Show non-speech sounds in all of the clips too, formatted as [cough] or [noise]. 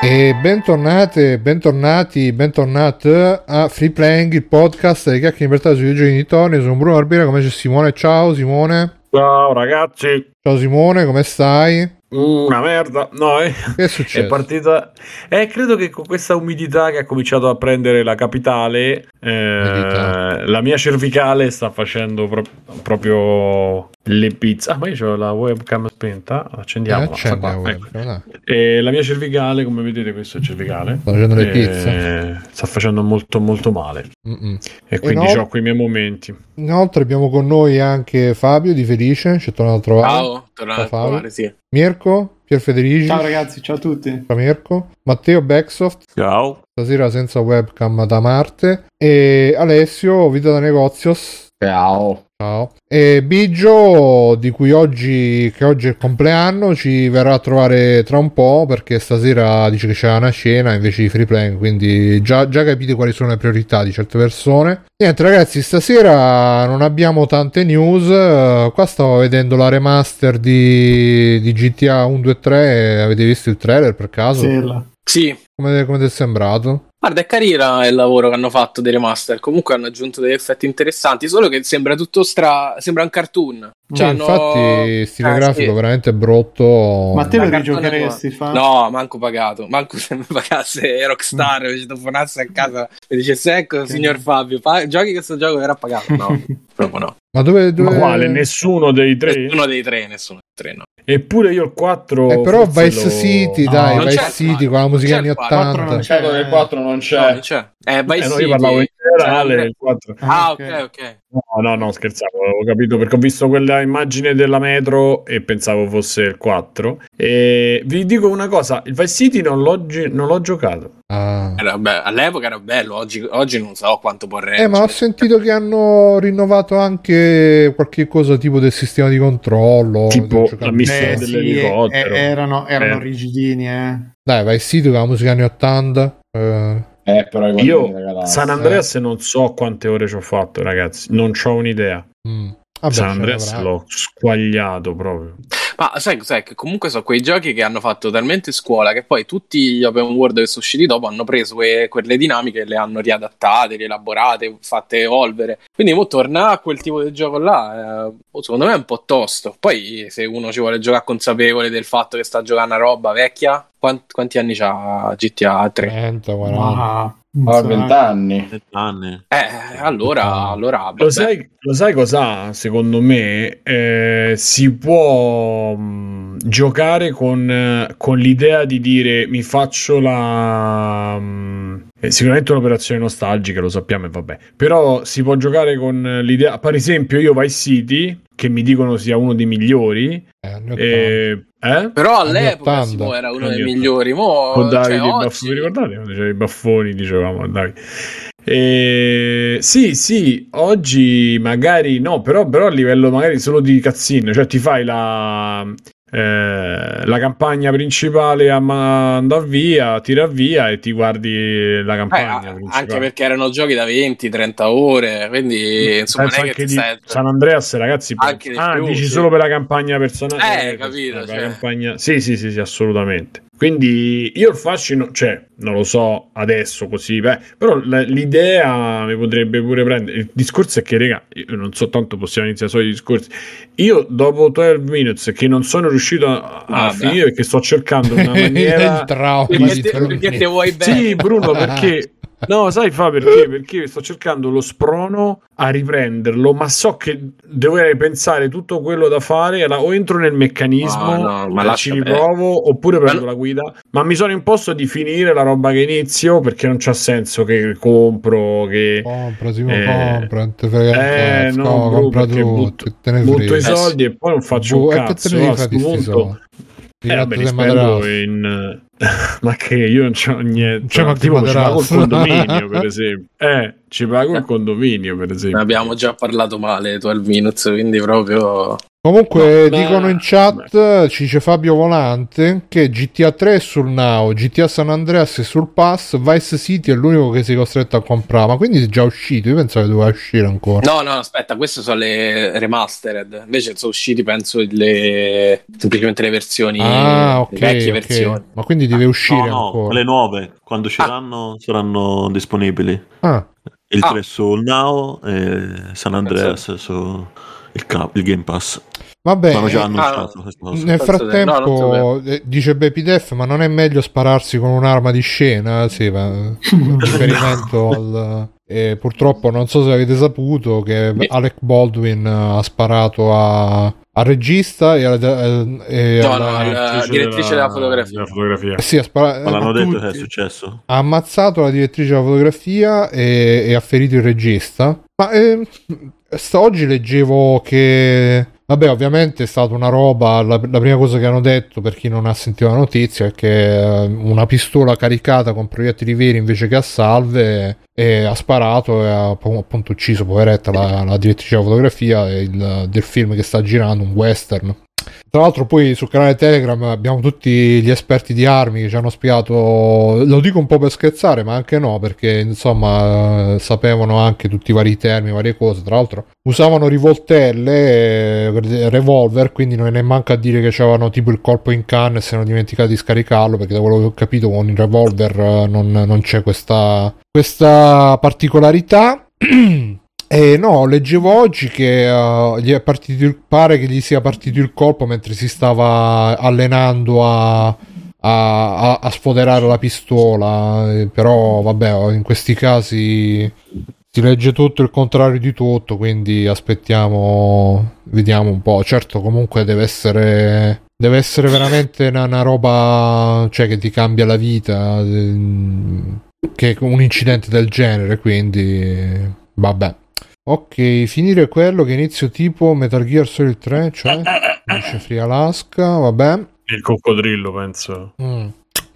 E bentornate, bentornati, bentornati a Free Playing, il podcast di chiacchiere in libertà sui videogiochi di Tony. Sono Bruno Barbera, come c'è Simone? Ciao Simone. Ciao ragazzi. Ciao Simone, come stai? Una merda, no, eh. È? È partita. Eh, credo che con questa umidità che ha cominciato a prendere la capitale, eh, la mia cervicale sta facendo pro- proprio le pizze. Ah, ma io ho la webcam spenta. Accendiamo. Eh, la ecco. webcam, E la mia cervicale, come vedete, questo è cervicale. Sta facendo le Eh, pizze. Sta facendo molto, molto male. Mm-mm. E quindi no- ho quei miei momenti. Inoltre abbiamo con noi anche Fabio di Felice, ci tornato a trovare. Ciao, tornato a trovare, sì. Mirko, Pier Federici. Ciao ragazzi, ciao a tutti. Ciao Mirko. Matteo Backsoft, Ciao. stasera senza webcam da Marte. E Alessio, Vita da Negozios. Ciao. Ciao. E Biggio, di cui oggi, che oggi è il compleanno, ci verrà a trovare tra un po' perché stasera dice che c'è una cena invece di free playing, quindi già, già capite quali sono le priorità di certe persone. Niente ragazzi, stasera non abbiamo tante news, qua stavo vedendo la remaster di, di GTA 1, 2, 3, avete visto il trailer per caso? Sì, Come, come ti è sembrato? Guarda, è carina il lavoro che hanno fatto dei remaster. Comunque hanno aggiunto degli effetti interessanti, solo che sembra tutto stra... sembra un cartoon. Cioè, hanno- infatti stile Ah, grafico sì. veramente brutto. Ma te lo rigiocheresti, fa? No, manco pagato. Manco se mi pagasse [laughs] Rockstar, mi telefonasse a casa e dicesse ecco, signor Fabio, pa- giochi questo gioco verrà pagato. [laughs] No, proprio no. Ma dove... dove... Ma quale? Nessuno dei tre? Nessuno dei tre, nessuno dei tre, no. Eppure io il 4. Eh, però Vice lo- City, No, dai, non Vice c'è City con la musica anni c'è il quattro, 80. non che il 4 non c'è. No, non c'è. Eh, Vice Eh, no, io parlavo in generale Cioè, del 4. Ah, ok, ok. No, no, no, scherzavo, ho capito perché ho visto quella immagine della metro e pensavo fosse il 4. E vi dico una cosa, il Vice City non l'ho, gi- non l'ho giocato. Ah. Era be- all'epoca era bello, oggi, oggi non so quanto può reggere. Eh, ma ho sentito che hanno rinnovato anche qualche cosa tipo del sistema di controllo. Tipo la missione Eh, del- sì, dell'elicottero. eh, erano, erano Eh. rigidini, eh. Dai, Vice City con la musica anni 80. Eh, Eh, però Io. San Andreas non so quante ore ci ho fatto, ragazzi, non ho un'idea. mm. Vabbè, San ce Andreas l'ho squagliato proprio. Ma sai cos'è? Che comunque sono quei giochi che hanno fatto talmente scuola che poi tutti gli open world che sono usciti dopo hanno preso que- quelle dinamiche e le hanno riadattate, rielaborate, fatte evolvere. Quindi mo torna a quel tipo di gioco là, eh, secondo me è un po' tosto. Poi se uno ci vuole giocare consapevole del fatto che sta giocando a roba vecchia, quant- quanti anni c'ha GTA 3? 30, 40. Ma... Ha 20 anni. anni. Eh, allora, allora. Lo sai, lo sai cosa? Secondo me eh, si può mh, giocare con, con l'idea di dire mi faccio la. mh, eh, sicuramente un'operazione nostalgica, lo sappiamo e vabbè. Però si può giocare con l'idea. Per esempio, io Vice City, che mi dicono sia uno dei migliori. Eh, anni 80. eh, eh? Però all'epoca 80. Simo era uno dei 80. migliori. Mo, con cioè, Davide i oggi- baffoni, vi ricordate? Quando c'erano i baffoni, dicevamo Davide. E... Sì, sì, oggi magari no, però, però a livello magari solo di cazzine, cioè ti fai la, eh, la campagna principale a mandare via, tira via e ti guardi la Eh, campagna principale. anche perché erano giochi da 20-30 ore, quindi insomma Penso non anche di stai... San Andreas, ragazzi. Anche di ah, più, dici sì. solo per la campagna personale? Eh, capito, per cioè. campagna... Sì, sì, sì, sì, assolutamente. Quindi io il fascino, cioè, non lo so adesso così, beh, però l'idea mi potrebbe pure prendere. Il discorso è che, raga, io non so tanto possiamo iniziare solo i discorsi. Io dopo 12 minutes che non sono riuscito a, a finire perché sto cercando una [laughs] il maniera trauma Perché di te, perché te vuoi bene? sì, Bruno, perché [laughs] No, sai fa perché? Perché sto cercando lo sprono a riprenderlo, ma so che dovrei pensare tutto quello da fare. alla- O entro nel meccanismo, No, no, ma ci riprovo, oppure prendo Ma- la guida. Ma mi sono imposto di finire la roba che inizio perché non c'ha senso che compro, che. Compra, Simo, Eh, compra, non te frega Eh, cazzo, no, bro, compra tutto, butto, te ne butto i frega. soldi e poi non faccio Boh, un cazzo. a sto punto. Eh, vabbè, li spendo in... [laughs] Ma che io non c'ho niente. C'è No, manco tipo, ci pago il [laughs] condominio, per esempio. Eh, ci pago il condominio, per Ne esempio. abbiamo già parlato male 12 minutes, quindi proprio... Comunque No, dicono beh, in chat, ci dice Fabio Volante, che GTA 3 è sul Now, GTA San Andreas è sul Pass, Vice City è l'unico che sei costretto a comprare. Ma quindi è già uscito? Io pensavo che doveva uscire ancora. No, no, aspetta, queste sono le remastered. Invece sono usciti, penso, le... semplicemente le versioni, ah, ok. le vecchie ok. versioni. Ma quindi deve uscire No, no, ancora. le nuove, quando usciranno saranno disponibili. Ah, Il Ah. 3 sul Now e San Andreas su il, ca- il Game Pass. Vabbè. L'hanno già eh, annunciato cosa. Nel di- no, frattempo eh, dice Bepidef, ma non è meglio spararsi con un'arma di scena? Sì, ma un [laughs] riferimento al... eh, purtroppo non so se avete saputo che Alec Baldwin ha sparato a, al regista e, alla- e No, alla- no, alla direttrice della fotografia. della fotografia. sì, ha, spara- Ma l'hanno detto che è successo? Ha ammazzato la direttrice della fotografia e, e ha ferito il regista. Ma eh, sta- oggi leggevo che. Vabbè, ovviamente è stata una roba. La, la prima cosa che hanno detto per chi non ha sentito la notizia è che eh, una pistola caricata con proiettili veri invece che a salve e ha sparato e ha appu- appunto ucciso, poveretta, la, la direttrice della fotografia il- del film che sta girando, un western. Tra l'altro poi sul canale Telegram abbiamo tutti gli esperti di armi che ci hanno spiegato, lo dico un po' per scherzare, ma anche no, perché insomma sapevano anche tutti i vari termini, varie cose. Tra l'altro usavano rivoltelle, eh, revolver, quindi non ne manca a dire che avevano tipo il colpo in canna e si erano dimenticati di scaricarlo, perché da quello che ho capito con il revolver eh, non, non c'è questa, questa particolarità. [clears throat] Eh, no, leggevo oggi che eh, gli è partito il- pare che gli sia partito il colpo mentre si stava allenando a, a- a- sfoderare la pistola. eh, però, vabbè, in questi casi si legge tutto il contrario di tutto, quindi aspettiamo, vediamo un po'. Certo, comunque deve essere. Deve essere veramente una, una roba cioè, che ti cambia la vita. ehm, Che un incidente del genere, quindi vabbè. Ok, finire quello che inizio tipo Metal Gear Solid 3, cioè dice Free Alaska, vabbè. Il coccodrillo, penso. Mm.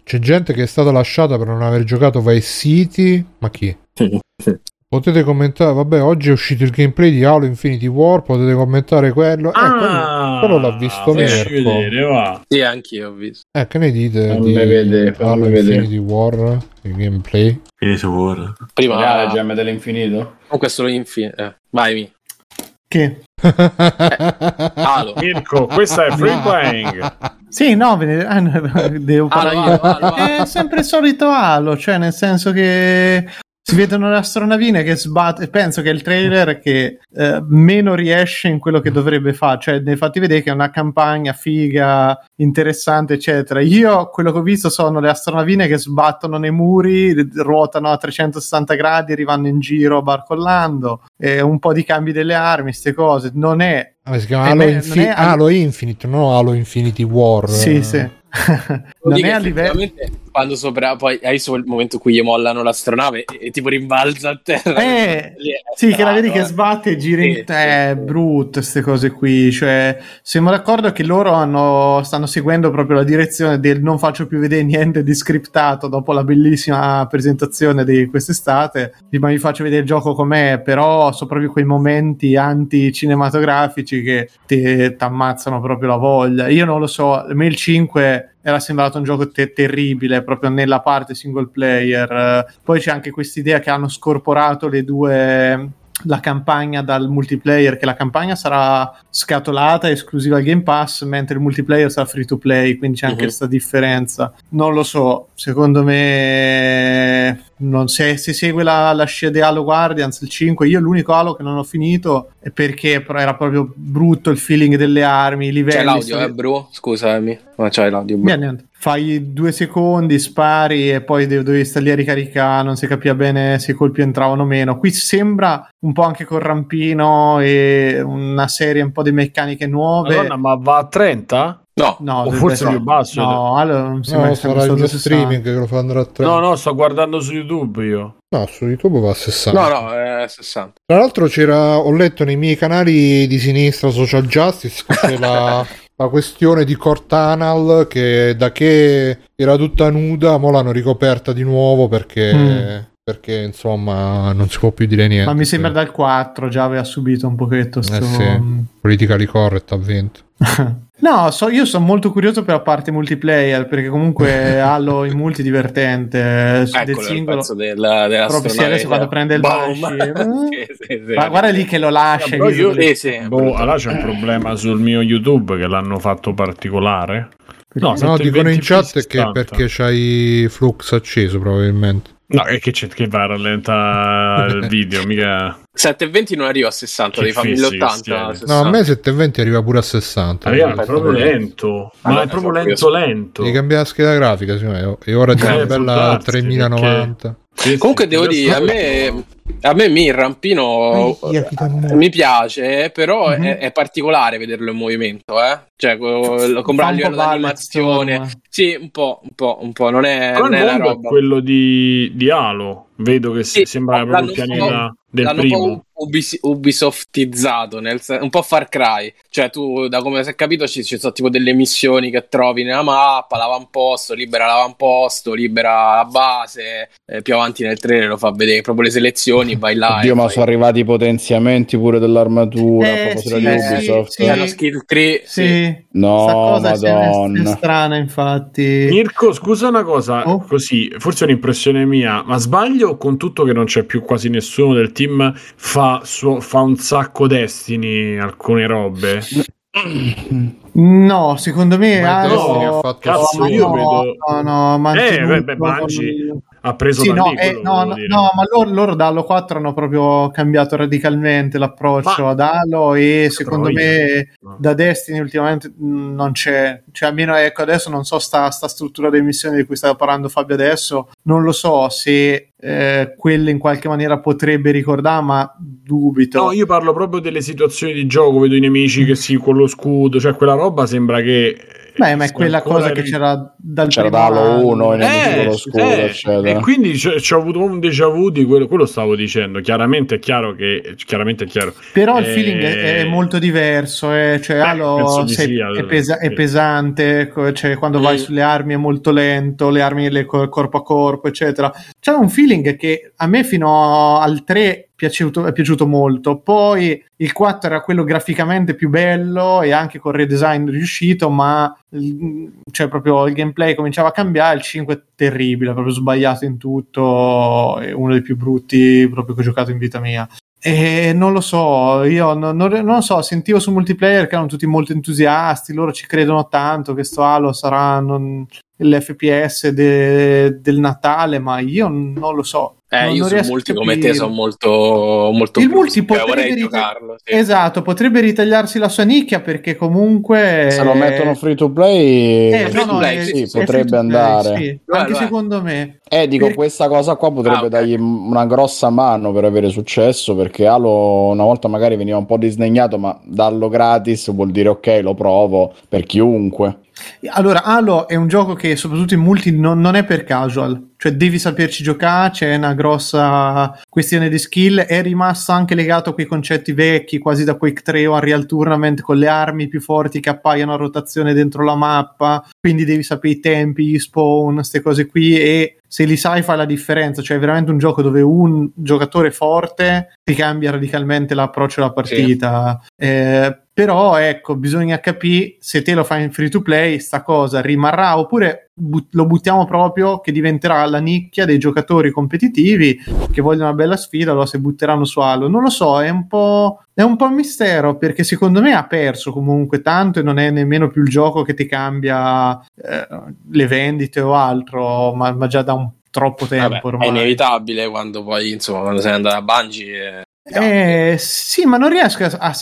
C'è gente che è stata lasciata per non aver giocato Vice City, ma chi? [laughs] Potete commentare, vabbè, oggi è uscito il gameplay di Halo Infinity War, potete commentare quello. Eh, quello, quello l'ha visto Mirko. Ah, vedere, va. Sì, anch'io ho visto. Eh, che ne dite Fammi di vedere, Halo vedere. Infinity War, il gameplay? Finito War. Prima, Reale gemme dell'infinito? comunque solo infine. Eh, vai, mi. Che? [laughs] Halo. Mirko, questa è free playing. Sì, no, ve ne- ah, no, [laughs] devo parlare. Halo, Halo. È sempre il solito Halo, cioè nel senso che si vedono le astronavine che sbatte. Penso che è il trailer che eh, meno riesce in quello che dovrebbe fare, cioè ne fatti vedere che è una campagna figa, interessante, eccetera. Io quello che ho visto sono le astronavine che sbattono nei muri, ruotano a 360 gradi, arrivano in giro barcollando, e un po' di cambi delle armi, queste cose. Non è Ah, si chiama Eh, Halo, Infi- non è- Halo Infinite, no Halo Infinity War. Sì, sì. [laughs] non Dico, è a livello. Quando sopra poi hai visto il momento in cui gli mollano l'astronave e, e tipo rimbalza a terra Eh, sì, che la vedi strano, che eh. sbatte e gira in te, è sì. brutto queste cose qui, cioè siamo d'accordo che loro hanno, stanno seguendo proprio la direzione del non faccio più vedere niente di scriptato dopo la bellissima presentazione di quest'estate, di ma vi faccio vedere il gioco com'è, però sono proprio quei momenti anti-cinematografici che ti ammazzano proprio la voglia. Io non lo so, a me il 5 era sembrato un gioco te- terribile proprio nella parte single player. Poi c'è anche quest'idea che hanno scorporato le due la campagna dal multiplayer che la campagna sarà scatolata esclusiva al Game Pass mentre il multiplayer sarà free to play quindi c'è anche Mhm. questa differenza non lo so secondo me non se, se segue la, la scia di Halo Guardians il 5 io l'unico Halo che non ho finito è perché era proprio brutto il feeling delle armi i livelli C'è l'audio, eh, bro? Scusami. Ma c'hai l'audio, bro. Niente. Fai due secondi, spari e poi devi, devi stare lì a ricaricare, non si capiva bene se i colpi entravano o meno. Qui sembra un po' anche col rampino e una serie un po' di meccaniche nuove. Madonna, ma va a 30? No, No, forse più basso. No, allora non sembra No, sarà il mio 60. streaming che lo fa andare a 3. No, no, sto guardando su YouTube io. No, su YouTube va a 60. no, no, è 60. Tra l'altro c'era, ho letto nei miei canali di sinistra Social Justice che c'è la, [laughs] la questione di Cortanal che da che era tutta nuda, mo l'hanno ricoperta di nuovo perché, Mm. Perché insomma non si può più dire niente. Ma mi sembra dal 4 già aveva subito un pochetto sto... Eh sì, politically correct ha vinto. [laughs] no, so, io sono molto curioso per la parte multiplayer perché comunque [laughs] Halo in multi divertente Eccolo, del il singolo della, della proprio sì, adesso quando prende il Boom. [laughs] Sì, sì, sì. Ma guarda lì che lo lascia visto io- che- Sì, sì. Boh, allora c'è un problema sul mio YouTube che l'hanno fatto particolare. No, No, 720p dicono in chat che 60. perché c'hai Flux acceso probabilmente. No, è che, c'è, che va a rallentare il [laughs] video, mica... 720 non arriva a 60, Che devi 1080. siete. No, a 60. me 720 arriva pure a 60. Arriva, ma è aspetta, proprio lento. Ah, Ma no, è proprio lento, io- lento. Devi cambiare la scheda grafica, ma è ora di Eh, una bella darsi, 3090. Sì, sì, Comunque sì, devo dire, a me, a me mi il rampino Aia, mi piace, però Mhm. è, è particolare vederlo in movimento, eh? Cioè, co- lo compra Fa a un po' livello d'animazione. Sì, un po', un po', un po', non è, non è la è roba. quello di, di Halo. Vedo che Sì, sembra proprio il pianeta del primo. un po' ubis- ubisoftizzato, nel sen- un po' Far Cry. Cioè, tu, da come si è capito, ci, ci sono tipo delle missioni che trovi nella mappa, l'avamposto, libera l'avamposto, libera la base. eh, più avanti nel trailer lo fa vedere proprio le selezioni, vai là. Oddio, ma fai- sono arrivati i potenziamenti pure dell'armatura. Eh, sì, di sì, Ubisoft. sì. Hanno skill tree. sì, sì. No, cosa è- è, madonna. strana infatti Mirko, scusa una cosa, Oh. così, forse è un'impressione mia, ma sbaglio con tutto che non c'è più quasi nessuno del team fa, suo- fa un sacco Destiny alcune robe? no secondo me Ma Destiny ha fatto Cazzo, no, io no, vedo- no, no, mantenuto- Eh, beh, beh, Bungie ha preso Sì, da no, lì, eh, no, no, no, ma loro, loro da Halo 4 hanno proprio cambiato radicalmente l'approccio Ma- ad Halo e secondo troia. me No. da Destiny ultimamente mh, non c'è, cioè almeno ecco adesso non so sta, sta struttura delle missioni di cui stava parlando Fabio adesso, non lo so se eh, quelle in qualche maniera potrebbe ricordare, ma dubito. No, io parlo proprio delle situazioni di gioco, vedo i nemici che si con lo scudo, cioè quella roba sembra che... Beh, ma è sia quella cosa che c'era dal C'era primo da Halo anno. 1 in Eh, scudo, eh, eccetera. e quindi c'ho, c'ho avuto un déjà vu di quello, quello stavo dicendo. Chiaramente è chiaro che chiaramente è chiaro. Però il Eh, feeling è, è molto diverso, eh, cioè Beh, Halo penso di se- sì, è, pesa- è pesante, cioè quando vai sulle armi è molto lento, le armi le co- corpo a corpo, eccetera. C'è un feeling che a me fino al 3 piaciuto, è piaciuto molto, poi il 4 era quello graficamente più bello e anche con redesign riuscito, ma cioè proprio il gameplay cominciava a cambiare, il 5 è terribile, proprio sbagliato in tutto, è uno dei più brutti proprio che ho giocato in vita mia. E non lo so, io non, non- non lo so, sentivo su multiplayer che erano tutti molto entusiasti, loro ci credono tanto che sto Halo sarà non- l'FPS de- del Natale, ma io non lo so. Eh, Non- io non a multi come te sono molto, molto Il multi cioè, potrebbe giocarlo. sì. Esatto, potrebbe ritagliarsi la sua nicchia perché comunque... Se lo mettono free to play, Eh, free no, to no, play, è- sì, è sì, free potrebbe play, andare. sì, anche secondo me. Eh, dico, Per- questa cosa qua potrebbe Ah, ok. dargli una grossa mano per avere successo, perché Halo una volta magari veniva un po' disdegnato, ma darlo gratis vuol dire ok, lo provo per chiunque. Allora, Halo è un gioco che soprattutto in multi non, non è per casual, cioè devi saperci giocare, c'è una grossa questione di skill, è rimasto anche legato a quei concetti vecchi, quasi da Quake 3 o Unreal Tournament, con le armi più forti che appaiono a rotazione dentro la mappa, quindi devi sapere i tempi, gli spawn, queste cose qui. E se li sai fa la differenza, cioè è veramente un gioco dove un giocatore forte ti cambia radicalmente l'approccio alla partita. Eh, però ecco, bisogna capire se te lo fai in free to play, sta cosa rimarrà oppure but- lo buttiamo proprio che diventerà la nicchia dei giocatori competitivi che vogliono una bella sfida, allora si butteranno su Halo. Non lo so, è un po'. È un po' un mistero perché secondo me ha perso comunque tanto e non è nemmeno più il gioco che ti cambia eh, le vendite o altro, ma, ma già da un troppo tempo Vabbè, ormai. è inevitabile quando poi, insomma, quando sei andato a Bungie... eh, Eh, sì, ma non riesco a, a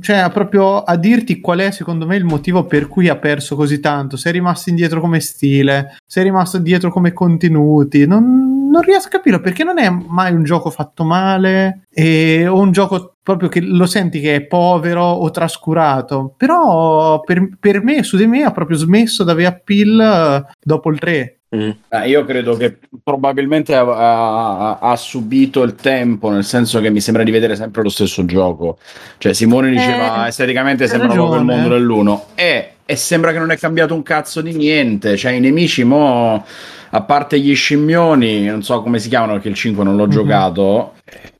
cioè, a proprio a dirti qual è secondo me il motivo per cui ha perso così tanto. Se è rimasto indietro come stile, se è rimasto indietro come contenuti, non, non riesco a capirlo perché non è mai un gioco fatto male e, o un gioco proprio che lo senti che è povero o trascurato. Però per, per me, su di me, ha proprio smesso di avere appeal eh, dopo il 3. mm. Eh, io credo che probabilmente ha, ha- ha subito il tempo, nel senso che mi sembra di vedere sempre lo stesso gioco. Cioè, Simone diceva Eh, esteticamente sembra proprio il mondo dell'uno. E e sembra che non è cambiato un cazzo di niente. Cioè, i nemici mo, a parte gli scimmioni, non so come si chiamano perché il 5 non l'ho Mhm. giocato,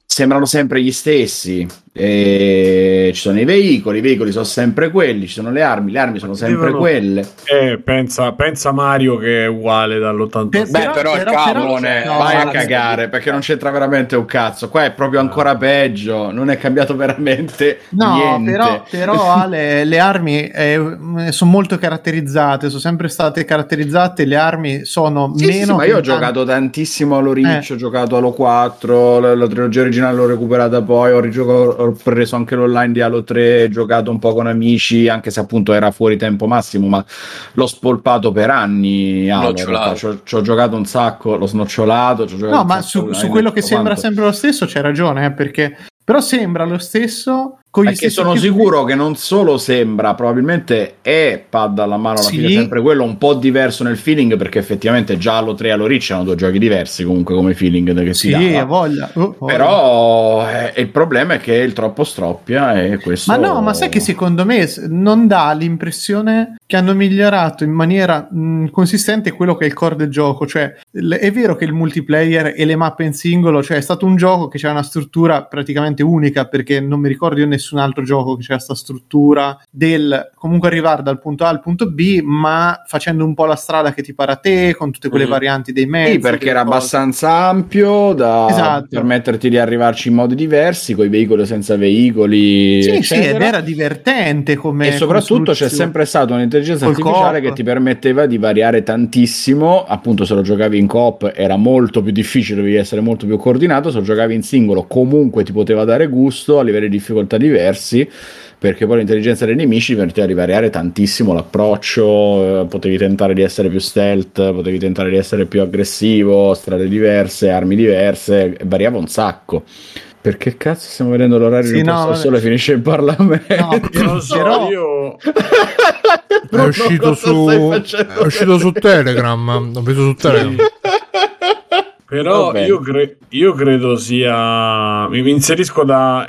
sembrano sempre gli stessi. E ci sono i veicoli, i veicoli sono sempre quelli, ci sono le armi, le armi sono sempre Devono- quelle. Eh, pensa, pensa Mario che è uguale dall'86. Per- Beh, però, il però- cavone. no, Vai a cagare perché non c'entra veramente un cazzo. Qua è proprio ancora peggio, non è cambiato veramente No, niente. però, però Ale, le armi eh, sono molto caratterizzate, sono sempre state caratterizzate, le armi sono Sì, meno... sì, ma io ho che tanto- giocato tantissimo Reach, Eh. ho giocato Halo 4, la, la trilogia originale l'ho recuperata poi, ho, rigiocato- ho preso anche l'online di Halo 3, ho giocato un po' con amici, anche se appunto era fuori tempo massimo, ma l'ho spolpato per anni. Halo, ci, ho, giocato un sacco, l'ho snocciolato. No, ma su, su quello che sembra quanto. sempre lo stesso c'è ragione, eh, perché... Però sembra lo stesso Perché sono sicuro che non solo sembra, probabilmente è pad alla mano alla Sì. fine sempre quello, un po' diverso nel feeling, perché effettivamente già Halo 3 e Halo Reach erano due giochi diversi comunque come feeling che si Sì, dava. ha voglia. Oh, voglia. Però eh, il problema è che il troppo stroppia e questo... Ma no, ma sai che secondo me non dà l'impressione che hanno migliorato in maniera mh, consistente quello che è il core del gioco. Cioè, l- è vero che il multiplayer e le mappe in singolo, cioè è stato un gioco che c'è una struttura praticamente unica, perché non mi ricordo io nessun altro gioco che c'è questa struttura del comunque arrivare dal punto A al punto B, ma facendo un po' la strada che ti pare a te, con tutte quelle Mhm. varianti dei mezzi. Sì, perché era cose. abbastanza ampio da Esatto. permetterti di arrivarci in modi diversi, con i veicoli o senza veicoli. Sì, sì, ed era divertente come E soprattutto come c'è sempre stata un'intelligenza Col artificiale che ti permetteva di variare tantissimo. Appunto, se lo giocavi in coop era molto più difficile, dovevi essere molto più coordinato. Se lo giocavi in singolo, comunque ti poteva dare gusto a livelli di difficoltà diversi. Perché poi l'intelligenza dei nemici permetteva di variare tantissimo l'approccio. eh, potevi tentare di essere più stealth, potevi tentare di essere più aggressivo, strade diverse, armi diverse, variava un sacco. Perché cazzo stiamo vedendo l'orario Sì, no, sole finisce il Parlamento? No, [laughs] Non lo so, Però- io... È uscito, su, è uscito su Telegram. [laughs] L'ho visto su Telegram. Però io, cre- io credo sia. Mi mi inserisco da.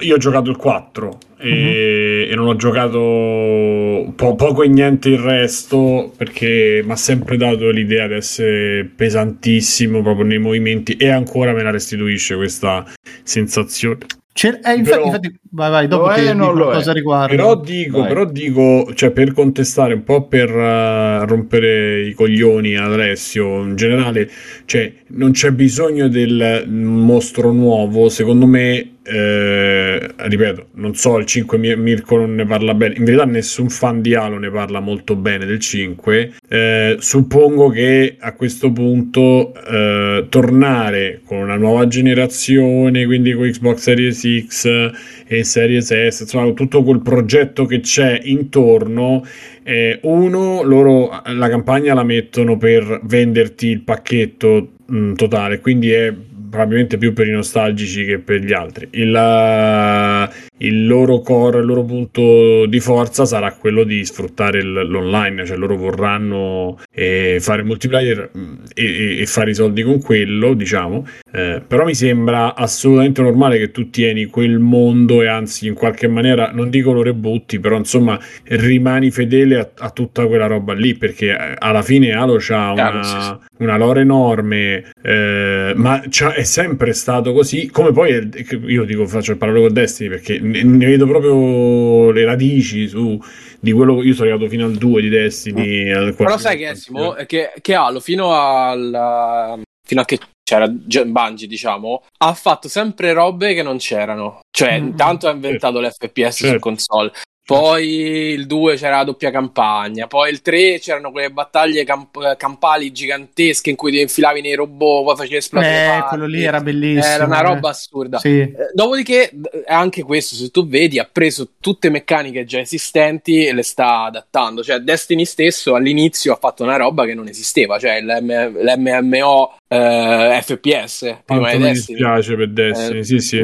Io ho giocato il 4 e, e non ho giocato po- poco e niente il resto perché mi ha sempre dato l'idea di essere pesantissimo proprio nei movimenti e ancora me la restituisce questa sensazione. C'è- eh, infatti, Però- infatti, vai, vai, dopo o non dico lo è? cosa riguarda. Però dico, Vai. però dico, cioè per contestare un po' per eh, rompere i coglioni ad Alessio, in generale, cioè non c'è bisogno del mostro nuovo, secondo me, eh, ripeto, non so, il 5 Mir- Mirko non ne parla bene, in verità nessun fan di Halo ne parla molto bene del 5, eh, suppongo che a questo punto eh, tornare con una nuova generazione, quindi con Xbox Series X e Series S, insomma tutto quel progetto che c'è intorno, eh, uno, loro la campagna la mettono per venderti il pacchetto mh, totale, quindi è probabilmente più per i nostalgici che per gli altri. Il, eh, il loro core, il loro punto di forza sarà quello di sfruttare il- l'online, cioè loro vorranno eh, fare multiplayer mh, e, e- fare i soldi con quello, diciamo. Eh, però mi sembra assolutamente normale che tu tieni quel mondo e anzi in qualche maniera, non dico lo rebutti, però insomma rimani fedele a, a tutta quella roba lì perché eh, alla fine Halo c'ha Chiaro, una, sì, sì. una lore enorme, eh, ma è sempre stato così. Come poi è- io dico, faccio il parallelo con Destiny perché ne, vedo proprio le radici su di quello io sono arrivato fino al 2 di Destiny. al Però 4. sai che Essimo, che, che Halo fino al fino a che c'era Bungie, diciamo, ha fatto sempre robe che non c'erano. Cioè, Mm. intanto ha inventato l'FPS su Certo. console. Poi il 2 c'era la doppia campagna, poi il 3 c'erano quelle battaglie camp- campali gigantesche in cui ti infilavi nei robot, poi facevi esplodere. Eh, parti. quello lì era bellissimo. Era una eh. roba assurda. Sì. Eh, Dopodiché, anche questo, se tu vedi, ha preso tutte meccaniche già esistenti e le sta adattando. Cioè, Destiny stesso all'inizio ha fatto una roba che non esisteva, cioè l'M- l'MMO eh, FPS. Prima mi dispiace per Destiny, Eh, sì, sì.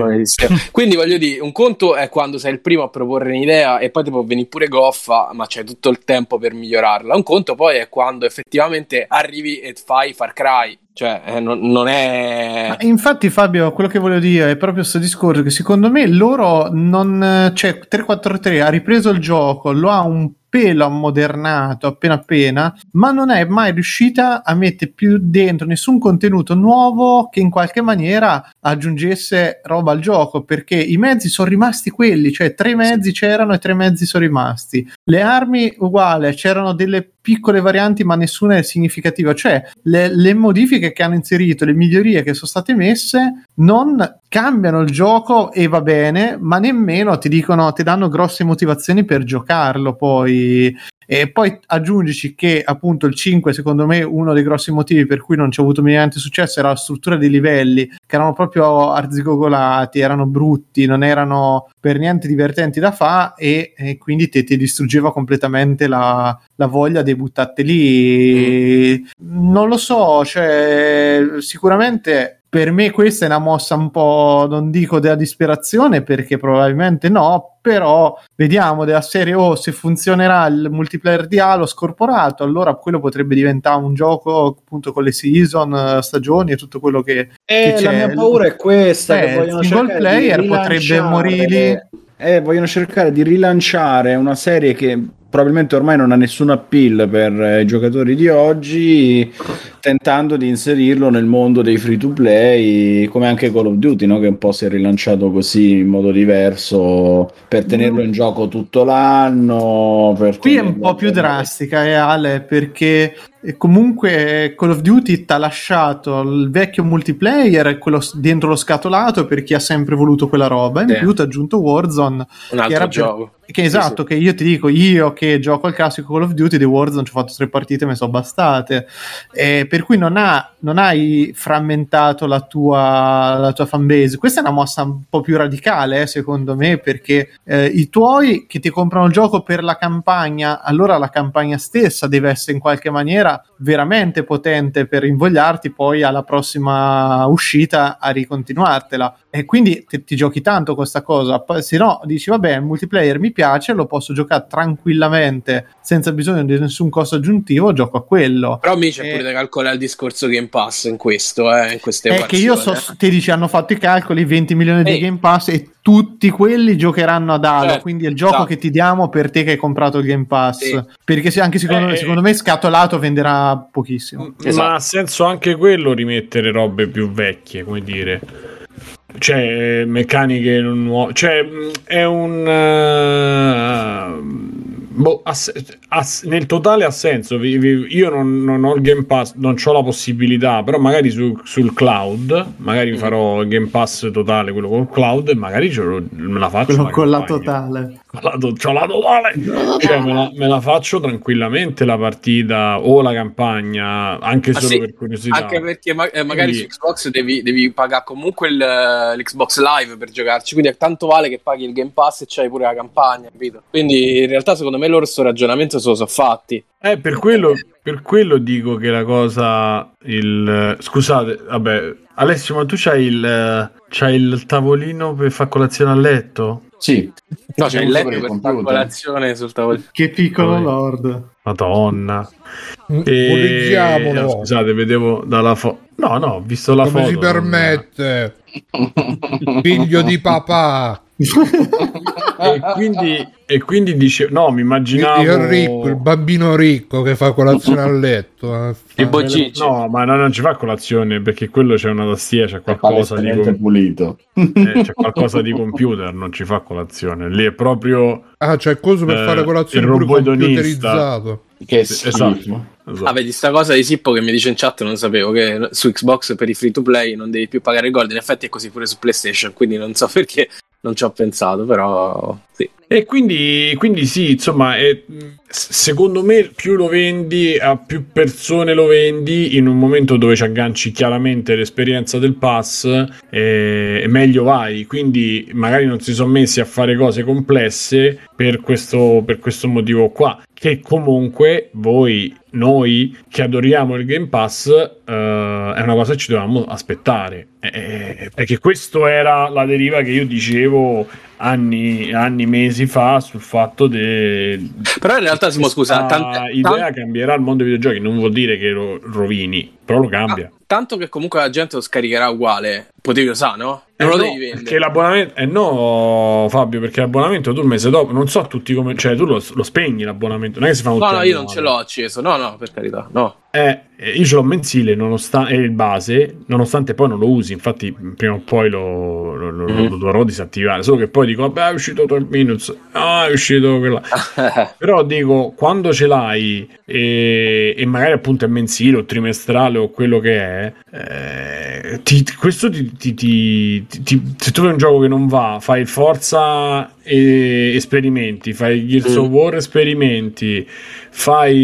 Quindi voglio dire, un conto è quando sei il primo a proporre un'idea e poi ti può venire pure goffa, ma c'è tutto il tempo per migliorarla. Un conto poi è quando effettivamente arrivi e fai Far Cry. Cioè, eh, non, non è... Ma infatti, Fabio, quello che voglio dire è proprio questo discorso che secondo me loro non. Cioè, 343 ha ripreso il gioco, lo ha un pelo ammodernato appena appena, ma non è mai riuscita a mettere più dentro nessun contenuto nuovo che in qualche maniera aggiungesse roba al gioco, perché i mezzi sono rimasti quelli, cioè tre mezzi c'erano e tre mezzi sono rimasti. Le armi uguale, c'erano delle piccole varianti ma nessuna è significativa, cioè le, le modifiche che hanno inserito, le migliorie che sono state messe non cambiano il gioco e va bene, ma nemmeno ti dicono, ti danno grosse motivazioni per giocarlo poi. E poi aggiungici che appunto il 5, secondo me, uno dei grossi motivi per cui non c'è avuto minimamente successo era la struttura dei livelli, che erano proprio arzigogolati, erano brutti, non erano per niente divertenti da fare e, e, quindi te, ti distruggeva completamente la, la voglia di buttarti lì. Mm. Non lo so, cioè, sicuramente per me questa è una mossa un po', non dico della disperazione perché probabilmente no, però vediamo della serie O oh, se funzionerà il multiplayer di Halo scorporato, allora quello potrebbe diventare un gioco appunto con le season, stagioni e tutto quello che, eh, che. La mia paura è questa, eh, che vogliono single player potrebbe morire. Eh, vogliono cercare di rilanciare una serie che probabilmente ormai non ha nessun appeal per eh, i giocatori di oggi, tentando di inserirlo nel mondo dei free to play, come anche Call of Duty, no? che un po' si è rilanciato così in modo diverso per tenerlo in gioco tutto l'anno. Qui è un po' più drastica, eh, Ale, perché comunque Call of Duty ti ha lasciato il vecchio multiplayer, quello dentro lo scatolato per chi ha sempre voluto quella roba, in Sì. più ti ha aggiunto Warzone, Un altro che era per- gioco. Che esatto, che io ti dico, io che gioco al classico Call of Duty di Warzone ci ho fatto tre partite e mi sono bastate. Eh, per cui non, ha- non hai frammentato la tua, la tua fanbase. Questa è una mossa un po' più radicale, eh, secondo me, perché eh, i tuoi che ti comprano il gioco per la campagna, allora la campagna stessa deve essere in qualche maniera veramente potente per invogliarti poi alla prossima uscita a ricontinuartela. E quindi ti, ti giochi tanto questa cosa. Poi, se no, dici, vabbè, il multiplayer mi piace, lo posso giocare tranquillamente senza bisogno di nessun costo aggiuntivo, gioco a quello. Però mi c'è Eh, pure da calcolare il discorso Game Pass in questo, eh, in queste È che io so, equazioni, eh. ti dici, hanno fatto i calcoli, 20 milioni di Ehi. Game Pass e tutti quelli giocheranno ad Halo, Certo, quindi è il gioco esatto. che ti diamo per te che hai comprato il Game Pass. Sì. Perché se anche secondo, Eh, secondo me scatolato venderà pochissimo. Esatto. Ma ha senso anche quello rimettere robe più vecchie, come dire. Cioè, eh, meccaniche non nuove. Cioè, mh, è un. eh, boh, ha ha- nel totale ha senso. Vi- vi- io non, non ho il Game Pass, non ho la possibilità, però magari su- sul cloud, magari Mm. farò il Game Pass totale, quello col cloud, e magari ce lo- me la faccio. Quello la con la totale. La to- c'ho la totale. Cioè, me la, me la faccio tranquillamente la partita o la campagna, anche Ah, solo sì, per curiosità. Anche perché ma- eh, magari Quindi- su Xbox devi, devi pagare comunque il, l'Xbox Live per giocarci, quindi tanto vale che paghi il Game Pass e c'hai pure la campagna, capito? Quindi in realtà secondo me loro sto ragionamento se lo sono fatti. Eh, per quello, per quello dico che la cosa. Il, scusate, vabbè, Alessio, ma tu c'hai il, c'hai il tavolino per fare colazione a letto? Sì, No, c'è il letto per per fare computer. colazione sul tavolino. Che piccolo Poi- lord. Madonna. Mm, E- no, scusate, vedevo dalla foto. No, no, ho visto la Come foto. si permette? [laughs] Figlio di papà. [laughs] E quindi, e quindi dice: No, mi immaginavo. Il ricco, il bambino ricco che fa colazione a letto. eh. Il bociccio. No, ma no, non ci fa colazione perché quello c'è una tastiera, c'è è qualcosa di, com- pulito. eh, c'è [laughs] qualcosa di computer, non ci fa colazione. Lì è proprio Ah, c'è il coso per Eh, fare colazione il robotonista. computerizzato. Che Sì, schifo. esatto. esatto. Ah, vedi, sta cosa di Sippo che mi dice in chat non sapevo che su Xbox per i free to play non devi più pagare il gold. In effetti è così pure su PlayStation, quindi non so [laughs] perché non ci ho pensato, però sì. E quindi, quindi sì, insomma, è- secondo me più lo vendi a più persone lo vendi in un momento dove ci agganci chiaramente l'esperienza del pass, eh, meglio vai. Quindi magari non si sono messi a fare cose complesse per questo, per questo motivo qua. Che comunque voi, noi che adoriamo il Game Pass, eh, è una cosa che ci dovevamo aspettare. Eh, perché questo era la deriva che io dicevo anni, anni mesi fa sul fatto de Però in realtà, Simo, scusa, questa tante- idea cambierà il mondo dei videogiochi non vuol dire che lo rovini però lo cambia Ah, tanto che comunque la gente lo scaricherà uguale. Potevi usare, no? Eh Non lo no, devi vendere. Perché l'abbonamento. Eh no, Fabio, perché l'abbonamento tu il mese dopo. Non so tutti come. Cioè, tu lo, lo spegni l'abbonamento. Non è che si fa un No, no, io non ce l'ho acceso. No, no, per carità, no. Eh, eh, io ce l'ho mensile, nonostante è il base, nonostante poi non lo usi. Infatti, prima o poi lo, lo- lo- Mhm. lo dovrò disattivare. Solo che poi dico, vabbè, è uscito 12 minutes. Ah, è uscito quella. [laughs] Però dico, quando ce l'hai e, e magari appunto è mensile o trimestrale o quello che è, eh, ti- questo ti, ti- ti- ti- se tu fai un gioco che non va, fai Forza e esperimenti, fai Gears Mm. of War esperimenti, fai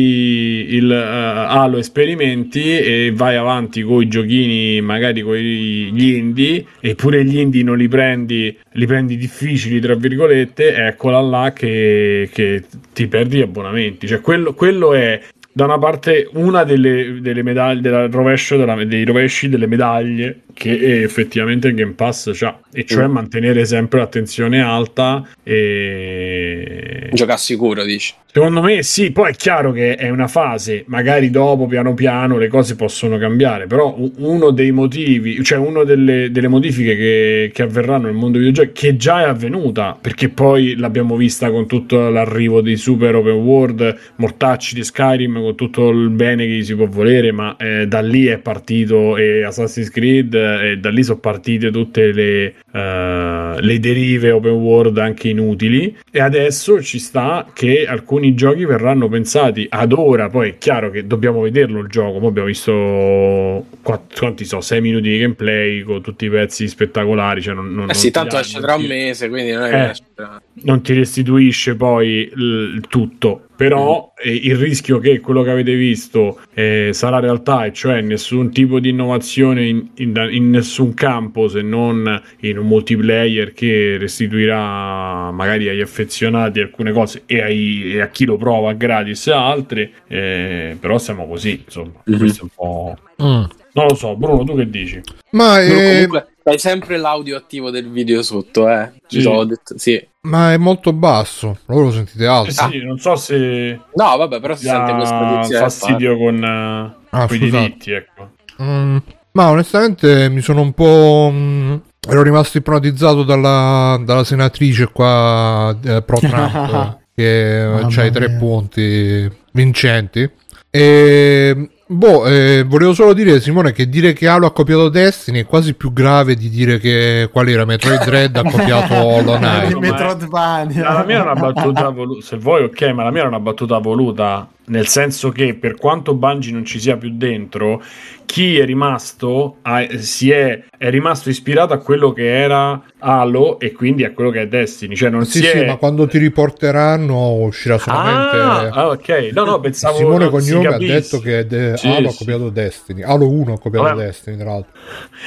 il eh, Halo esperimenti e vai avanti con i giochini, magari con gli indie, eppure gli indie non li prendi, li prendi difficili, tra virgolette, eccola là che, che ti perdi gli abbonamenti. Cioè, quello, quello è da una parte una delle, delle medaglie del rovescio della- dei rovesci delle medaglie che effettivamente il Game Pass c'ha e cioè Mm. mantenere sempre l'attenzione alta e Gioca sicuro, dici. Secondo me sì, poi è chiaro che è una fase, magari dopo piano piano le cose possono cambiare, però uno dei motivi, cioè una delle, delle modifiche che, che avverranno nel mondo dei videogiochi, che già è avvenuta, perché poi l'abbiamo vista con tutto l'arrivo dei super open world, mortacci di Skyrim, con tutto il bene che si può volere, ma eh, da lì è partito e Assassin's Creed eh, e da lì sono partite tutte le, eh, le derive open world anche inutili. E adesso ci sta che alcuni giochi verranno pensati. Ad ora poi è chiaro che dobbiamo vederlo il gioco. Poi abbiamo visto quatt- quanti so 6 minuti di gameplay con tutti i pezzi spettacolari cioè non, non- Eh sì, non tanto esce tra un mese, quindi non è Eh. che non ti restituisce poi il tutto però eh, il rischio che quello che avete visto eh, sarà realtà e cioè nessun tipo di innovazione in, in- in nessun campo se non in un multiplayer che restituirà magari agli affezionati alcune cose e, ai- e a chi lo prova gratis e altre eh, però siamo così insomma Mhm. questo è un po' Mm. non lo so Bruno tu che dici? Ma, Però è, comunque hai sempre l'audio attivo del video sotto, eh. Ci Sì. sono detto, sì. Ma è molto basso. Voi lo sentite alto? Eh sì, non so se No, vabbè, però si sente edizione. fastidio con eh, Ah, quei scusate. diritti ecco Mm, ma onestamente mi sono un po'. mm, ero rimasto ipnotizzato dalla, dalla senatrice qua eh, pro [laughs] Trump che ha i tre punti vincenti. E boh, eh, volevo solo dire, Simone, che dire che Halo ha copiato Destiny è quasi più grave di dire che qual era Metroid Dread ha copiato [laughs] Hollow Knight. ma- Metroidvania. la mia era una battuta voluta se vuoi ok ma la mia era una battuta voluta nel senso che per quanto Bungie non ci sia più dentro chi è rimasto ha- si è, è rimasto ispirato a quello che era Halo e quindi a quello che è Destiny cioè non Sì, si sì, è ma quando ti riporteranno uscirà solamente. ah, ah, ok no no pensavo Simone Cognome ha detto che de- Sì, Halo ha sì. copiato Destiny. Halo 1 ha copiato Vabbè. Destiny, tra l'altro.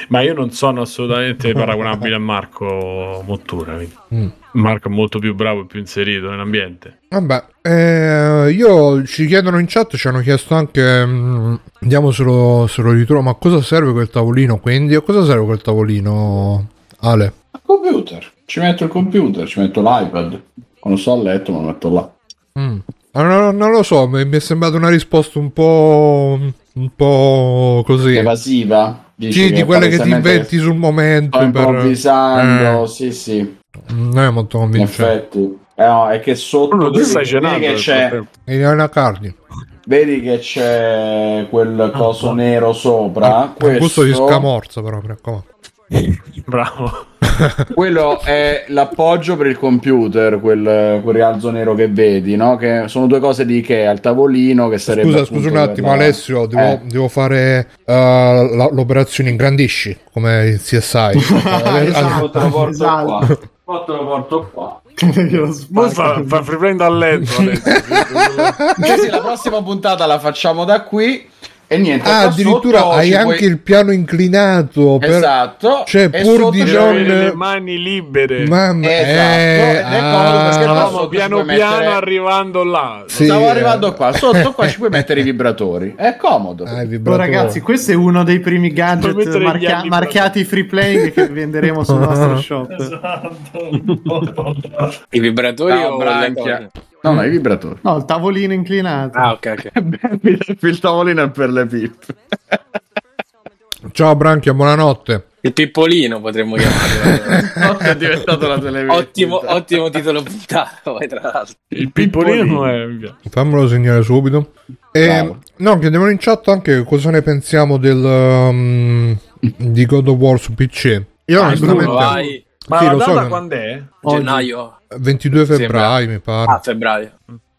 ma io non sono assolutamente paragonabile a Marco Mottura quindi. Mm. Marco è molto più bravo e più inserito nell'ambiente Vabbè, eh, io ci chiedono in chat, ci hanno chiesto anche, mm, vediamo se lo, se lo ritrovo, ma cosa serve quel tavolino quindi? A cosa serve quel tavolino, Ale? Al computer. Ci metto il computer, ci metto l'iPad. Quando sto a letto me lo metto là. Mm. No, non lo so, mi è sembrata una risposta un po', un po' così. Evasiva. Dici Sì, di quelle che ti inventi sul momento. Sto per- improvvisando, Eh, sì, sì, non è molto in convincente. effetti. Eh, no, è che sotto tu vedi, stai vedi che c'è, Elena Cardi. vedi che c'è quel coso buono. nero sopra. Ah, un gusto di questo, scamorza però, raccomando. [laughs] bravo [laughs] quello è l'appoggio per il computer, quel, quel rialzo nero che vedi, no? Che sono due cose di Ikea, il tavolino che sarebbe Scusa, scusa un attimo, per la- Alessio, devo, Eh. devo fare uh, la- l'operazione ingrandisci come in CSI. Esatto. Esatto. Poi te lo porto qua. Spacco. fa, fa play dal letto [laughs] sì, la prossima puntata la facciamo da qui. E niente, Ah, addirittura sotto hai anche puoi- il piano inclinato. Per... Esatto. Cioè, pur di non- le mani libere Mamma Esatto, eh, ed è comodo perché ah, piano piano mettere- arrivando là Sì, Stavo eh. arrivando qua. Sotto qua ci puoi [laughs] mettere i vibratori. È comodo. Ah, Oh, ragazzi, questo è uno dei primi gadget anni marchiati free playing che venderemo sul nostro [laughs] shop. I vibratori Ciao, o Branchia. No, no, i vibratori. No, il tavolino inclinato. Ah, ok, ok. [laughs] il tavolino è per le pippe. [laughs] Ciao Branchia, buonanotte. Il pippolino potremmo chiamarlo. [laughs] è diventato la televisione. ottimo, ottimo titolo puntata, tra l'altro. Il pippolino è... Fammelo segnare subito. E, no, chiediamo in chat anche cosa ne pensiamo del, um, di God of War su PC. Io Ah, onestamente... Bruno, Vai, Ma Sì, la so data che- quando è? gennaio. 22 febbraio mi pare. Ah, febbraio.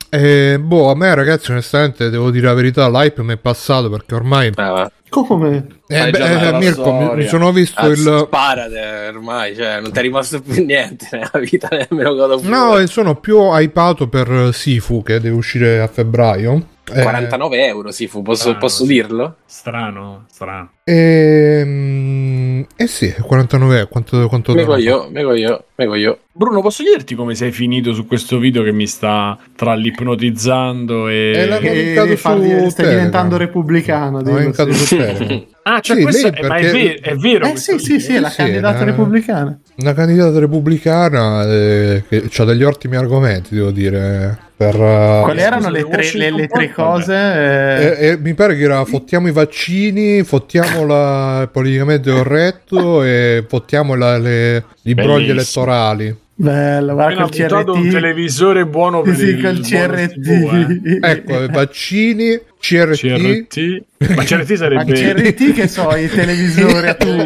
E, boh, a me ragazzi onestamente devo dire la verità, l'hype mi è passato perché ormai... Eh. Come? Eh, beh, eh, Mirko, mi, storia. mi sono visto Ah, il... Sparate ormai, cioè, non ti è rimasto più [laughs] niente nella vita, nemmeno God of No, War. e sono più hypato per Sifu che deve uscire a febbraio. Eh, 49 euro, sì, fu, posso, Ah, posso dirlo? Strano, strano. ehm, eh sì, 49 quanto, quanto Mego io, mego io, mego io. Bruno, posso chiederti come sei finito su questo video che mi sta tra l'ipnotizzando e... È la- L'ho Che linkato devi far su dire- stai Telegram. diventando repubblicano. Ho dillo, linkato su Telegram. [laughs] Ah, cioè Sì, questo è, ma è, perché- ve- è vero Eh sì, sì, sì, è la Sì, candidata eh. repubblicana. Una candidata repubblicana eh, che ha degli ottimi argomenti, devo dire. Per, eh, Quali erano le tre, le, le tre cose? eh, eh, eh, mi pare che era fottiamo i vaccini, fottiamo la politicamente corretto e fottiamo la- le, i brogli elettorali. Bello, guarda col buttato un CRT. televisore buono per Sì, il col CRT. TV, eh. Ecco, vaccini, CRT, CRT ma [laughs] CRT Ma sarebbe CRT che so, i [laughs] televisori a tubo.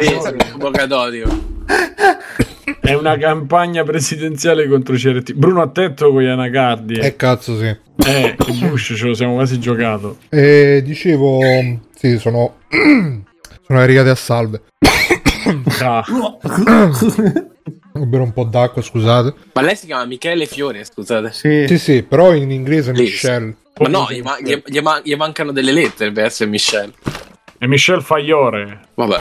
Boca d'odio. [laughs] è una campagna presidenziale contro CRT Bruno attento con gli anacardi Eh, eh, cazzo, sì. che Bush ce lo siamo quasi giocato E dicevo, sì, sono, [clears throat] sono arrivati a salve. Ah, [coughs] bere un po' d'acqua, scusate. Ma lei si chiama Michele Fiore, scusate. Sì. Sì, sì, però in inglese Sì. Michelle. Ma no, gli, ma- gli- gli ma- gli mancano delle lettere per essere Michelle. e Michel Fagliore Vabbè.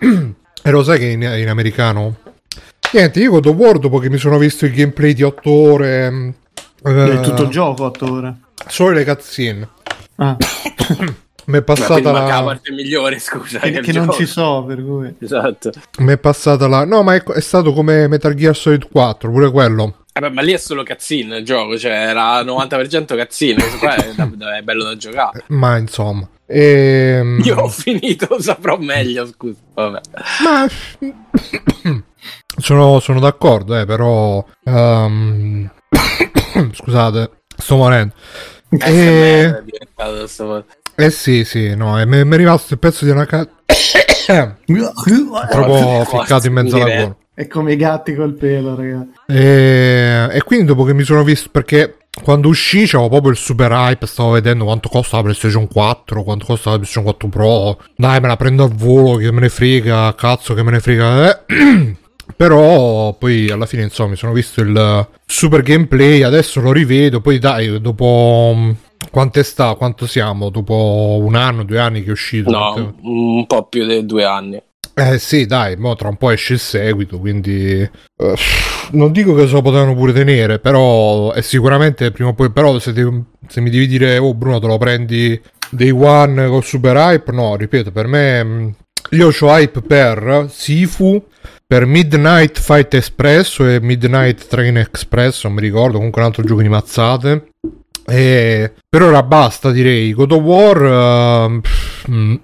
[coughs] E lo sai che in, in americano? Niente, io God of War dopo che mi sono visto il gameplay di 8 ore... mm, eh, È tutto il gioco, 8 ore. Solo le cutscene. Ah, [coughs] Mi è passata la la... parte migliore, scusa. che, che non gioco. ci so, per cui. Esatto. Mi è passata la... No, ma è, è stato come Metal Gear Solid 4, pure quello. Eh beh, ma lì è solo cazzine il gioco, cioè era 90% cazzine, questo qua è, è bello da giocare. Ma insomma... Ehm... Io ho finito, [laughs] saprò meglio, scusa. Vabbè. Ma sono, sono d'accordo, eh, però ehm, [coughs] scusate, sto morendo. Eh, è diventato sto po- eh sì, sì, no, e mi è rimasto il pezzo di una ca- [coughs] proprio ficcato in mezzo alla gola. È come i gatti col pelo, ragazzi. E, e quindi dopo che mi sono visto perché quando uscì c'avevo proprio il super hype, stavo vedendo quanto costa la PlayStation 4, quanto costa la PlayStation 4 Pro. Dai, me la prendo al volo, che me ne frega, cazzo che me ne frega. eh. [clears throat] Però poi alla fine insomma mi sono visto il super gameplay, adesso lo rivedo, poi dai, dopo mm, quanto sta, quanto siamo? Dopo un anno, due anni che è uscito. No, un po' più di due anni. Eh sì, dai, mo tra un po' esce il seguito, quindi eh, non dico che se lo potevano pure tenere, però è sicuramente prima o poi, però se, ti- se mi devi dire, oh Bruno te lo prendi Day One col super hype, no, ripeto, per me mh, io ho hype per Sifu, per Midnight Fight Express e Midnight Train Express, non mi ricordo, comunque un altro gioco di mazzate. E per ora basta, direi. God of War pff, mm,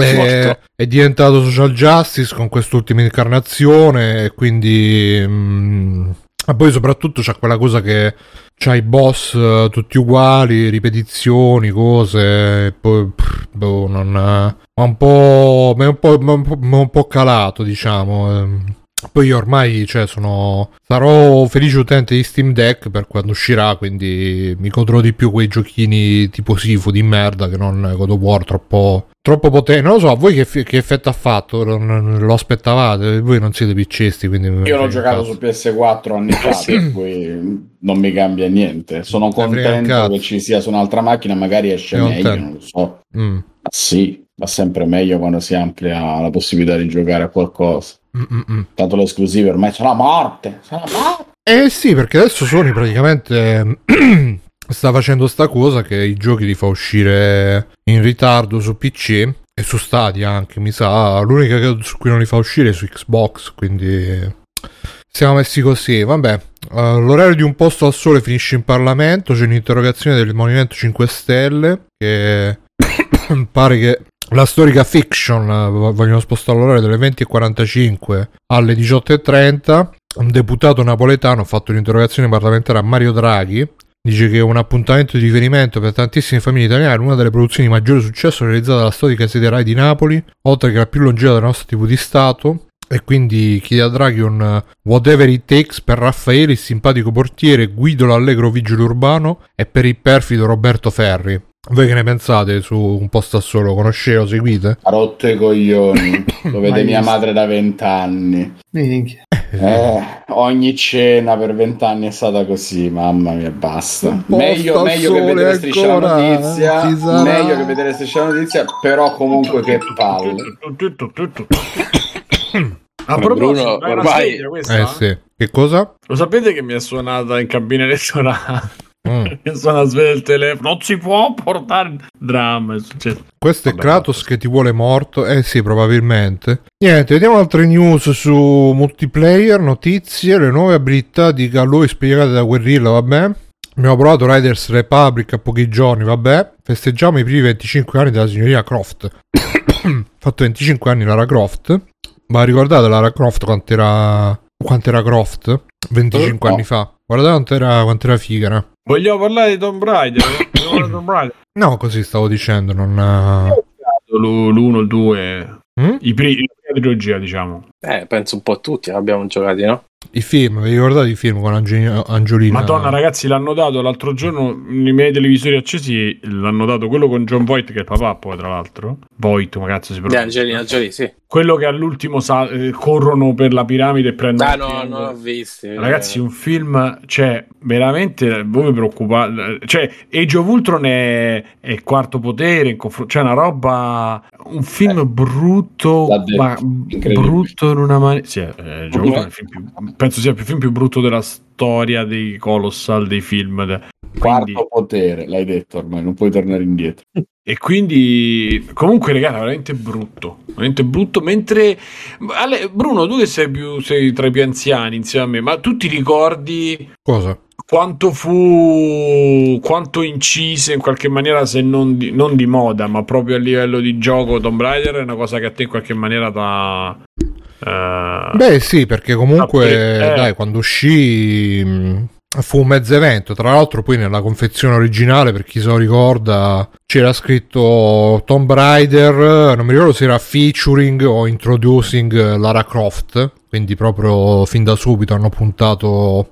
è, Morto. è diventato social justice con quest'ultima incarnazione e quindi mm, ma poi soprattutto c'ha quella cosa che c'ha i boss eh, tutti uguali ripetizioni cose e poi pff, boh, non ma un po' è un po', un po', un po' calato diciamo ehm. Poi ormai cioè, sono sarò felice utente di Steam Deck per quando uscirà quindi mi godrò di più quei giochini tipo Sifu di merda che non God of War troppo troppo potente non lo so a voi che, che effetto ha fatto Non- lo aspettavate voi non siete piccesti quindi Io l'ho giocato su PS4 anni fa, [coughs] per cui non mi cambia niente. Sono contento che ci sia su un'altra macchina, magari esce meglio, te. non lo so. Mm, Ma sì, va sempre meglio quando si amplia la possibilità di giocare a qualcosa. Mm, mm, mm. Tanto le esclusive ormai sono a morte. Sono a morte. Eh sì, perché adesso Sony praticamente [clears throat] sta facendo sta cosa che i giochi li fa uscire in ritardo su PC e su Stadia anche, mi sa. L'unica su cui non li fa uscire è su Xbox, quindi siamo messi così. Vabbè, eh, l'orario di un posto al sole finisce in Parlamento, c'è un'interrogazione del Movimento 5 Stelle che [coughs] pare che la storica fiction, eh, vogliono spostare l'orario dalle 20.45 alle 18.30. Un deputato napoletano ha fatto un'interrogazione parlamentare a Mario Draghi. Dice che è un appuntamento di riferimento per tantissime famiglie italiane, una delle produzioni di maggiore successo realizzata dalla storica sede Rai di Napoli, oltre che la più longeva della nostra TV di Stato. E quindi chiede a Draghi un uh, whatever it takes per Raffaele, il simpatico portiere, Guido l'allegro vigile urbano e per il perfido Roberto Ferri. Voi che ne pensate su un posto a solo? Conoscete o seguite? Ha rotto i coglioni. [coughs] Lo vede Mai mia madre da vent'anni. Minchia. Eh, ogni cena per vent'anni è stata così, mamma mia, basta. Meglio, meglio che vedere striscia la ancora, notizia. Meglio che vedere striscia la notizia, però comunque che palle. A proposito, Bruno, ormai- sveglia questa? Eh sì. Che cosa? Lo sapete che mi è suonata in cabina elettorale? Mm. [laughs] la sveglia del telefono. Non si può portare dramma. È. Questo è Vabbè, Kratos fatto. che ti vuole morto? Eh sì, probabilmente. Niente, vediamo altre news su multiplayer, notizie, le nuove abilità di Galloi spiegate da Guerrilla, vabbè. Abbiamo provato Riders Republic a pochi giorni, vabbè. Festeggiamo i primi 25 anni della signorina Croft. [coughs] Fatto 25 anni Lara Croft. Ma ricordate Lara Croft quanto era... Quanto era Croft? 25 Eh, no. anni fa. Guardate quanto era, quanto era figa, no? Vogliamo parlare di Tomb Raider? [coughs] Tomb Raider? No, così stavo dicendo, non... eh, L- L'uno, il due, mm? i primi, la prima trilogia, diciamo. Eh, penso un po' tutti abbiamo giocati, no? I film, vi ricordate i film con Ange- Angiolina? Madonna, ragazzi, l'hanno dato l'altro giorno nei miei televisori accesi. L'hanno dato quello con John Voight, che è il papà, poi tra l'altro. Voight, ma cazzo si Di pronuncia. Angelina Jolie, sì. Quello che all'ultimo sa- eh, corrono per la piramide e prendono. Ah, no, non l'ho visto. Ragazzi, un film, cioè, veramente voi vi preoccupate. Cioè, Age of Ultron è, è il quarto potere, in confr- cioè, una roba. Un film brutto, l'ha detto, ma brutto in una maniera. Sì, eh, of Ultron è il film più- penso sia il film più brutto della storia dei Colossal, dei film. de- Quindi, Quarto potere, l'hai detto ormai, non puoi tornare indietro. e quindi, comunque, raga, era veramente brutto. Veramente brutto. Mentre, Ale- Bruno, tu che sei, più, sei tra i più anziani insieme a me, ma tu ti ricordi Cosa? quanto fu quanto incise in qualche maniera se non di, non di moda ma proprio a livello di gioco Tomb Raider è una cosa che a te in qualche maniera da Beh, sì, perché comunque, Eh. dai, quando uscì mh, fu un mezzo evento. Tra l'altro, poi nella confezione originale, per chi se lo ricorda, c'era scritto Tomb Raider. Non mi ricordo se era featuring o introducing Lara Croft. Quindi, proprio fin da subito hanno puntato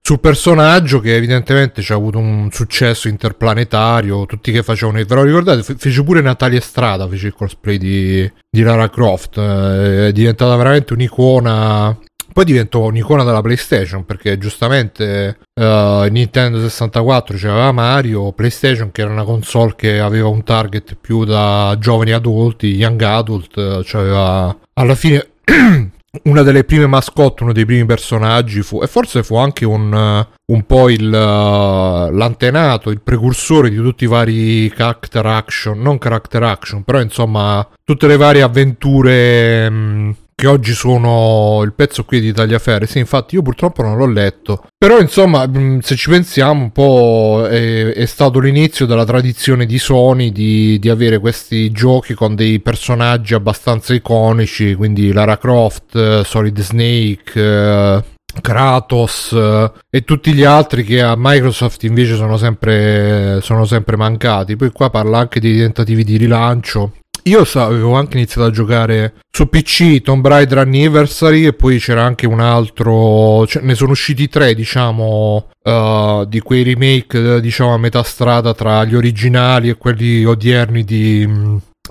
sul personaggio che evidentemente ci ha avuto un successo interplanetario, tutti che facevano, ve lo ricordate? Fe- fece pure Natalia Strada, fece il cosplay di, di Lara Croft, eh, è diventata veramente un'icona, poi diventò un'icona della PlayStation perché giustamente eh, Nintendo 64 c'aveva Mario, PlayStation che era una console che aveva un target più da giovani adulti, young adult, eh, c'aveva alla fine [clears throat] una delle prime mascotte, uno dei primi personaggi fu, e forse fu anche un, eh, un po' il, eh, l'antenato, il precursore di tutti i vari character action, non character action, però insomma tutte le varie avventure mh, che oggi sono il pezzo qui di Tagliaferri. Sì, infatti io purtroppo non l'ho letto. Però insomma, mh, se ci pensiamo un po' è, è stato l'inizio della tradizione di Sony di, di avere questi giochi con dei personaggi abbastanza iconici, quindi Lara Croft, eh, Solid Snake, eh, Kratos eh, e tutti gli altri che a Microsoft invece sono sempre, sono sempre mancati. Poi qua parla anche dei tentativi di rilancio. Io sa- avevo anche iniziato a giocare su PC Tomb Raider Anniversary e poi c'era anche un altro, cioè, ne sono usciti tre diciamo eh, di quei remake diciamo a metà strada tra gli originali e quelli odierni di,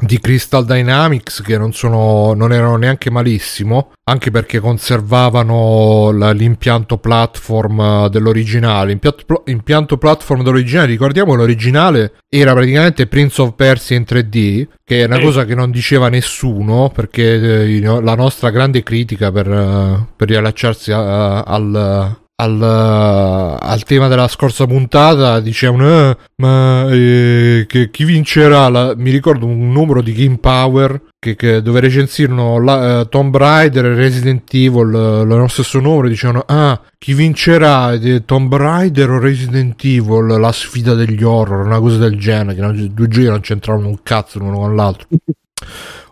di Crystal Dynamics che non, sono, non erano neanche malissimo anche perché conservavano l'impianto platform dell'originale. Impianto, pl- impianto platform dell'originale ricordiamo l'originale era praticamente Prince of Persia in 3D che è una cosa che non diceva nessuno perché eh, la nostra grande critica per, eh, per riallacciarsi a- al, al, al tema della scorsa puntata dicevano "Eh, ma eh, che chi vincerà? La-" mi ricordo un numero di Game Power che, che- dove recensirono la, eh, Tomb Raider e Resident Evil eh, lo stesso numero dicevano ah chi vincerà eh, Tomb Raider o Resident Evil? La sfida degli horror una cosa del genere. Non- due giochi non c'entravano un cazzo l'uno con l'altro.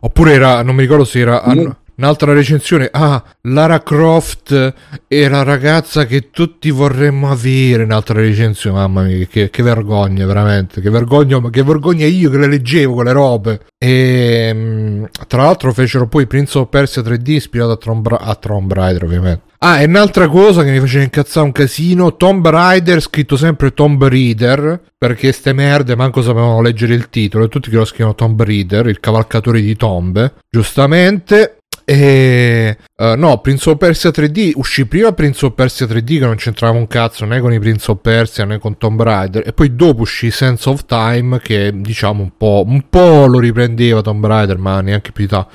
Oppure era, non mi ricordo se era Mm. Un'altra recensione. Ah, Lara Croft è la ragazza che tutti vorremmo avere. Un'altra recensione, mamma mia, che, che vergogna, veramente. Che vergogna, che vergogna io che le leggevo quelle robe. E mm, tra l'altro fecero poi Prince of Persia 3D ispirato a Tomb, Ra- a Tomb Raider, ovviamente. Ah, e un'altra cosa che mi faceva incazzare un casino, Tomb Raider scritto sempre Tomb Raider, perché ste merde manco sapevano leggere il titolo, e tutti che lo scrivono Tomb Raider, il cavalcatore di tombe, giustamente. E eh, no, Prince of Persia 3D uscì prima Prince of Persia 3D che non c'entrava un cazzo né con i Prince of Persia né con Tomb Raider e poi dopo uscì Sense of Time che diciamo un po', un po' lo riprendeva Tomb Raider ma neanche più di tanto.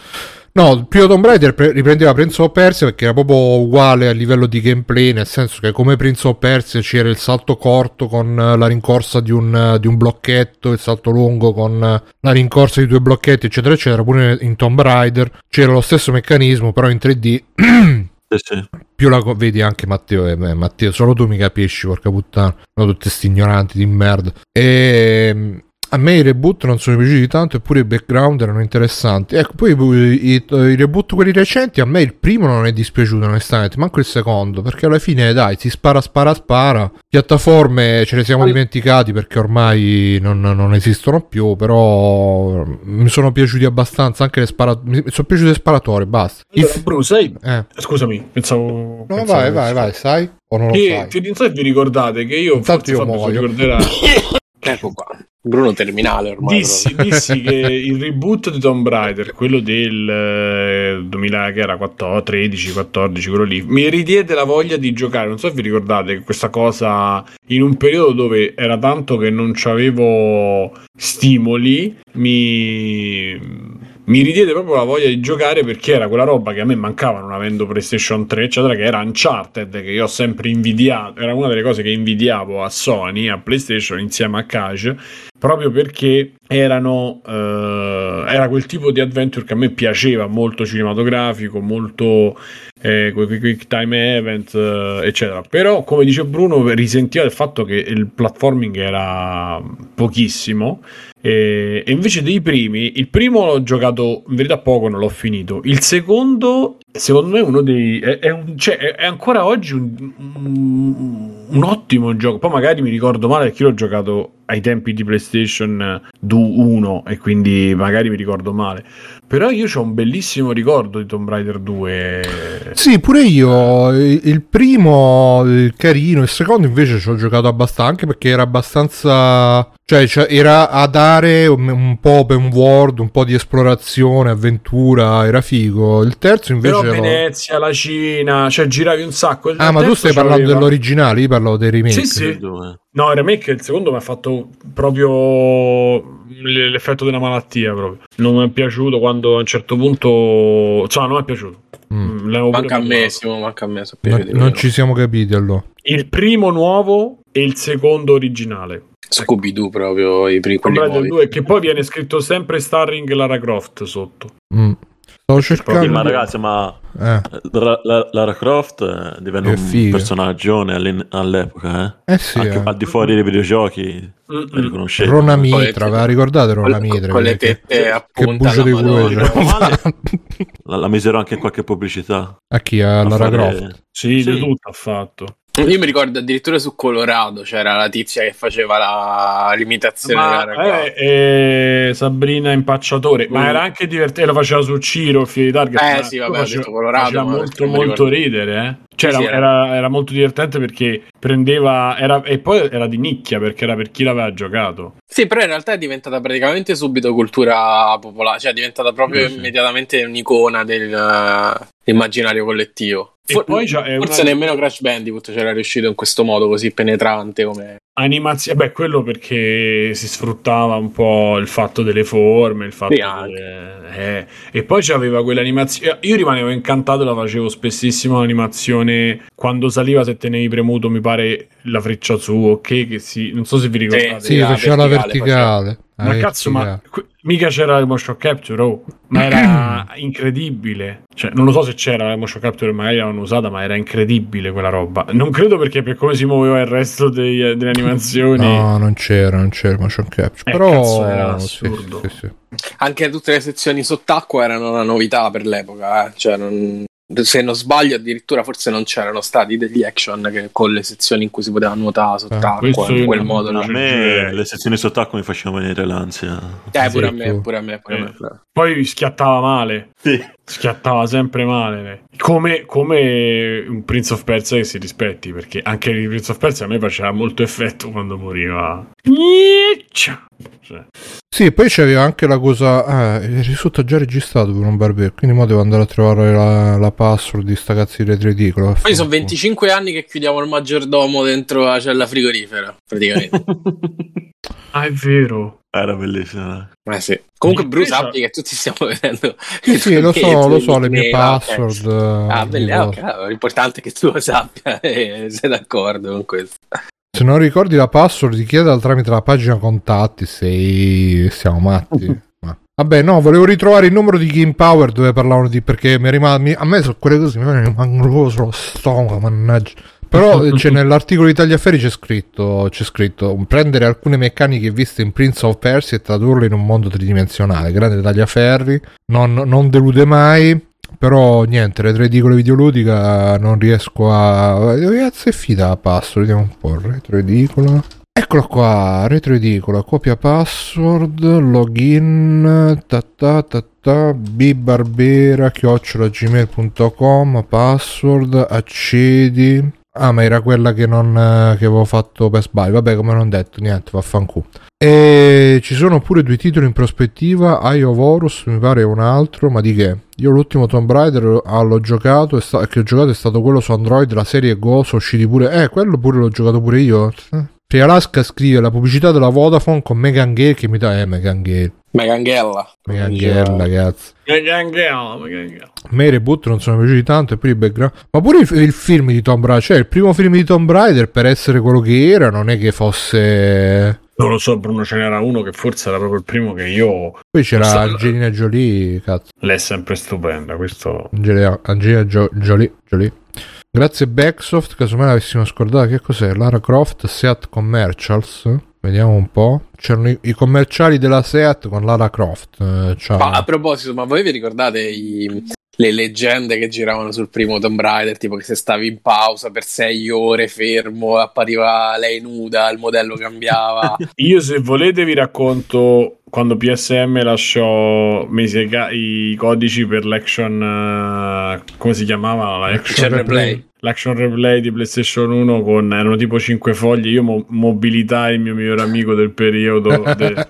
No, il primo Tomb Raider pre- riprendeva Prince of Persia perché era proprio uguale a livello di gameplay, nel senso che come Prince of Persia c'era il salto corto con eh, la rincorsa di un, eh, di un blocchetto, il salto lungo con eh, la rincorsa di due blocchetti, eccetera, eccetera. Pure in Tomb Raider c'era lo stesso meccanismo, però in 3D. [clears throat] Sì, sì. Più la vedi anche Matteo, eh, beh, Matteo, solo tu mi capisci, porca puttana, no, tutti sti ignoranti di merda. E a me i reboot non sono piaciuti tanto, eppure i background erano interessanti. Ecco, poi i, i- i reboot quelli recenti, a me il primo non è dispiaciuto, onestamente, manco il secondo, perché alla fine, dai, si spara, spara, spara. Piattaforme ce le siamo dimenticati perché ormai non, non esistono più, però mi sono piaciuti abbastanza anche le sparatori. Mi sono piaciute le sparatori, basta. I Allora, f- Bruno, sai... eh. Scusami, pensavo... No, pensavo vai, vai, vai, sai? O non lo Che, sai? se vi ricordate che io forse io muoio. ricorderà [laughs] Ecco qua. Bruno terminale ormai. dissi, dissi [laughs] che il reboot di Tomb Raider quello del eh, 2000 che era 14, 13 14 quello lì mi ridiede la voglia di giocare non so se vi ricordate che questa cosa in un periodo dove era tanto che non c'avevo stimoli mi mi ridiede proprio la voglia di giocare perché era quella roba che a me mancava non avendo PlayStation 3 eccetera che era Uncharted che io ho sempre invidiato era una delle cose che invidiavo a Sony a PlayStation insieme a Cage proprio perché erano eh, era quel tipo di adventure che a me piaceva molto cinematografico molto eh, quick time event eh, eccetera. Però come dice Bruno risentiva del fatto che il platforming era pochissimo e, e invece dei primi il primo l'ho giocato in verità poco non l'ho finito. Il secondo secondo me uno dei è, è un- cioè, è- ancora oggi un, un- un ottimo gioco. Poi magari mi ricordo male perché l'ho giocato ai tempi di PlayStation 1 e quindi magari mi ricordo male però io ho un bellissimo ricordo di Tomb Raider 2 Sì, pure io. Il primo eh, carino, il secondo invece ci ho giocato abbastanza, anche perché era abbastanza. Cioè, cioè, era a dare un, un po' open world, un po' di esplorazione, avventura, era figo. Il terzo invece. però Venezia la Cina cioè giravi un sacco Il Ah, ma tu stai parlando c'aveva- dell'originale, io parlo dei remake. Sì, sì. Due. No, il remake il secondo mi ha fatto proprio l'effetto della malattia proprio. Non mi è piaciuto quando a un certo punto... Cioè, non mi è piaciuto. Mm. Mm, Manca a me. Simo, manca a me. so Non, non ci siamo capiti allora. Il primo nuovo e il secondo originale. Scooby-Doo proprio, i primi quelli nuovi. 2, che poi viene scritto sempre starring Lara Croft sotto. Mm. Stavo cercando. ma ragazzi, ma Eh, la- la- Lara Croft eh, diventa È un personaggio all'epoca, eh? eh sì. Anche eh. al di fuori dei videogiochi riconoscete. Rona Mitra, la ricordate Rona Mitra? con le Che- tette a che punta bucio di culo. La, la misero anche in qualche pubblicità. A chi? A Lara fare- Croft? Sì, Sì. di tutto ha fatto. Io mi ricordo addirittura su Colorado c'era la tizia che faceva la l'imitazione Ma, della ragazza. eh, eh, Sabrina Impacciatore, ma Mm. era anche divertente. Lo faceva su Ciro, Fili Target. Eh, ma sì, vabbè, faceva- detto Colorado, faceva ma molto, molto ridere. Eh. Cioè, Sì, era, era- era molto divertente perché prendeva. Era, e poi era di nicchia perché era per chi l'aveva giocato. Sì, però in realtà è diventata praticamente subito cultura popolare, cioè è diventata proprio Sì, sì. immediatamente un'icona del, eh, dell'immaginario collettivo. For- poi forse una- nemmeno Crash Bandicoot c'era riuscito in questo modo così penetrante come... Animazione, beh, quello perché si sfruttava un po' il fatto delle forme, il fatto Sì, delle- eh. e poi c'aveva quell'animazione. Io rimanevo incantato, la facevo spessissimo l'animazione quando saliva se tenevi premuto, mi pare la freccia su, ok, che si non so se vi ricordate. Sì, la faceva la verticale, verticale. Ma Ah, cazzo, ma que- mica c'era il motion capture, oh. ma era [clears throat] incredibile. Cioè, non lo so se c'era il motion capture, magari l'avevano usata, ma era incredibile quella roba. Non credo perché per come si muoveva il resto dei- delle animazioni. No, non c'era, non c'era il motion capture. Eh, Però cazzo, era sì, assurdo. sì, sì. Anche tutte le sezioni sott'acqua erano una novità per l'epoca, eh. Cioè, non- se non sbaglio, addirittura forse non c'erano stati degli action che- con le sezioni in cui si poteva nuotare sott'acqua questo in quel non- modo. A me le sezioni sott'acqua mi facevano venire l'ansia. Eh, pure a me, pure a me, pure. Eh. pure a me. Poi schiattava male. Sì. Schiattava sempre male. lei. Come, come un Prince of Persia che si rispetti, perché anche il Prince of Persia a me faceva molto effetto quando moriva. Cioè, Sì, poi c'aveva anche la cosa. Il risulta già registrato per un barbiere. Quindi mo devo andare a trovare la, la password di sta cazzo di retro ridicolo. Poi sono 25 anni che chiudiamo il maggiordomo dentro la cella frigorifera, praticamente. [laughs] Ah, è vero. Era bellissimo. Eh sì. Comunque, Bruce, sappi che tutti stiamo [laughs] vedendo. Sì, sì, lo so, lo so, le mie password. Ah, eh, belli, di ah, cose. ok, l'importante è che tu lo sappia [laughs] e sei d'accordo con questo. Se non ricordi la password, richiedala tramite la pagina contatti. Sei. Siamo matti. [laughs] Ma- Vabbè, no, volevo ritrovare il numero di Game Power dove parlavano di. Perché mi rimane. mi- A me su quelle cose mi rimangono sullo stomaco, mannaggia. Però [laughs] c'è nell'articolo di Tagliaferri c'è scritto, c'è scritto prendere alcune meccaniche viste in Prince of Persia e tradurle in un mondo tridimensionale. Grande Tagliaferri, non, non delude mai. Però niente, retro edicolo videoludica non riesco a. Dove cazzo è finita la password? Vediamo un po'. Retro edicola. Eccolo qua, retro edicola, copia password, login, ta ta ta ta, bbarbera, chiocciola gmail.com, password, accedi. Ah, ma era quella che non eh, che avevo fatto per sbaglio. Vabbè, come non detto, niente, vaffanculo. E ci sono pure due titoli in prospettiva. Eye of Horus, mi pare un altro, ma di che? Io l'ultimo Tomb Raider ah, l'ho giocato, sta- che ho giocato è stato quello su Android, la serie sono usciti pure... Eh, quello pure l'ho giocato pure io. Eh. Alaska scrive la pubblicità della Vodafone con Megan Gale che mi dà... Eh, Megan Gale. Meganghella. Megan Gale, cazzo. Gangangale, gangangale. A me i reboot non sono piaciuti tanto e poi il background. Ma pure il, il film di Tomb Raider, cioè il primo film di Tomb Raider per essere quello che era, non è che fosse. Non lo so, Bruno, ce n'era uno che forse era proprio il primo che io. Poi c'era Sa- Angelina Jolie, cazzo. L'è sempre stupenda. Questo. Angelina, Angelina Jo- Jolie, Jolie. Grazie Backsoft, casomai l'avessimo scordato. Che cos'è? Lara Croft, Seat Commercials. Vediamo un po'. C'erano i, i commerciali della Seat con Lara Croft. eh, ciao. Ma a proposito, ma voi vi ricordate i- le leggende che giravano sul primo Tomb Raider? Tipo che se stavi in pausa per sei ore fermo, appariva lei nuda, il modello cambiava. [laughs] Io, se volete, vi racconto quando PSM lasciò mise i, codici per l'action. eh, come si chiamava? La Action replay. L'action replay di PlayStation 1 con erano tipo 5 fogli. Io mo- mobilitai il mio migliore amico del periodo. de- [laughs]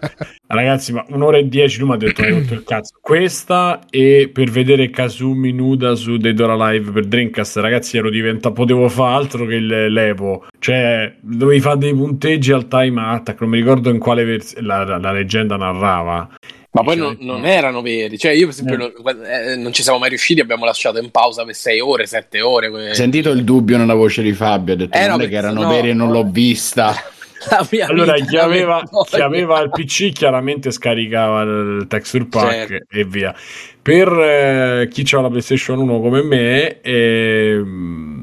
Ragazzi, ma un'ora e dieci lui mi ha detto: Hai rotto il cazzo. Questa e per vedere Kazumi nuda su Dead or Alive per Dreamcast, ragazzi, ero diventato. Potevo fare altro che il l'Evo. Cioè, dovevi fare dei punteggi al time attack. Non mi ricordo in quale versione la, la- la leggenda narrava. Ma poi non, non no. erano veri. Cioè, io, per esempio, Eh. non, eh, non ci siamo mai riusciti. Abbiamo lasciato in pausa per sei ore, sette ore. que- Hai sentito il dubbio nella voce di Fabio? Ha detto Eh, no, non è perché che erano sennò- veri e non l'ho vista. [laughs] Allora, chi aveva, chi aveva il PC chiaramente scaricava il texture pack Certo. e via. Per eh, chi ha la PlayStation 1 come me, ehm, Fa-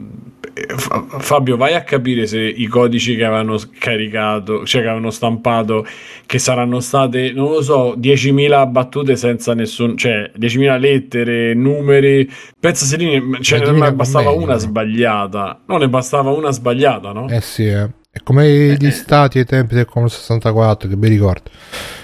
Fabio, vai a capire se i codici che avevano caricato, cioè che avevano stampato, che saranno state, non lo so, 10.000 battute senza nessun, cioè 10.000 lettere, numeri. Pensa se lì ne, cioè, 10.000 ne bastava commenti, una sbagliata. No, ne bastava una sbagliata, no? Eh sì, eh. È come gli stati ai tempi del Commodore 64, che bei ricordi.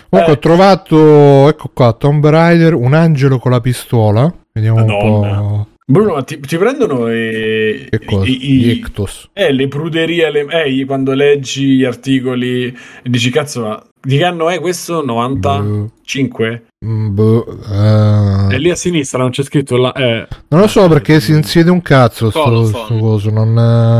Comunque Eh. ho trovato, ecco qua, Tomb Raider, un angelo con la pistola. Vediamo Madonna. un po' Bruno, ma ti, ti prendono i, che cosa. i- Gli Ictus. eh, le pruderie, le, eh, quando leggi gli articoli e dici cazzo, ma di che anno è questo? 95? Mm, boh, eh. E lì a sinistra non c'è scritto là, eh, Non lo so perché si insiede un cazzo sto, sto coso. Non,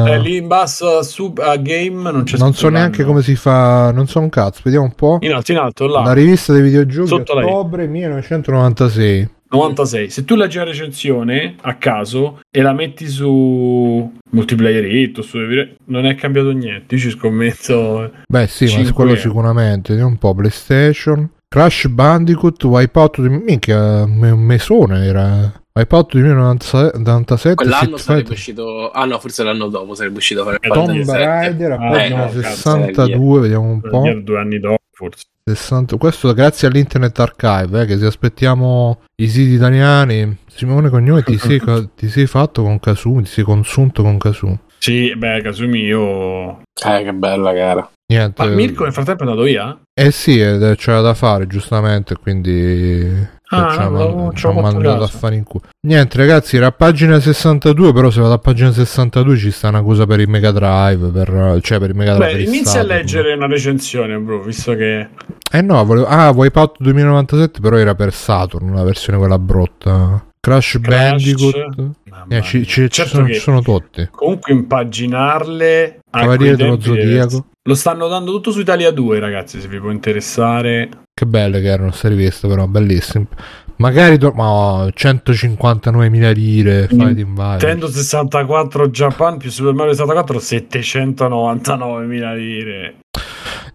eh, eh, lì in basso a, sub, a game non c'è non so neanche come si fa. Non so un cazzo. Vediamo un po'. In alto, in alto, là. La rivista dei videogiochi Sotto lei. ottobre 1996. 96. Se tu leggi la recensione a caso e la metti su multiplayeretto, su- non è cambiato niente. Io ci scommetto. Beh, sì, ma Cinque quello sicuramente. Un po' PlayStation. Crash Bandicoot, Wipeout, di- minchia, un mesone era. Wipeout 2097, Quell'anno Street sarebbe Fighter, uscito. Ah, no, forse l'anno dopo sarebbe uscito Tomb. Raider, a Ah, pagina no, cazzo, 62, vediamo un po'. Due anni dopo, forse. 60 Questo grazie all'Internet Archive, eh, che se aspettiamo i siti italiani, Simone Cognome ti sei, [laughs] ti sei fatto con Kasumi, ti sei consunto con Kasumi. Sì, beh, Kasumi io. Eh, che bella gara. Niente. Ma Mirko nel frattempo è andato via? Eh sì, c'era da fare giustamente, quindi Ah, ci no, ci ci ho mandato a fare in culo. Niente ragazzi, era a pagina 62, però se vado a pagina 62 ci sta una cosa per il Mega Drive, per, cioè per il Mega Drive. Beh, inizia a leggere una recensione, bro, visto che. Eh no, volevo... Ah, Wipeout 2097 però era per Saturn, la versione quella brotta. Crash, Crash. Bandicoot. Eh, ci, ci- ci Certo sono, che- ci sono tutti. Comunque impaginarle Cavaliere dello Zodiaco. Lo stanno dando tutto su Italia 2, ragazzi, se vi può interessare. Che belle che erano queste riviste, però bellissime. Magari to- ma 159.000 lire, Fighting Empire. Nintendo 64 Japan più Super Mario 64 799.000 lire.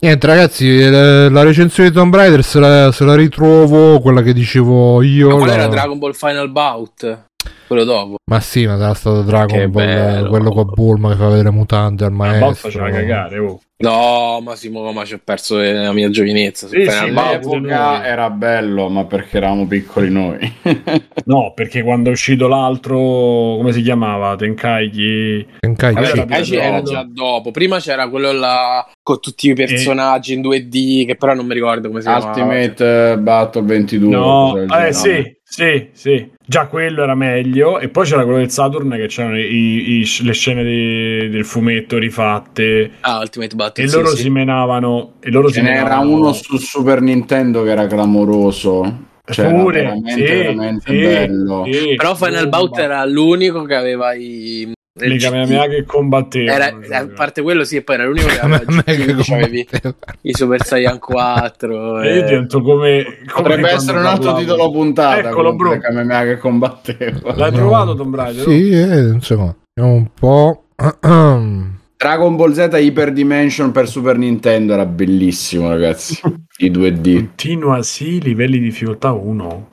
Niente ragazzi, eh, la recensione di Tomb Raider se la, se la ritrovo, quella che dicevo io. Ma qual la- era Dragon Ball Final Bout? Quello dopo. Ma sì, ma sarà stato Dragon Che Ball, bello. quello con Bulma che fa vedere mutante al Ma maestro. Faceva cagare, oh. No, ma Simo, ma ci ho perso eh, la mia giovinezza. Sì, sì, Bout. All'epoca era bello, ma perché eravamo piccoli noi. [laughs] No, perché quando è uscito l'altro, come si chiamava? Tenkaichi. Tenkaichi. Vabbè, Vabbè, era era già dopo. Prima c'era quello là con tutti i personaggi in 2D, che però non mi ricordo come si chiamava. Ultimate eh, Battle 22. No, eh sì, sì, sì. Già quello era meglio. E poi c'era quello del Saturn che c'erano i- i- le scene di- del fumetto rifatte. Ah, Ultimate Battle. E sì, loro sì. si menavano. E loro Ce si n'era menavano- uno su Super Nintendo che era clamoroso. Cioè, Pure, veramente, sì, veramente sì, bello. sì. Però Final. Bout era l'unico che aveva i... Le Kamehameha che combattevano. Era, a parte quello sì, e poi era l'unico che [laughs] aveva GT, combatteva. i Super Saiyan 4. [laughs] E io divento come, come Potrebbe essere un altro parlavo. titolo puntata. Eccolo, bro. le Kamehameha che combatteva. L'hai provato Tomb Raider? Sì, eh, insomma, vediamo un po'. [clears throat] Dragon Ball Z Hyper Dimension per Super Nintendo era bellissimo, ragazzi. [laughs] I 2D. Continua sì, livelli di difficoltà 1.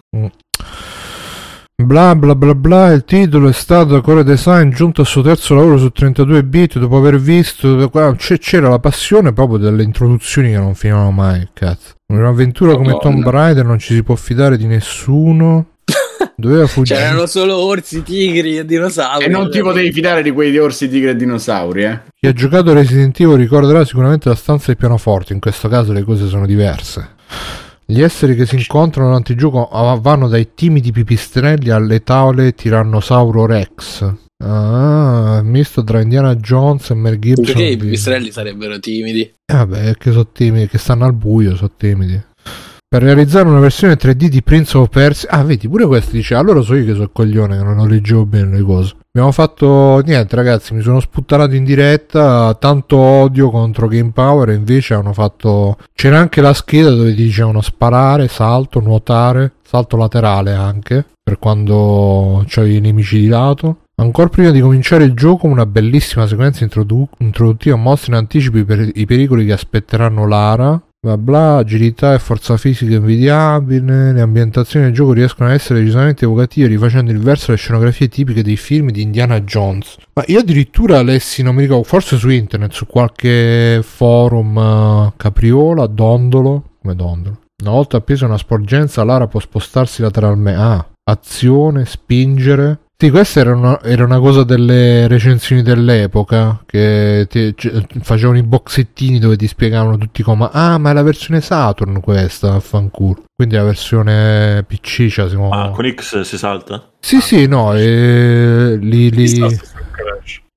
Bla bla bla bla, il titolo è stato Core Design giunto al suo terzo lavoro su 32 bit dopo aver visto c'era la passione proprio delle introduzioni che non finivano mai, cazzo. In un'avventura come Madonna. Tomb Raider non ci si può fidare di nessuno. [laughs] Doveva fuggire. C'erano solo orsi, tigri e dinosauri. E non ti potevi fidare di quei orsi, tigri e dinosauri, eh? Chi ha giocato Resident Evil ricorderà sicuramente la stanza del pianoforte, in questo caso le cose sono diverse. Gli esseri che si incontrano durante il gioco vanno dai timidi pipistrelli alle tavole Tirannosauro Rex. Ah, misto tra Indiana Jones e Mel Gibson. Perché i pipistrelli sarebbero timidi? Eh, vabbè, che sono timidi, che stanno al buio, sono timidi. Per realizzare una versione 3D di Prince of Persia. Ah, vedi, pure questo dice. Allora so io che sono coglione, che non leggevo bene le cose. Abbiamo fatto niente, ragazzi. Mi sono sputtanato in diretta. Tanto odio contro Game Power. Invece hanno fatto. C'era anche la scheda dove ti dicevano sparare, salto, nuotare, salto laterale anche. Per quando c'hai i nemici di lato. Ancora prima di cominciare il gioco, una bellissima sequenza introdu- introduttiva mostra in anticipo i, per- i pericoli che aspetteranno Lara. Bla bla, agilità e forza fisica invidiabile. Le ambientazioni del gioco riescono a essere decisamente evocative, rifacendo il verso alle scenografie tipiche dei film di Indiana Jones. Ma io addirittura lessi, non mi ricordo, forse su internet, su qualche forum eh, capriola, dondolo. Come dondolo? Una volta appesa una sporgenza, Lara può spostarsi lateralmente. Ah, azione, spingere. Sì, questa era una, era una cosa delle recensioni dell'epoca che ti- c- facevano i boxettini dove ti spiegavano tutti come ah ma è la versione Saturn questa affanculo quindi la versione PC cioè, siamo... Ma con X si salta? sì sì no eh, li, li,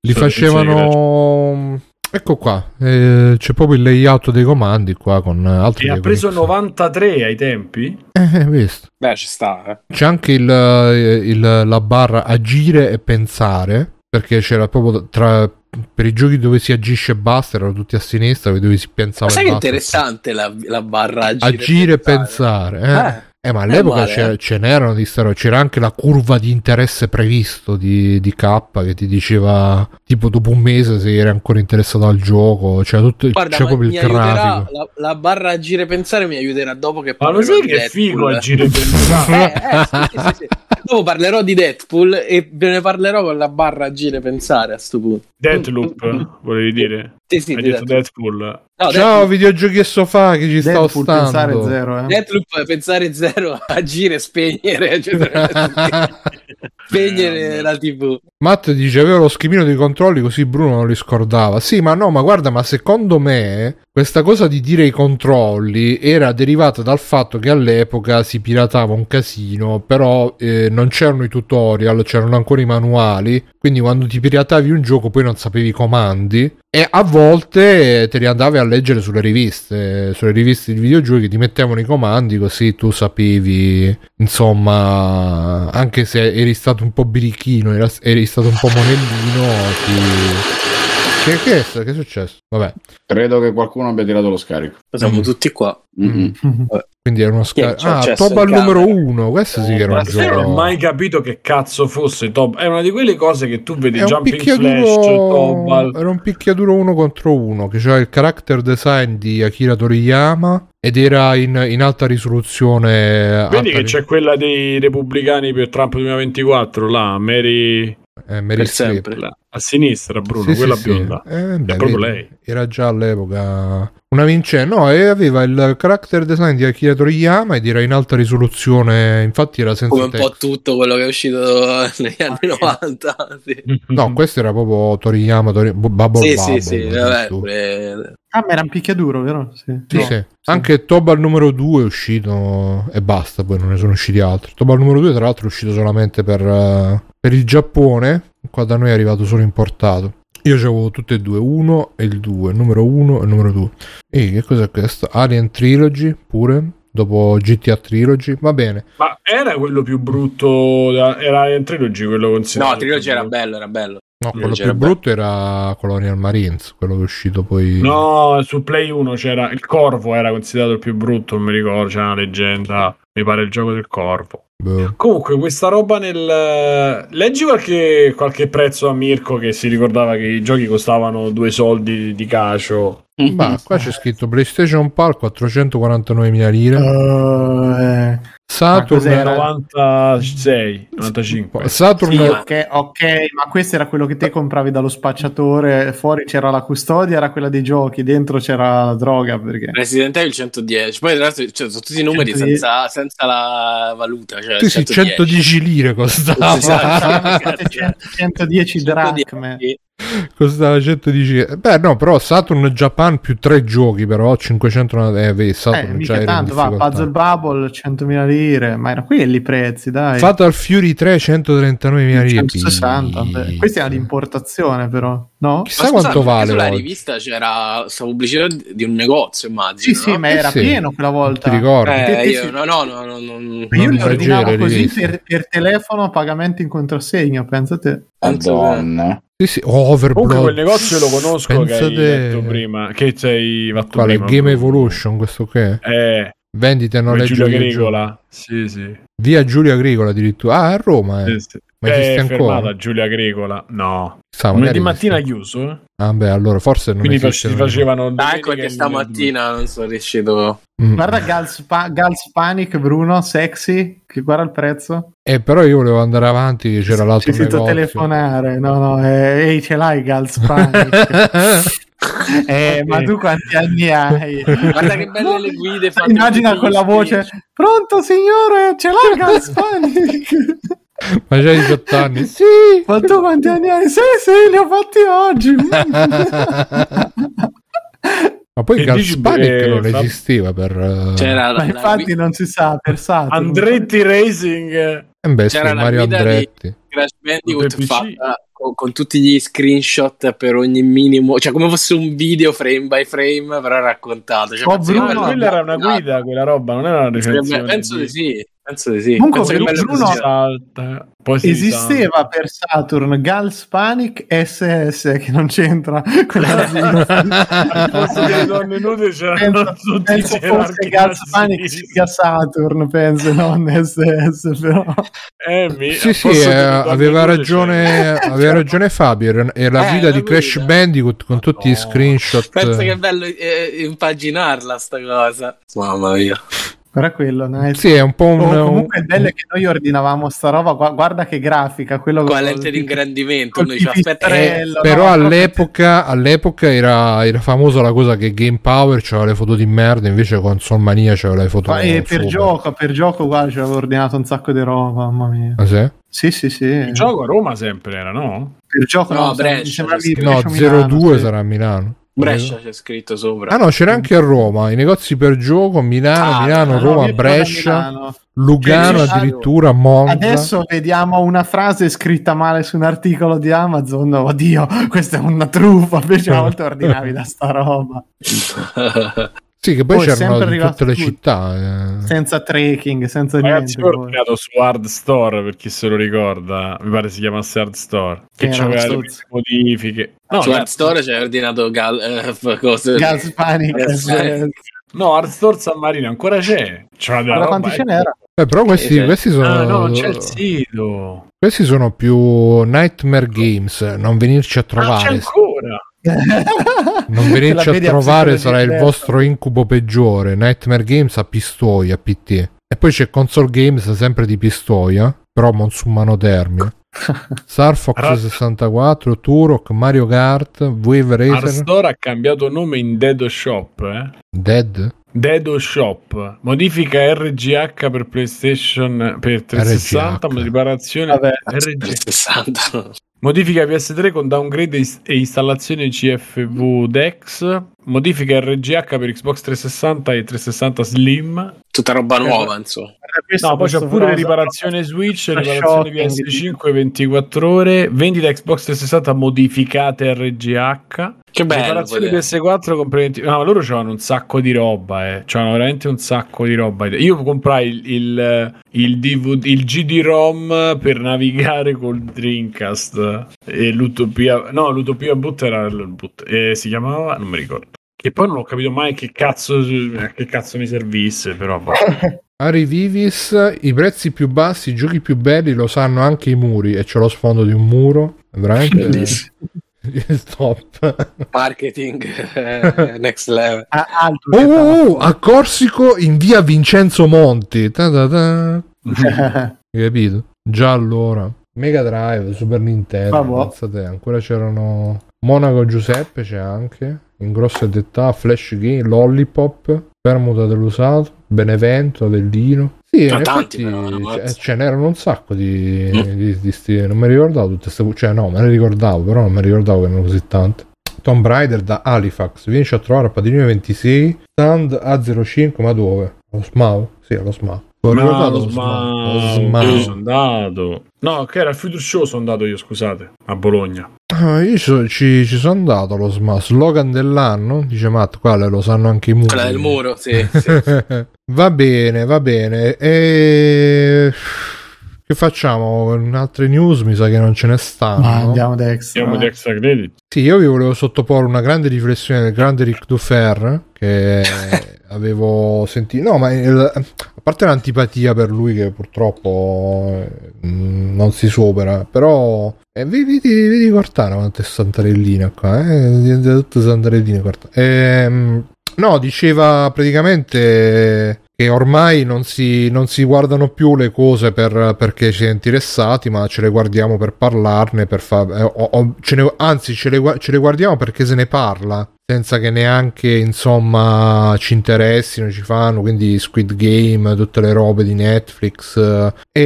li facevano ecco qua eh, c'è proprio il layout dei comandi qua con altri E ha preso con X. 93 ai tempi? eh, eh, visto Beh, ci sta, eh. C'è anche il, eh, il- la barra agire e pensare, perché c'era proprio tra per i giochi dove si agisce e basta, erano tutti a sinistra, dove si pensava Ma sai che interessante la, la barra agire, Agire e pensare? pensare, eh. Eh, ma all'epoca eh. ce n'erano di sta roba. C'era anche la curva di interesse previsto di, di K che ti diceva tipo dopo un mese se eri ancora interessato al gioco. C'era tutto Guarda, c'è proprio il grafico. la, la barra a gire pensare mi aiuterà dopo che Ma lo parlerò sai di che figo agire pensare? [laughs] Eh, eh, sì, sì, sì. Dopo parlerò di Deadpool e ve ne parlerò con la barra a gire pensare a sto punto. Deathloop, volevi dire? Sì, sì, Hai detto Deadpool. Deadpool. No, Ciao, Deadpool, videogiochi e sofà che ci sta Deadpool pensare ostando. zero, eh. Deathloop, pensare zero, [laughs] agire, spegnere, [laughs] spegnere la TV. Matt dice avevo lo schemino dei controlli così Bruno non li scordava. Sì, ma no, ma guarda, ma secondo me questa cosa di dire i controlli era derivata dal fatto che all'epoca si piratava un casino, però eh, non c'erano i tutorial, c'erano ancora i manuali, quindi quando ti piratavi un gioco poi non sapevi i comandi e a volte te li andavi a leggere sulle riviste, sulle riviste di videogiochi ti mettevano i comandi così tu sapevi, insomma, anche se eri stato un po' birichino, eri stato un po' monellino, ti... Che, che, è, che è successo? Vabbè, Credo che qualcuno abbia tirato lo scarico. Siamo Mm. tutti qua. Mm-mm. quindi era uno scarico. Ah, Toba al numero camera? uno, questo sì che era un sai, non ho gioco... mai capito che cazzo fosse Top. È una di quelle cose che tu vedi È un Jumping Flash, picchiaduro, Tobal. era un picchiaduro uno contro uno che c'era il character design di Akira Toriyama ed era in, in alta risoluzione. Vedi alta che c'è quella dei repubblicani per Trump 2024, là, Mary eh, Meryl sempre. a sinistra, Bruno, Sì, quella sì, sì. bionda. Eh, beh, È proprio lei. Era già all'epoca una vincente. No, e aveva il character design di Akira Toriyama ed era in alta risoluzione. Infatti era senza Come un po' testo. tutto quello che è uscito [laughs] negli anni 90. Sì, [laughs] No, questo era proprio Toriyama, Tori... Bubble sì, Bubble, sì, sì, vabbè, pure- Ah, ma era un picchiaduro, vero? Sì. Sì, No. sì. Anche Tobal numero 2 è uscito e basta, poi non ne sono usciti altri. Tobal numero 2 tra l'altro è uscito solamente per, eh, per il Giappone, qua da noi è arrivato solo importato. Io c'avevo tutte e due, uno e il 2, il numero 1 e numero 2. E che cos'è questo? Alien Trilogy pure, dopo GTA Trilogy, va bene. Ma era quello più brutto, da- era in Trilogy quello considerato. No, Trilogy era brutto. bello, era bello. No, quello c'era più bello. brutto era Colonial Marines, quello che è uscito poi... No, su Play 1 c'era il Corvo, era considerato il più brutto, non mi ricordo, c'era una leggenda, mi pare il gioco del Corvo. Boh. Comunque, questa roba nel. Leggi qualche, qualche prezzo a Mirko che si ricordava che i giochi costavano due soldi di cacio. Ma qua c'è scritto PlayStation Pal 449.000 lire. Eh, Saturn, cos'era? 96, 95. Saturn sì, ok, ok, ma questo era quello che te compravi dallo spacciatore. Fuori c'era la custodia, era quella dei giochi, dentro c'era la droga. Perché Resident Evil 110. Poi, tra l'altro, cioè, sono tutti i numeri 110. senza, senza la valuta. Cioè, Sì, sì, 110 lire costava. Esatto. 110 dracme. Costava 110 lire. Beh, no, però Saturn Japan più tre giochi, però 500 eh, vedi, Eh, Saturn già era tanto, va. Puzzle Bubble 100.000 lire, ma erano quelli i prezzi, dai. Fatal Fury 3 139.000 lire. 160, beh. Pizzica. questi erano di importazione però, no? Chissà quanto vale Sulla oggi. rivista c'era questa pubblicità di un negozio, immagino. Sì, sì, no? ma Eh era sì. pieno quella volta. Ti ricordi? Eh, io, no, no, no, no, no, no. Io Non li ordinavo così per, per telefono a pagamento in contrassegno, pensa te. Penso Madonna. Sì, sì, Overblood. Comunque quel negozio lo conosco che Pensa hai te- detto prima. Che sei fatto Quale? prima. Game. Evolution, questo che è? Eh, Vendite come noleggio Giulio. Agricola. Sì, sì. Via Giulio Agricola addirittura. Ah, a Roma, eh. Sì, sì. Ma esiste è ancora? fermata Giulia Agricola. No. Chissà, Lunedì mattina esiste. chiuso. eh. Ah, beh, allora forse non Quindi esiste. si non- facevano. Ah, ecco e lunedì. stamattina non sono riuscito. Mm. Guarda Gals, Pa- Gals Panic, Bruno, sexy, che guarda il prezzo. Eh, però io volevo andare avanti, che c'era l'altro Ci sento telefonare. No, no, eh, ehi, ce l'hai Gals Panic. [laughs] eh, ma tu quanti anni hai? Guarda che belle le guide fatte Immagina con la voce. Pronto signore, ce l'hai [laughs] Gals Panic? Ma c'hai 18 anni? [laughs] Sì! Ma tu quanti anni hai? Sì, sì, li ho fatti oggi. [laughs] [laughs] Ma poi Che Gas dici, Panic eh, non Fab- esisteva per... eh, C'era la, Ma la infatti gui- non si sa, per Saturn. Andretti Racing. eh beh, sì, c'era la Mario Andretti. Crash Bandicoot fatta con, con tutti gli screenshot per ogni minimo, cioè come fosse un video frame by frame, però raccontato. Cioè, Oh, Bruno, Ah, quella era una guida, quella roba, non era una recensione. Penso di- sì. Penso di sì. Comunque, Penso che Bruno- salta, poi si Esisteva per Saturn Gals Panic SS che non c'entra con la posto [laughs] delle donne nude c'erano penso, [laughs] tutti i penso fosse Gals Panic sia Saturn penso non SS però Eh, mi- Sì, sì, eh, aveva ragione, c'era- [laughs] aveva ragione Fabio. era- la Eh, guida di Crash guida. Bandicoot con tutti i Madonna. screenshot. Penso che è bello eh, impaginarla sta cosa. Mamma mia. Era quello nice. Sì, è un po' un. Oh, comunque il bello è che noi ordinavamo sta roba gu- guarda che grafica quello Con lente di ingrandimento. Noi ci aspetta. pipistrello, Però no, all'epoca, all'epoca era, era famosa la cosa che Game Power c'aveva le foto di merda, invece Console Mania c'aveva le foto Ma, eh, per super. gioco, per gioco, guarda, ci avevo ordinato un sacco di roba, mamma mia. Ah, sì? Sì, sì, sì. Il gioco a Roma sempre era, no? Per gioco, No, no, Brescia, di No, Brescia Milano, 02 sì. sarà a Milano. Brescia c'è scritto sopra. Ah no, c'era anche a Roma, i negozi per gioco, Milano, Ah, Milano, No, Roma, Brescia, Milano. Lugano addirittura, Monza. Adesso vediamo una frase scritta male su un articolo di Amazon. Oddio, questa è una truffa. Invece una volta ordinavi da sta roba. [laughs] Sì, che poi Poi c'erano tutte le tutto. città. eh. Senza tracking, senza Ragazzi, niente. ho ordinato su Hard Store per chi se lo ricorda. Mi pare si chiamasse Hard Store. Che Era c'aveva le modifiche. No, Su Art Store c'è ordinato gal- eh, cose. Gas Panic. Gas Panic. no, Hard Store San Marino ancora c'è. Guarda roba, quanti eh. ce n'era. Eh, però questi, questi sono. Ah, no, c'è il sito. Questi sono più Nightmare Games. Non venirci a Ah, c'è trovare. ancora. non venirci a trovare sarà il vostro incubo peggiore. Nightmare Games a Pistoia, PT. E poi c'è Console Games sempre di Pistoia, però non su mano termine. [laughs] Star Fox Ra- 64, Turok, Mario Kart, Wave Racer, Store ha cambiato nome in Dedo Shop. Eh? Dead. Dedo Shop. Modifica RGH per PlayStation per 360. RGH. Riparazione Vabbè. RG. 60. Modifica PS3 con downgrade e e installazione CFV Dex. Modifica RGH per Xbox 360 e 360 Slim. Tutta roba nuova, insomma. Questo No, poi c'è pure cosa- riparazione Switch, riparazione shocking, PS5 24 ore, vendita Xbox 360 modificate RGH. Che bello. Riparazione poter- PS4 complementi. No, ma loro c'avevano un sacco di roba, eh. C'avevano veramente un sacco di roba. Io comprai il, il, il, DVD, il GD-ROM per navigare col Dreamcast. E l'Utopia. No, l'Utopia Boot era. il boot, eh, si chiamava. Non mi ricordo. Che poi non ho capito mai che cazzo, eh, che cazzo mi servisse, però. boh. [laughs] Ari Vivis, i prezzi più bassi, i giochi più belli lo sanno anche i muri e c'è lo sfondo di un muro. Veramente Bellissimo. [laughs] top. Marketing eh, next level. Ah, altro Oh, oh, oh, a Corsico in via Vincenzo Monti. Ta ta ta. [laughs] capito? Già allora. Mega Drive, Super Nintendo. Pensate, ancora c'erano Monaco Giuseppe, c'è anche. In grosse detta, Flash Game, Lollipop, Permuta dell'usato, Benevento, Avellino. Sì, in tanti effetti però, ce, n'erano un sacco di, Mm. di, di sti- Non mi ricordavo tutte queste... Cioè no, me le ricordavo, però non mi ricordavo che erano così tante. Tomb Raider da Halifax, vienici a trovare a Padinino 26, stand A05, ma dove? Lo SMAU? Sì, allo SMAU. No, lo lo SMAU. Lo SMAU. SMAU. sono andato. No, che era il Future Show sono andato io, scusate, a Bologna. Ah, io ci, ci, ci sono andato allo SMAU. Slogan dell'anno, dice Matt, quale lo sanno anche i muri. Quella del muro, sì. sì. [laughs] va bene, va bene. E... Che facciamo? In altre news mi sa che non ce ne stanno. Ma andiamo da extra. Siamo di extra credit. Sì, io vi volevo sottoporre una grande riflessione del grande Ric Dufer che [laughs] avevo sentito. No, ma il- a parte l'antipatia per lui che purtroppo eh, non si supera, però eh, vedi, vedi, vedi Cortana quante santarelline qua, eh? Diventate tutte santarelline Cortana. Ehm, no, diceva praticamente che ormai non si, non si guardano più le cose per, perché ci è interessati, ma ce le guardiamo per parlarne, per fa- eh, o- o- ce ne- anzi ce le, ce le guardiamo perché se ne parla, senza che neanche insomma ci interessino, ci fanno, quindi Squid Game, tutte le robe di Netflix. eh, e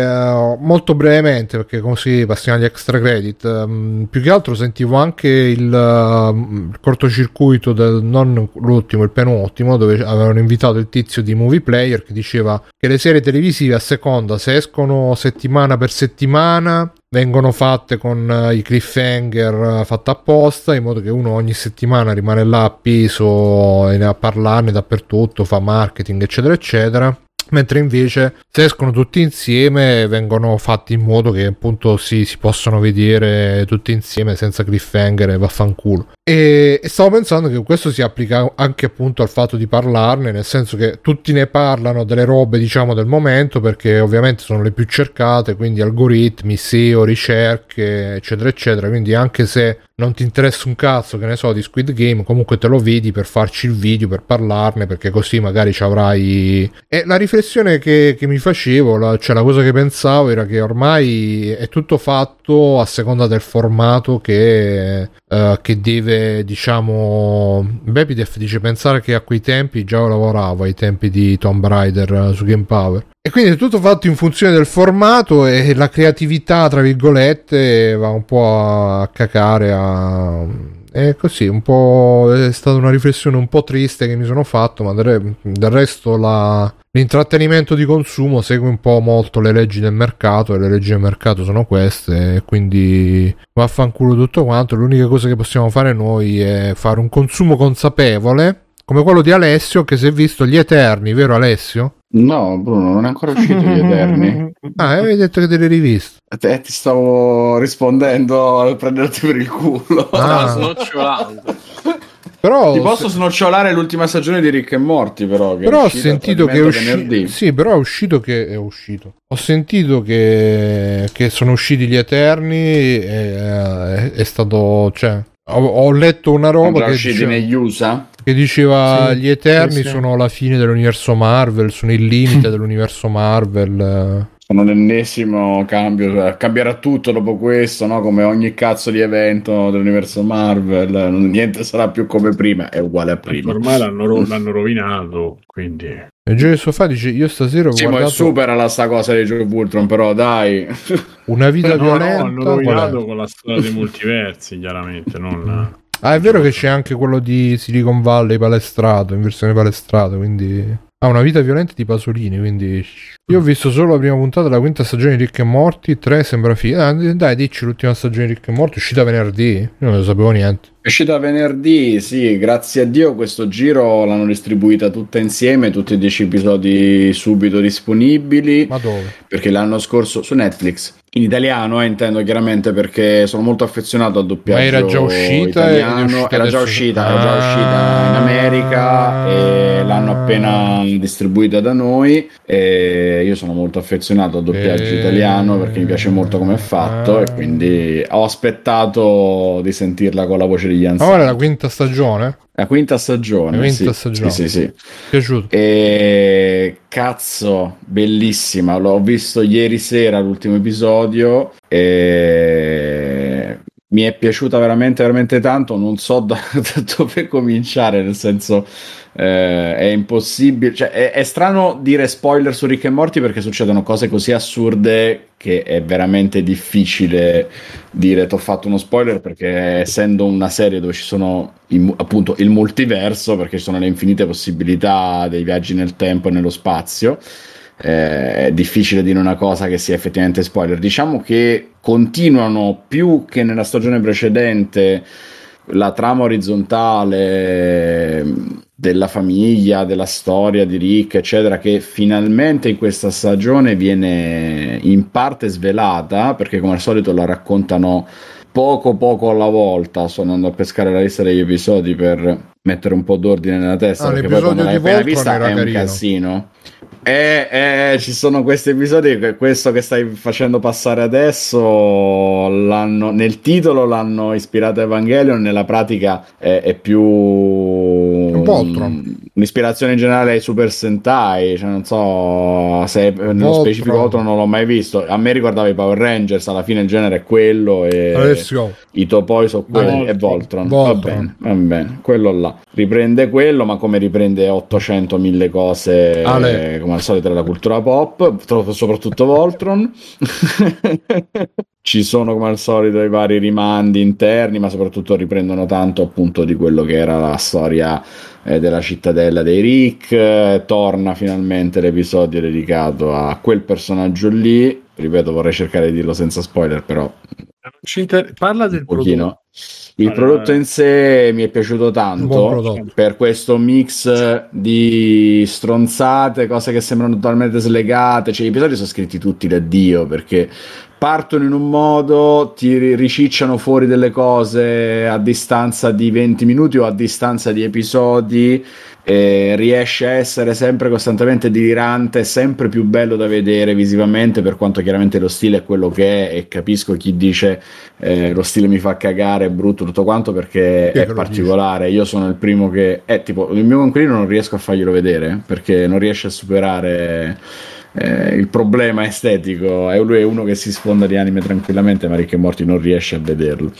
eh, molto brevemente, perché così passiamo agli extra credit, ehm, più che altro sentivo anche il, ehm, il cortocircuito del non l'ultimo, il penultimo, dove avevano invitato il tizio di Movie Player che diceva che le serie televisive a seconda se escono settimana per settimana vengono fatte con eh, i cliffhanger eh, fatte apposta in modo che uno ogni settimana rimane là appeso a parlarne dappertutto fa marketing eccetera eccetera mentre invece se escono tutti insieme vengono fatti in modo che appunto si, si possano vedere tutti insieme senza cliffhanger e vaffanculo. E, e stavo pensando che questo si applica anche appunto al fatto di parlarne nel senso che tutti ne parlano delle robe diciamo del momento perché ovviamente sono le più cercate quindi algoritmi SEO ricerche eccetera eccetera. Quindi anche se non ti interessa un cazzo, che ne so, di Squid Game, comunque te lo vedi per farci il video, per parlarne, perché così magari ci avrai... E la riflessione che, che mi facevo, la, cioè la cosa che pensavo era che ormai è tutto fatto a seconda del formato che, uh, che deve, diciamo... Bepidef dice pensare che a quei tempi già lavoravo, ai tempi di Tomb Raider uh, su Game Power. E quindi è tutto fatto in funzione del formato e la creatività, tra virgolette, va un po' a cacare a... È così, un po'... è stata una riflessione un po' triste che mi sono fatto, ma del, resto la... l'intrattenimento di consumo segue un po' molto le leggi del mercato e le leggi del mercato sono queste, quindi vaffanculo tutto quanto. L'unica cosa che possiamo fare noi è fare un consumo consapevole, come quello di Alessio che si è visto gli Eterni, vero Alessio? No, Bruno, non è ancora uscito gli Eterni. [laughs] Ah, avevi detto che te l'hai rivisto. Te, ti stavo rispondendo a prenderti per il culo. Ah. [laughs] Stavo snocciolando. Però, Ti posso snocciolare l'ultima stagione di Rick e Morti, però. Che è però ho sentito che è uscito. Sì, però è uscito che è uscito. Ho sentito che, che sono usciti gli Eterni. E, eh, è stato. Cioè, ho, ho letto una Sono roba che usciti diceva, negli USA. Che diceva Sì, gli Eterni sì, sì. sono la fine dell'universo Marvel, sono il limite [clears throat] dell'universo Marvel. Sono l'ennesimo cambio. cioè, cambierà tutto dopo questo, no? Come ogni cazzo di evento dell'universo Marvel. Niente sarà più come prima, è uguale a prima. Ormai [laughs] l'hanno, ro- l'hanno rovinato, quindi... E Gioia Sofà dice: Io stasera ho Sì, ma guardato supera la sta cosa di Joe Vultron, però dai. una vita No, no, violenta. hanno qual è? rovinato con la storia dei multiversi, chiaramente, non... Ah, è vero che c'è anche quello di Silicon Valley palestrato, in versione palestrato, quindi... Ha una vita violenta di Pasolini, quindi... Io ho visto solo la prima puntata della quinta stagione di Rick e Morti, 3 sembra figa. Ah, dai, dici l'ultima stagione di Rick e Morti, uscita venerdì? Io non ne sapevo niente. È uscita venerdì, sì, grazie a Dio questo giro l'hanno distribuita tutta insieme, tutti e dieci episodi subito disponibili, Ma dove? perché l'anno scorso su Netflix, in italiano eh, intendo chiaramente perché sono molto affezionato al doppiaggio Ma era già uscita italiano, uscita era già uscita, era già Ah. uscita in America e l'hanno appena distribuita da noi e io sono molto affezionato al doppiaggio Eh. italiano perché mi piace molto come è fatto Ah. e quindi ho aspettato di sentirla con la voce di Ian Ma ora è la quinta stagione? La quinta stagione. La quinta sì. stagione. Sì, sì, sì. Piaciuto? E cazzo, bellissima. L'ho visto ieri sera l'ultimo episodio e mi è piaciuta veramente, veramente tanto. Non so da, [laughs] da dove cominciare, nel senso eh, è impossibile. Cioè, è, è strano dire spoiler su Rick e Morty perché succedono cose così assurde che è veramente difficile dire ti ho fatto uno spoiler perché essendo una serie dove ci sono i- appunto il multiverso perché ci sono le infinite possibilità dei viaggi nel tempo e nello spazio eh, è difficile dire una cosa che sia effettivamente spoiler diciamo che continuano più che nella stagione precedente la trama orizzontale della famiglia, della storia di Rick, eccetera, che finalmente in questa stagione viene in parte svelata, perché come al solito la raccontano poco poco alla volta. Sto andando a pescare la lista degli episodi per mettere un po' d'ordine nella testa, Ah, perché poi quando l'hai appena vista è un carino. casino. Eh, eh, ci sono questi episodi, che- questo che stai facendo passare adesso, l'hanno, nel titolo l'hanno ispirato a Evangelion, nella pratica è, è più Voltron. Un'ispirazione in generale ai Super Sentai, cioè non so se nello Voltron. specifico Voltron non l'ho mai visto, a me ricordava i Power Rangers, alla fine il genere è quello e i topoi sono quelli e Voltron. Voltron. Va bene, va bene, quello là. Riprende quello, ma come riprende 800.000 cose Ale. come al solito della cultura pop, soprattutto Voltron. [laughs] Ci sono come al solito i vari rimandi interni, ma soprattutto riprendono tanto appunto di quello che era la storia eh, della cittadella dei Rick. Eh, torna finalmente l'episodio dedicato a quel personaggio lì. Ripeto, vorrei cercare di dirlo senza spoiler, però inter- Parla del pochino. prodotto. Il Allora, prodotto in sé mi è piaciuto tanto per questo mix di stronzate, cose che sembrano totalmente slegate. Cioè, gli episodi sono scritti tutti da Dio perché partono in un modo, ti ri- ricicciano fuori delle cose a distanza di 20 minuti o a distanza di episodi. E riesce a essere sempre costantemente delirante, sempre più bello da vedere visivamente, per quanto chiaramente lo stile è quello che è. E capisco chi dice eh, lo stile mi fa cagare, è brutto, tutto quanto perché è è che lo particolare. Io sono il primo che è tipo il mio coinquilino non riesco a farglielo vedere perché non riesce a superare eh, il problema estetico. E lui è uno che si sfonda di anime tranquillamente, ma Rick e Morty non riesce a vederlo.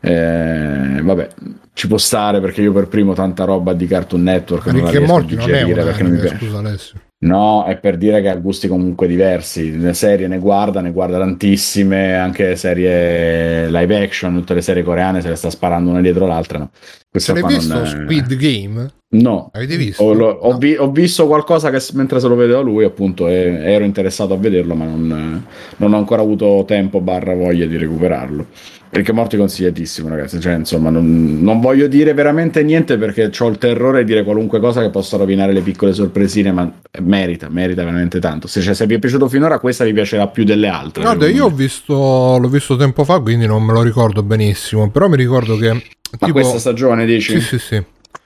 Eh, vabbè, ci può stare perché io per primo tanta roba di Cartoon Network non la riesco a morti digerire un perché non mi anime, piace. scusa Alessio. No, è per dire che ha gusti comunque diversi. Le serie ne guarda, ne guarda tantissime, anche serie live action, tutte le serie coreane se le sta sparando una dietro l'altra. No. Se Questa l'hai visto è- Squid Game? No. Avete visto? Ho, lo- ho No. vi- ho visto qualcosa che mentre se lo vedeva lui, appunto, e- ero interessato a vederlo, ma non, non ho ancora avuto tempo barra voglia di recuperarlo. Perché Morti consigliatissimo, ragazzi. Cioè, insomma, non, non voglio dire veramente niente perché ho il terrore di dire qualunque cosa che possa rovinare le piccole sorpresine, ma merita, merita veramente tanto. Se, cioè, se vi è piaciuto finora, questa vi piacerà più delle altre. Guarda, io visto, l'ho visto tempo fa, quindi non me lo ricordo benissimo. Però mi ricordo che. Ma tipo, questa stagione dici? Sì, sì, sì.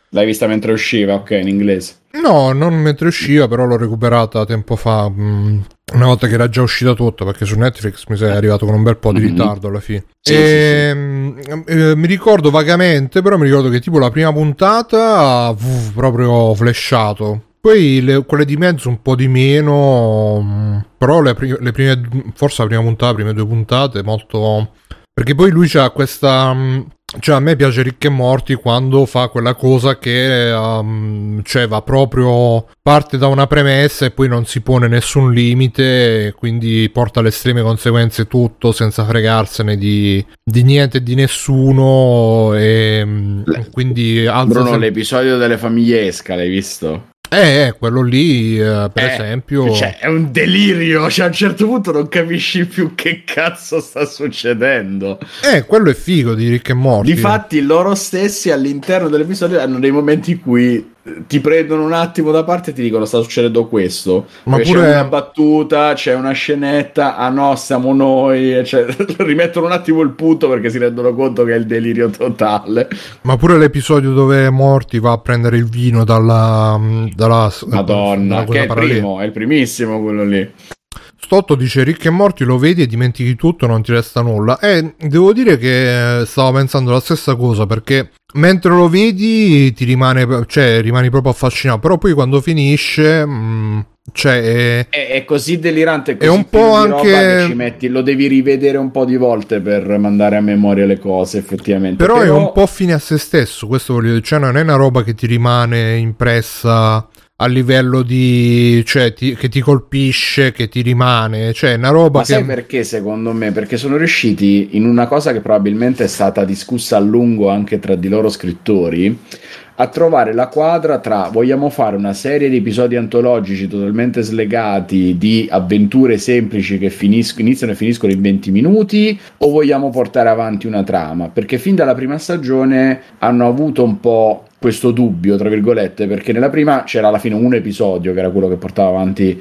L'hai vista mentre usciva, ok, in inglese. No, non mentre usciva, però l'ho recuperata tempo fa. mh, una volta che era già uscita tutto, perché su Netflix mi sei arrivato con un bel po' di Mhm. ritardo alla fine. Sì, Ehm, eh, mi ricordo vagamente, però mi ricordo che tipo la prima puntata fu proprio flashato. Poi le- quelle di mezzo un po' di meno, mh, però le, le prime, forse la prima puntata, le prime due puntate, molto... Perché poi lui c'ha questa... Cioè a me piace Rick e Morti quando fa quella cosa che um, cioè va proprio parte da una premessa e poi non si pone nessun limite quindi porta alle estreme conseguenze tutto senza fregarsene di, di niente e di nessuno e mm, quindi alza Bruno, sem- l'episodio delle famiglie esca, l'hai visto? Eh, eh, quello lì eh, per Eh, esempio Cioè, è un delirio. Cioè, a un certo punto non capisci più che cazzo sta succedendo. eh, quello è figo di Rick e Morti Difatti, loro stessi all'interno dell'episodio hanno dei momenti in cui eh, ti prendono un attimo da parte e ti dicono sta succedendo questo. Ma pure- c'è una battuta, c'è una scenetta, ah no, siamo noi. Cioè, [laughs] rimettono un attimo il punto perché si rendono conto che è il delirio totale. Ma pure l'episodio dove Morty va a prendere il vino dalla, dalla Madonna, dalla che è il primo, è il primissimo quello lì. Stotto dice Rick e Morty lo vedi e dimentichi tutto, non ti resta nulla. E devo dire che eh, stavo pensando la stessa cosa perché mentre lo vedi ti rimane, cioè rimani proprio affascinato, però poi quando finisce, mh, cioè è- È, è così delirante, è, È così un po' anche- metti, lo devi rivedere un po' di volte per mandare a memoria le cose, effettivamente. però è un po' fine a se stesso, questo voglio dire, cioè non è una roba che ti rimane impressa a livello di cioè ti- che ti colpisce, che ti rimane, cioè una roba Ma che sai perché secondo me? Perché sono riusciti in una cosa che probabilmente è stata discussa a lungo anche tra di loro scrittori a trovare la quadra tra vogliamo fare una serie di episodi antologici totalmente slegati di avventure semplici che finisco- iniziano e finiscono in 20 minuti o vogliamo portare avanti una trama? Perché fin dalla prima stagione hanno avuto un po' questo dubbio, tra virgolette, perché nella prima c'era alla fine un episodio che era quello che portava avanti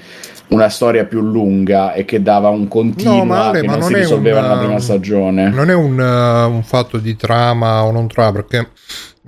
una storia più lunga e che dava un continuo No, ma Ale, che ma non, non si è risolveva un, nella prima um, stagione. non è un, uh, un fatto di trama o non trama perché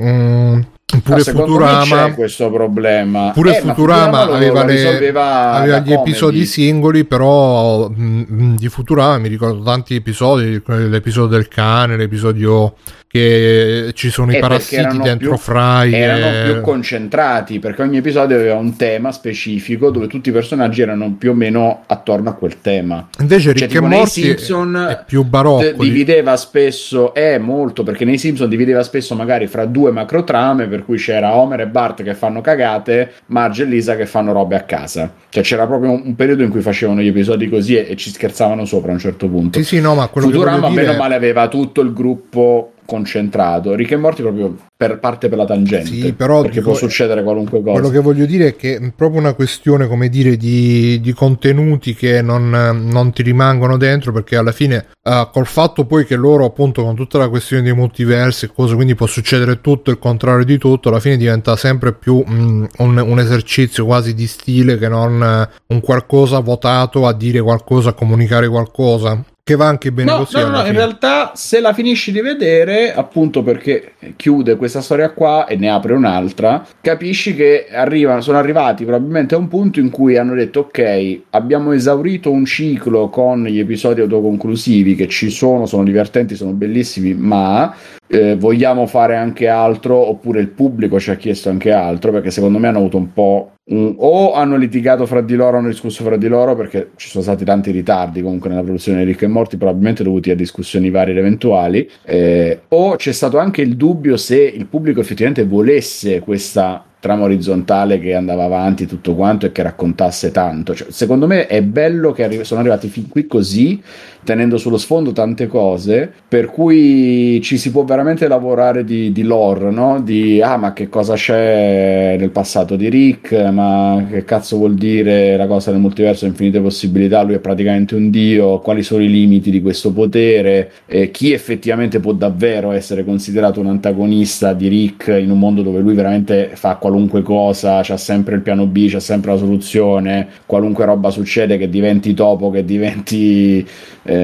mm, pure me Futurama questo problema. pure Eh, ma Futurama lo- aveva, le- aveva gli episodi comedy. singoli però mm, mm, di Futurama mi ricordo tanti episodi l'episodio del cane l'episodio che ci sono Eh, i perché parassiti dentro più- Fry erano e- più concentrati perché ogni episodio aveva un tema specifico dove tutti i personaggi erano più o meno attorno a quel tema. invece Cioè, Rick e nei Morty Simpson è, è più barocco divideva spesso, è molto perché nei Simpson divideva spesso magari fra due macro trame, per cui c'era Homer e Bart che fanno cagate, Marge e Lisa che fanno robe a casa. Cioè c'era proprio un, un periodo in cui facevano gli episodi così e, e ci scherzavano sopra a un certo punto. sì sì no ma quello Futurama che dire meno male aveva tutto il gruppo concentrato. Rick e Morty proprio per parte per la tangente. Sì, però perché dico, può succedere qualunque cosa. Quello che voglio dire è che è proprio una questione, come dire, di, di contenuti che non, non, ti rimangono dentro, perché alla fine, uh, col fatto poi che loro, appunto, con tutta la questione dei multiversi e cose, quindi può succedere tutto il contrario di tutto, alla fine diventa sempre più mm, un, un, esercizio quasi di stile che non uh, un qualcosa votato a dire qualcosa, a comunicare qualcosa che va anche bene no, così. No, no, in realtà se la finisci di vedere, appunto perché chiude questa storia qua e ne apre un'altra, capisci che arrivano, sono arrivati probabilmente a un punto in cui hanno detto ok, abbiamo esaurito un ciclo con gli episodi autoconclusivi che ci sono, sono divertenti, sono bellissimi, ma eh, vogliamo fare anche altro oppure il pubblico ci ha chiesto anche altro perché secondo me hanno avuto un po' un, o hanno litigato fra di loro hanno discusso fra di loro perché ci sono stati tanti ritardi comunque nella produzione di Rick e Morti probabilmente dovuti a discussioni varie ed eventuali eh, o c'è stato anche il dubbio se il pubblico effettivamente volesse questa trama orizzontale che andava avanti tutto quanto e che raccontasse tanto. Cioè, secondo me è bello che arri- sono arrivati fin qui così, tenendo sullo sfondo tante cose, per cui ci si può veramente lavorare di, di lore, no? Di, ah, ma che cosa c'è nel passato di Rick, ma che cazzo vuol dire la cosa del multiverso, infinite possibilità, lui è praticamente un dio, quali sono i limiti di questo potere, eh, chi effettivamente può davvero essere considerato un antagonista di Rick in un mondo dove lui veramente fa qualunque cosa, c'ha sempre il piano B, c'ha sempre la soluzione, qualunque roba succede che diventi topo, che diventi eh,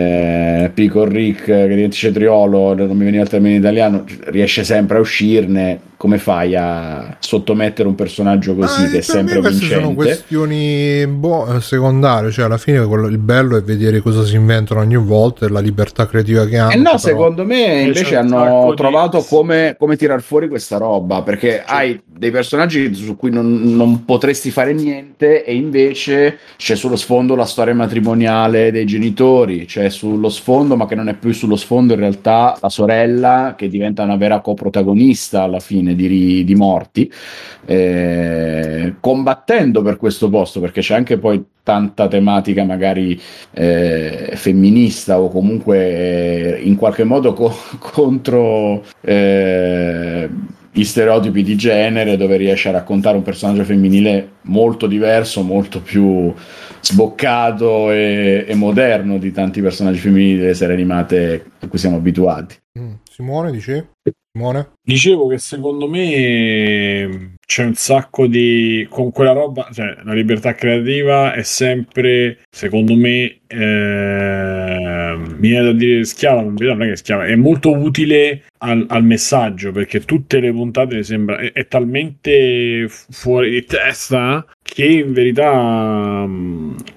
Pico Rick, che diventi cetriolo, non mi veniva il termine in italiano, riesce sempre a uscirne come fai a sottomettere un personaggio così ah, che è sempre queste vincente? sono questioni boh, secondarie, cioè alla fine quello, il bello è vedere cosa si inventano ogni volta e la libertà creativa che hanno. Eh no, però... secondo me invece hanno trovato di... come, come tirar fuori questa roba, perché sì. hai dei personaggi su cui non, non, potresti fare niente e invece c'è sullo sfondo la storia matrimoniale dei genitori, c'è sullo sfondo, ma che non è più sullo sfondo in realtà la sorella che diventa una vera coprotagonista alla fine di, di morti, eh, combattendo per questo posto, perché c'è anche poi tanta tematica magari eh, femminista o comunque eh, in qualche modo co- [laughs] contro eh, gli stereotipi di genere dove riesce a raccontare un personaggio femminile molto diverso, molto più sboccato e, e moderno di tanti personaggi femminili delle serie animate a cui siamo abituati. Mm, Simone, dice? Simone? Dicevo che secondo me c'è un sacco di con quella roba, cioè la libertà creativa è sempre, secondo me, eh, mi viene da dire schiava, non è che schiava, è molto utile al, al, messaggio perché tutte le puntate sembra è, è talmente fuori di testa che in verità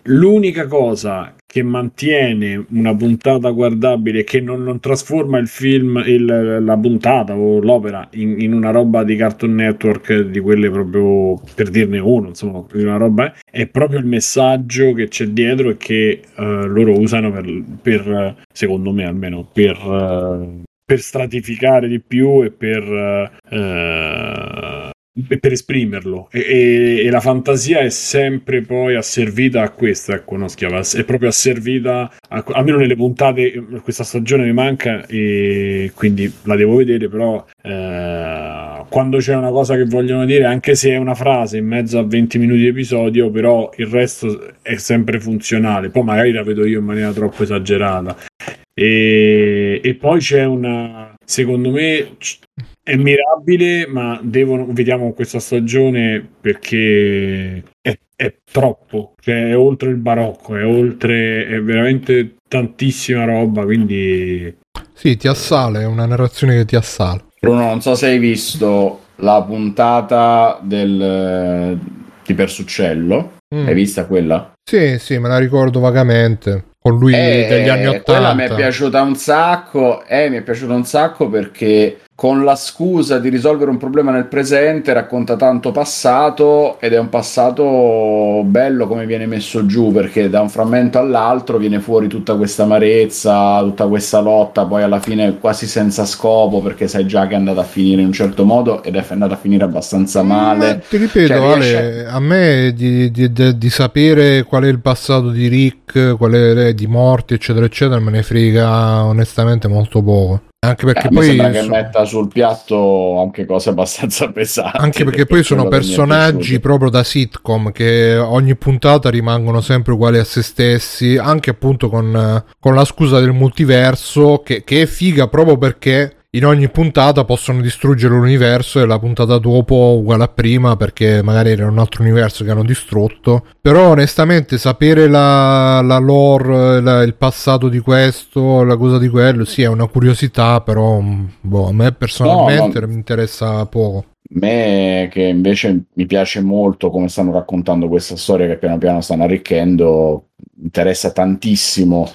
l'unica cosa che mantiene una puntata guardabile che non, non trasforma il film, il, la puntata o l'opera in, in, una roba di Cartoon Network di quelle proprio per dirne uno, insomma, una roba è proprio il messaggio che c'è dietro e che uh, loro usano per, per, secondo me almeno, per, uh, per stratificare di più e per uh, per esprimerlo. E, e, e, la fantasia è sempre poi asservita a questo ecco no schiava? È proprio asservita a, almeno nelle puntate questa stagione mi manca e quindi la devo vedere però eh, quando c'è una cosa che vogliono dire anche se è una frase in mezzo a 20 minuti di episodio però il resto è sempre funzionale. Poi magari la vedo io in maniera troppo esagerata. E, e poi c'è una secondo me è mirabile, ma devono, vediamo questa stagione perché è, è, troppo, cioè è oltre il barocco, è oltre, è veramente tantissima roba, quindi... Sì, ti assale, è una narrazione che ti assale. Bruno, non so se hai visto la puntata del, di Persuccello, mm. hai vista quella? Sì, sì, me la ricordo vagamente con lui eh, degli anni 80. Quella mi è piaciuta un sacco, eh, mi è piaciuta un sacco perché con la scusa di risolvere un problema nel presente, racconta tanto passato ed è un passato bello come viene messo giù perché da un frammento all'altro viene fuori tutta questa amarezza, tutta questa lotta, poi alla fine quasi senza scopo perché sai già che è andata a finire in un certo modo ed è andata a finire abbastanza male. Ma ti ripeto, cioè, riesce... Ale, a me di, di, di, di, sapere qual è il passato di Rick, qual è di morti, eccetera, eccetera, me ne frega onestamente molto poco. Anche perché Eh, poi sembra che metta sul piatto anche cose abbastanza [laughs] pesanti. anche perché poi sono personaggi proprio da sitcom che ogni puntata rimangono sempre uguali a se stessi, anche appunto con, con la scusa del multiverso, che, che è figa proprio perché in ogni puntata possono distruggere l'universo e la puntata dopo uguale a prima perché magari era un altro universo che hanno distrutto. Però onestamente sapere la, la lore, la- il passato di questo, la cosa di quello, sì è una curiosità, però mm, boh, a me personalmente No, mi interessa poco. me che invece mi piace molto come stanno raccontando questa storia che piano piano stanno arricchendo, interessa tantissimo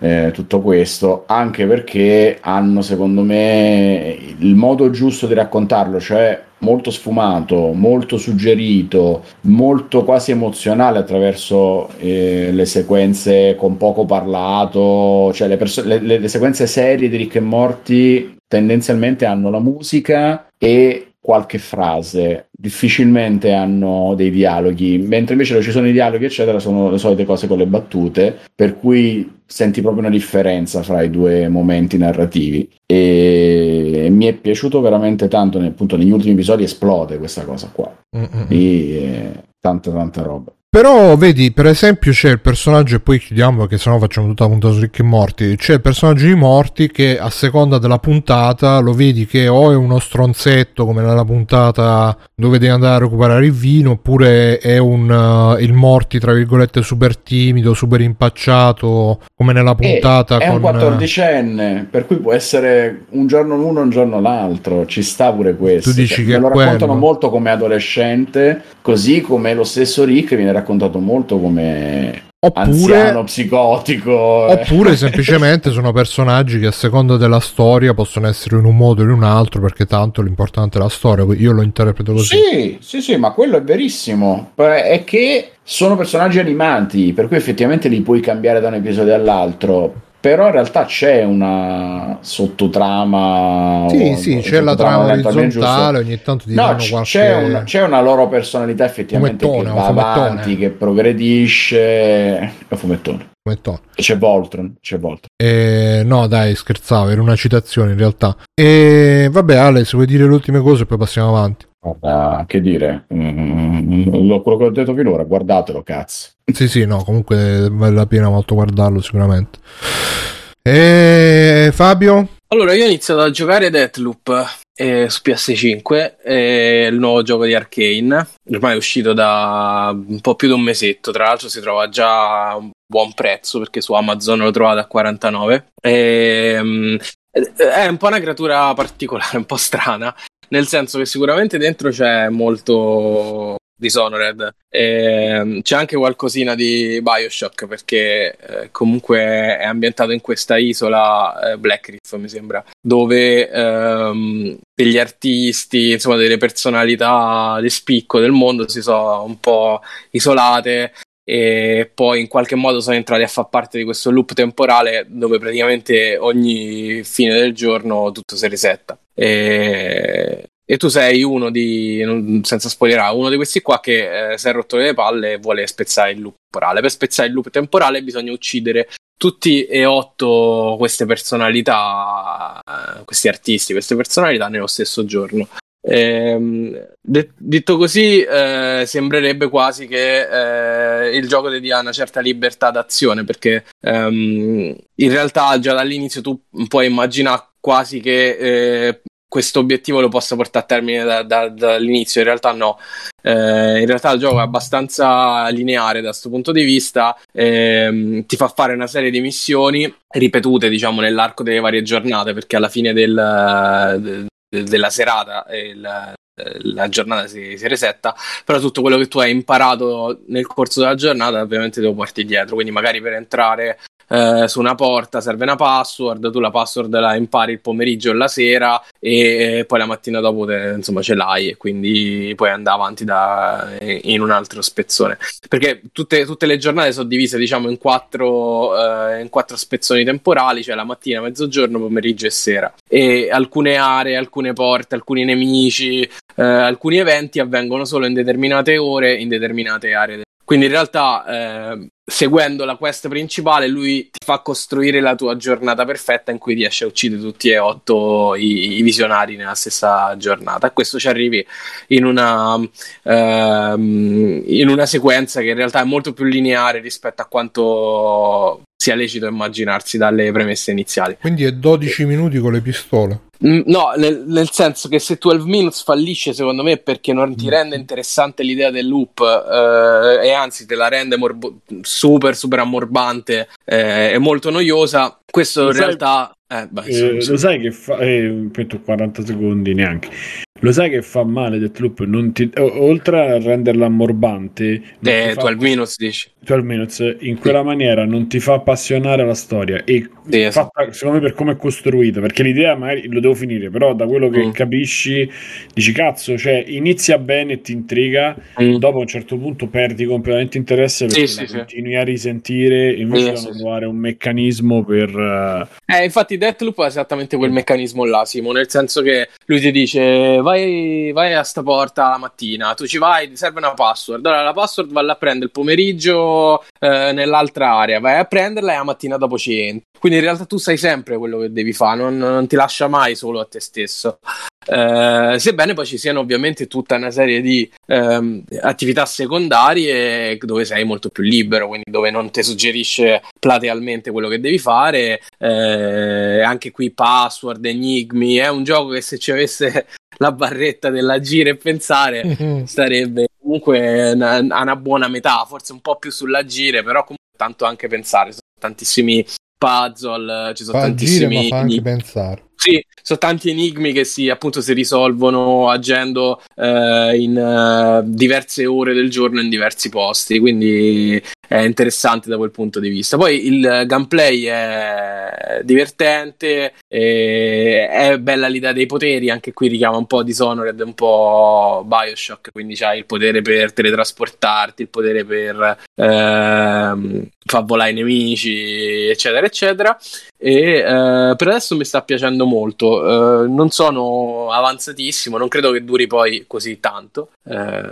eh, tutto questo, anche perché hanno secondo me il modo giusto di raccontarlo, cioè molto sfumato, molto suggerito, molto quasi emozionale attraverso eh, le sequenze con poco parlato, cioè le, perso- le- le- sequenze serie di Rick e Morty tendenzialmente hanno la musica e qualche frase, difficilmente hanno dei dialoghi, mentre invece ci sono i dialoghi, eccetera, sono le solite cose con le battute, per cui senti proprio una differenza fra i due momenti narrativi. E mi è piaciuto veramente tanto, nel- appunto, negli ultimi episodi esplode questa cosa qua. Mm-mm. E eh, tanta tanta roba. Però vedi, per esempio c'è il personaggio, e poi chiudiamo perché sennò facciamo tutta la puntata su Rick e Morty. C'è il personaggio di Morty che a seconda della puntata lo vedi che o è uno stronzetto come nella puntata dove devi andare a recuperare il vino, oppure è un uh, il Morty tra virgolette super timido, super impacciato come nella puntata è con un quattordicenne, per cui può essere un giorno l'uno, un giorno l'altro. Ci sta pure questo. Tu dici che me è lo raccontano quello. molto come adolescente, così come lo stesso Rick viene raccontato molto come anziano oppure psicotico. eh. Oppure [laughs] semplicemente sono personaggi che a seconda della storia possono essere in un modo o in un altro, perché tanto l'importante è la storia. Io lo interpreto così. Sì, sì, sì, ma quello è verissimo. È che sono personaggi animati, per cui effettivamente li puoi cambiare da un episodio all'altro. Però in realtà c'è una sottotrama. Sì, sì, c'è la trama orizzontale, ogni tanto ti No, c- qualche... c'è, una, c'è una loro personalità effettivamente Fumettone, che va avanti, che progredisce. È un fumettone. fumettone. C'è Voltron, c'è Voltron. Eh, no, dai, scherzavo, era una citazione in realtà. E vabbè, Ale, se vuoi dire le ultime cose, poi passiamo avanti. Guarda, che dire, mm, lo- quello che ho detto finora, guardatelo, cazzo. Sì, sì, no, comunque vale la pena molto guardarlo sicuramente. E Fabio? Allora, io ho iniziato a giocare Deathloop eh, su PS5, eh, il nuovo gioco di Arkane. Ormai è uscito da un po' più di un mesetto, tra l'altro si trova già a un buon prezzo perché su Amazon lo trovate a 49. Ehm, è un po' una creatura particolare, [laughs] un po' strana, nel senso che sicuramente dentro c'è molto Dishonored. Ehm, c'è anche qualcosina di Bioshock perché eh, comunque è ambientato in questa isola eh, Black Reef, mi sembra, dove ehm, degli artisti, insomma, delle personalità di spicco del mondo si sono un po' isolate e poi in qualche modo sono entrati a far parte di questo loop temporale dove praticamente ogni fine del giorno tutto si risetta. E, e tu sei uno di, senza spoilerare, uno di questi qua che eh, si è rotto le palle e vuole spezzare il loop temporale. Per spezzare il loop temporale bisogna uccidere tutti e otto queste personalità, eh, questi artisti, queste personalità nello stesso giorno. Ehm, de- detto così, eh, sembrerebbe quasi che eh, il gioco ti dia una certa libertà d'azione perché ehm, in realtà già dall'inizio tu puoi immaginare quasi che eh, questo obiettivo lo possa portare a termine da- da- dall'inizio. In realtà, no. Eh, in realtà, il gioco è abbastanza lineare da questo punto di vista. Ehm, ti fa fare una serie di missioni ripetute, diciamo, nell'arco delle varie giornate perché alla fine del- de- della serata eh, il- la giornata si, si resetta, però tutto quello che tu hai imparato nel corso della giornata ovviamente te lo porti dietro, quindi magari per entrare eh, su una porta serve una password, tu la password la impari il pomeriggio e la sera e poi la mattina dopo te, insomma ce l'hai e quindi puoi andare avanti da, in un altro spezzone. Perché tutte, tutte le giornate sono divise diciamo in quattro, eh, in quattro spezzoni temporali, cioè la mattina, mezzogiorno, pomeriggio e sera. E alcune aree, alcune porte, alcuni nemici, eh, alcuni eventi avvengono solo in determinate ore, in determinate aree Quindi in realtà eh, seguendo la quest principale, lui ti fa costruire la tua giornata perfetta in cui riesci a uccidere tutti e otto i, i visionari nella stessa giornata. E questo ci arrivi in una, ehm, in una sequenza che in realtà è molto più lineare rispetto a quanto sia lecito immaginarsi dalle premesse iniziali. Quindi è 12 minuti con le pistole. Mm, No, nel, nel senso che se 12 Minutes fallisce, secondo me, perché non ti rende interessante l'idea del loop, eh, e anzi te la rende morbo- super, super ammorbante eh, e molto noiosa. Questo Lo in sai- realtà. Eh, vai, Eh, lo sai che fa eh, penso 40 secondi neanche lo sai che fa male Deathloop non ti, oltre a renderla ammorbante Eh, ti fa- 12 Minutes dici. 12 Minutes in quella maniera non ti fa appassionare la storia e Sì, esatto. fatta secondo me per come è costruita perché l'idea magari lo devo finire però da quello che Mm. capisci dici cazzo cioè inizia bene e ti intriga Mm. dopo a un certo punto perdi completamente interesse perché Sì, sì, sì. continui a risentire invece Sì, sì, sì. trovare un meccanismo per eh, Eh, infatti Deathloop ha esattamente quel meccanismo là, Simo, nel senso che lui ti dice vai, vai a sta porta la mattina, tu ci vai, ti serve una password, allora la password va a prendere il pomeriggio eh, nell'altra area, vai a prenderla e la mattina dopo ci entri. Quindi in realtà tu sai sempre quello che devi fare, non, non ti lascia mai solo a te stesso. Eh, sebbene poi ci siano ovviamente tutta una serie di ehm, attività secondarie dove sei molto più libero, quindi dove non ti suggerisce platealmente quello che devi fare, eh, anche qui password, enigmi, è un gioco che se ci avesse [laughs] la barretta dell'agire e pensare Mhm. sarebbe comunque una, una buona metà, forse un po' più sull'agire, però comunque tanto anche pensare, ci sono tantissimi puzzle, ci sono Fa agire, ma tantissimi fa anche pensare. Sì, sono tanti enigmi che si, appunto, si risolvono agendo eh, in eh, diverse ore del giorno in diversi posti, quindi è interessante da quel punto di vista. Poi il gameplay è divertente, è bella l'idea dei poteri, anche qui richiama un po' Dishonored, un po' Bioshock, quindi c'hai il potere per teletrasportarti, il potere per ehm, far volare i nemici, eccetera, eccetera. E eh, per adesso mi sta piacendo molto. Eh, non sono avanzatissimo, non credo che duri poi così tanto. eh,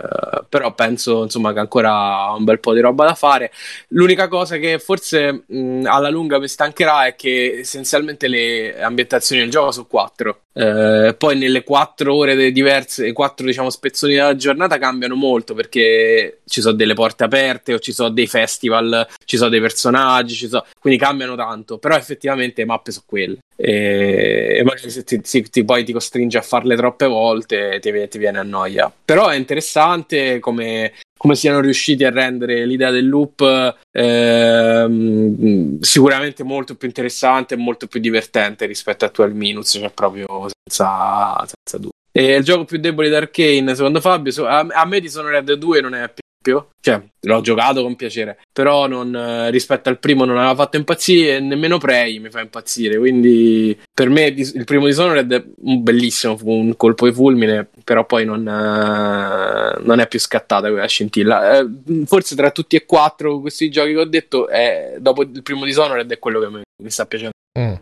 però penso insomma che ancora un bel po' di roba da fare. L'unica cosa che forse mh, alla lunga mi stancherà è che essenzialmente le ambientazioni del gioco sono quattro. Eh, poi nelle quattro ore diverse, quattro diciamo spezzoni della giornata cambiano molto perché ci sono delle porte aperte o ci sono dei festival, ci sono dei personaggi, ci sono- quindi cambiano tanto. Però effettivamente le mappe sono quelle. E, e magari se ti, ti- ti- poi ti costringe a farle troppe volte ti, ti viene a noia. Però è interessante come, come siano riusciti a rendere l'idea del loop ehm, sicuramente molto più interessante e molto più divertente rispetto a 12 Minutes, cioè proprio senza, senza dubbio. E il gioco più debole di Arkane, secondo Fabio, a, me Dishonored 2 non è più, cioè l'ho giocato con piacere, però non, eh, rispetto al primo non aveva fatto impazzire e nemmeno Prey mi fa impazzire, quindi per me il primo Dishonored è un bellissimo, fu un colpo di fulmine, però poi non, eh, non è più scattata quella scintilla. Eh, forse tra tutti e quattro questi giochi che ho detto, è- dopo il primo Dishonored è quello che mi, mi sta piacendo. Mm.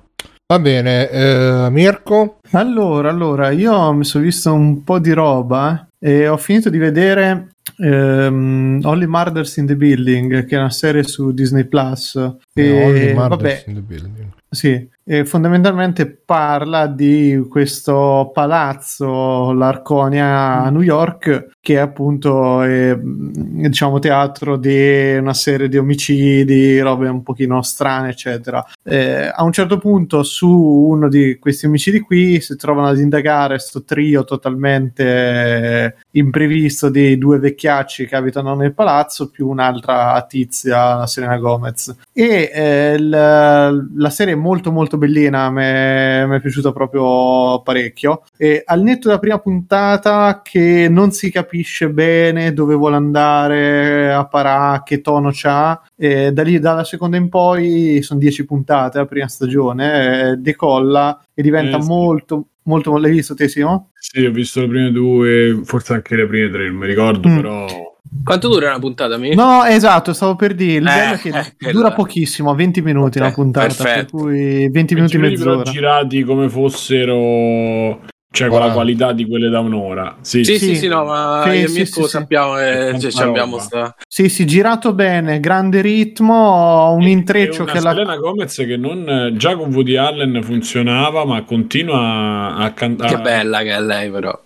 Va bene, eh, Mirko? Allora, allora, io mi sono visto un po' di roba e ho finito di vedere ehm, Only Murders in the Building, che è una serie su Disney Plus. E, Eh, Only Murders vabbè, in the Building. sì, e fondamentalmente parla di questo palazzo, l'Arconia a New York, che appunto è diciamo teatro di una serie di omicidi, robe un pochino strane, eccetera. Eh, a un certo punto su uno di questi omicidi qui si trovano ad indagare sto trio totalmente imprevisto di due vecchiacci che abitano nel palazzo più un'altra tizia, la Selena Gomez. E eh, la, la serie è molto molto bellina, mi è piaciuta proprio parecchio. E al netto della prima puntata che non si capisce bene dove vuole andare, a parà, che tono c'ha, e da lì dalla seconda in poi sono dieci puntate la prima stagione, eh, decolla e diventa Eh, sì. molto molto l'hai visto te Simo? Sì, ho visto le prime due, forse anche le prime tre, non mi ricordo, Mm. però... Quanto dura una puntata, mi? No, esatto, stavo per dire, il Eh, bello è che eh, dura quello- pochissimo, 20 minuti Ok, una puntata, per perfetto. cui 20 minuti e mezz'ora. girati come fossero Cioè con la qualità di quelle da un'ora. Sì, Sì, Sì. sì, sì, no, ma Sì, io e sì, sì, sappiamo, eh, Tanta cioè, ci abbiamo sta... Sì, sì, girato bene, grande ritmo, un intreccio È una che la... Selena Gomez che non, già con Woody Allen funzionava, ma continua a cantare. Che bella che è lei, però.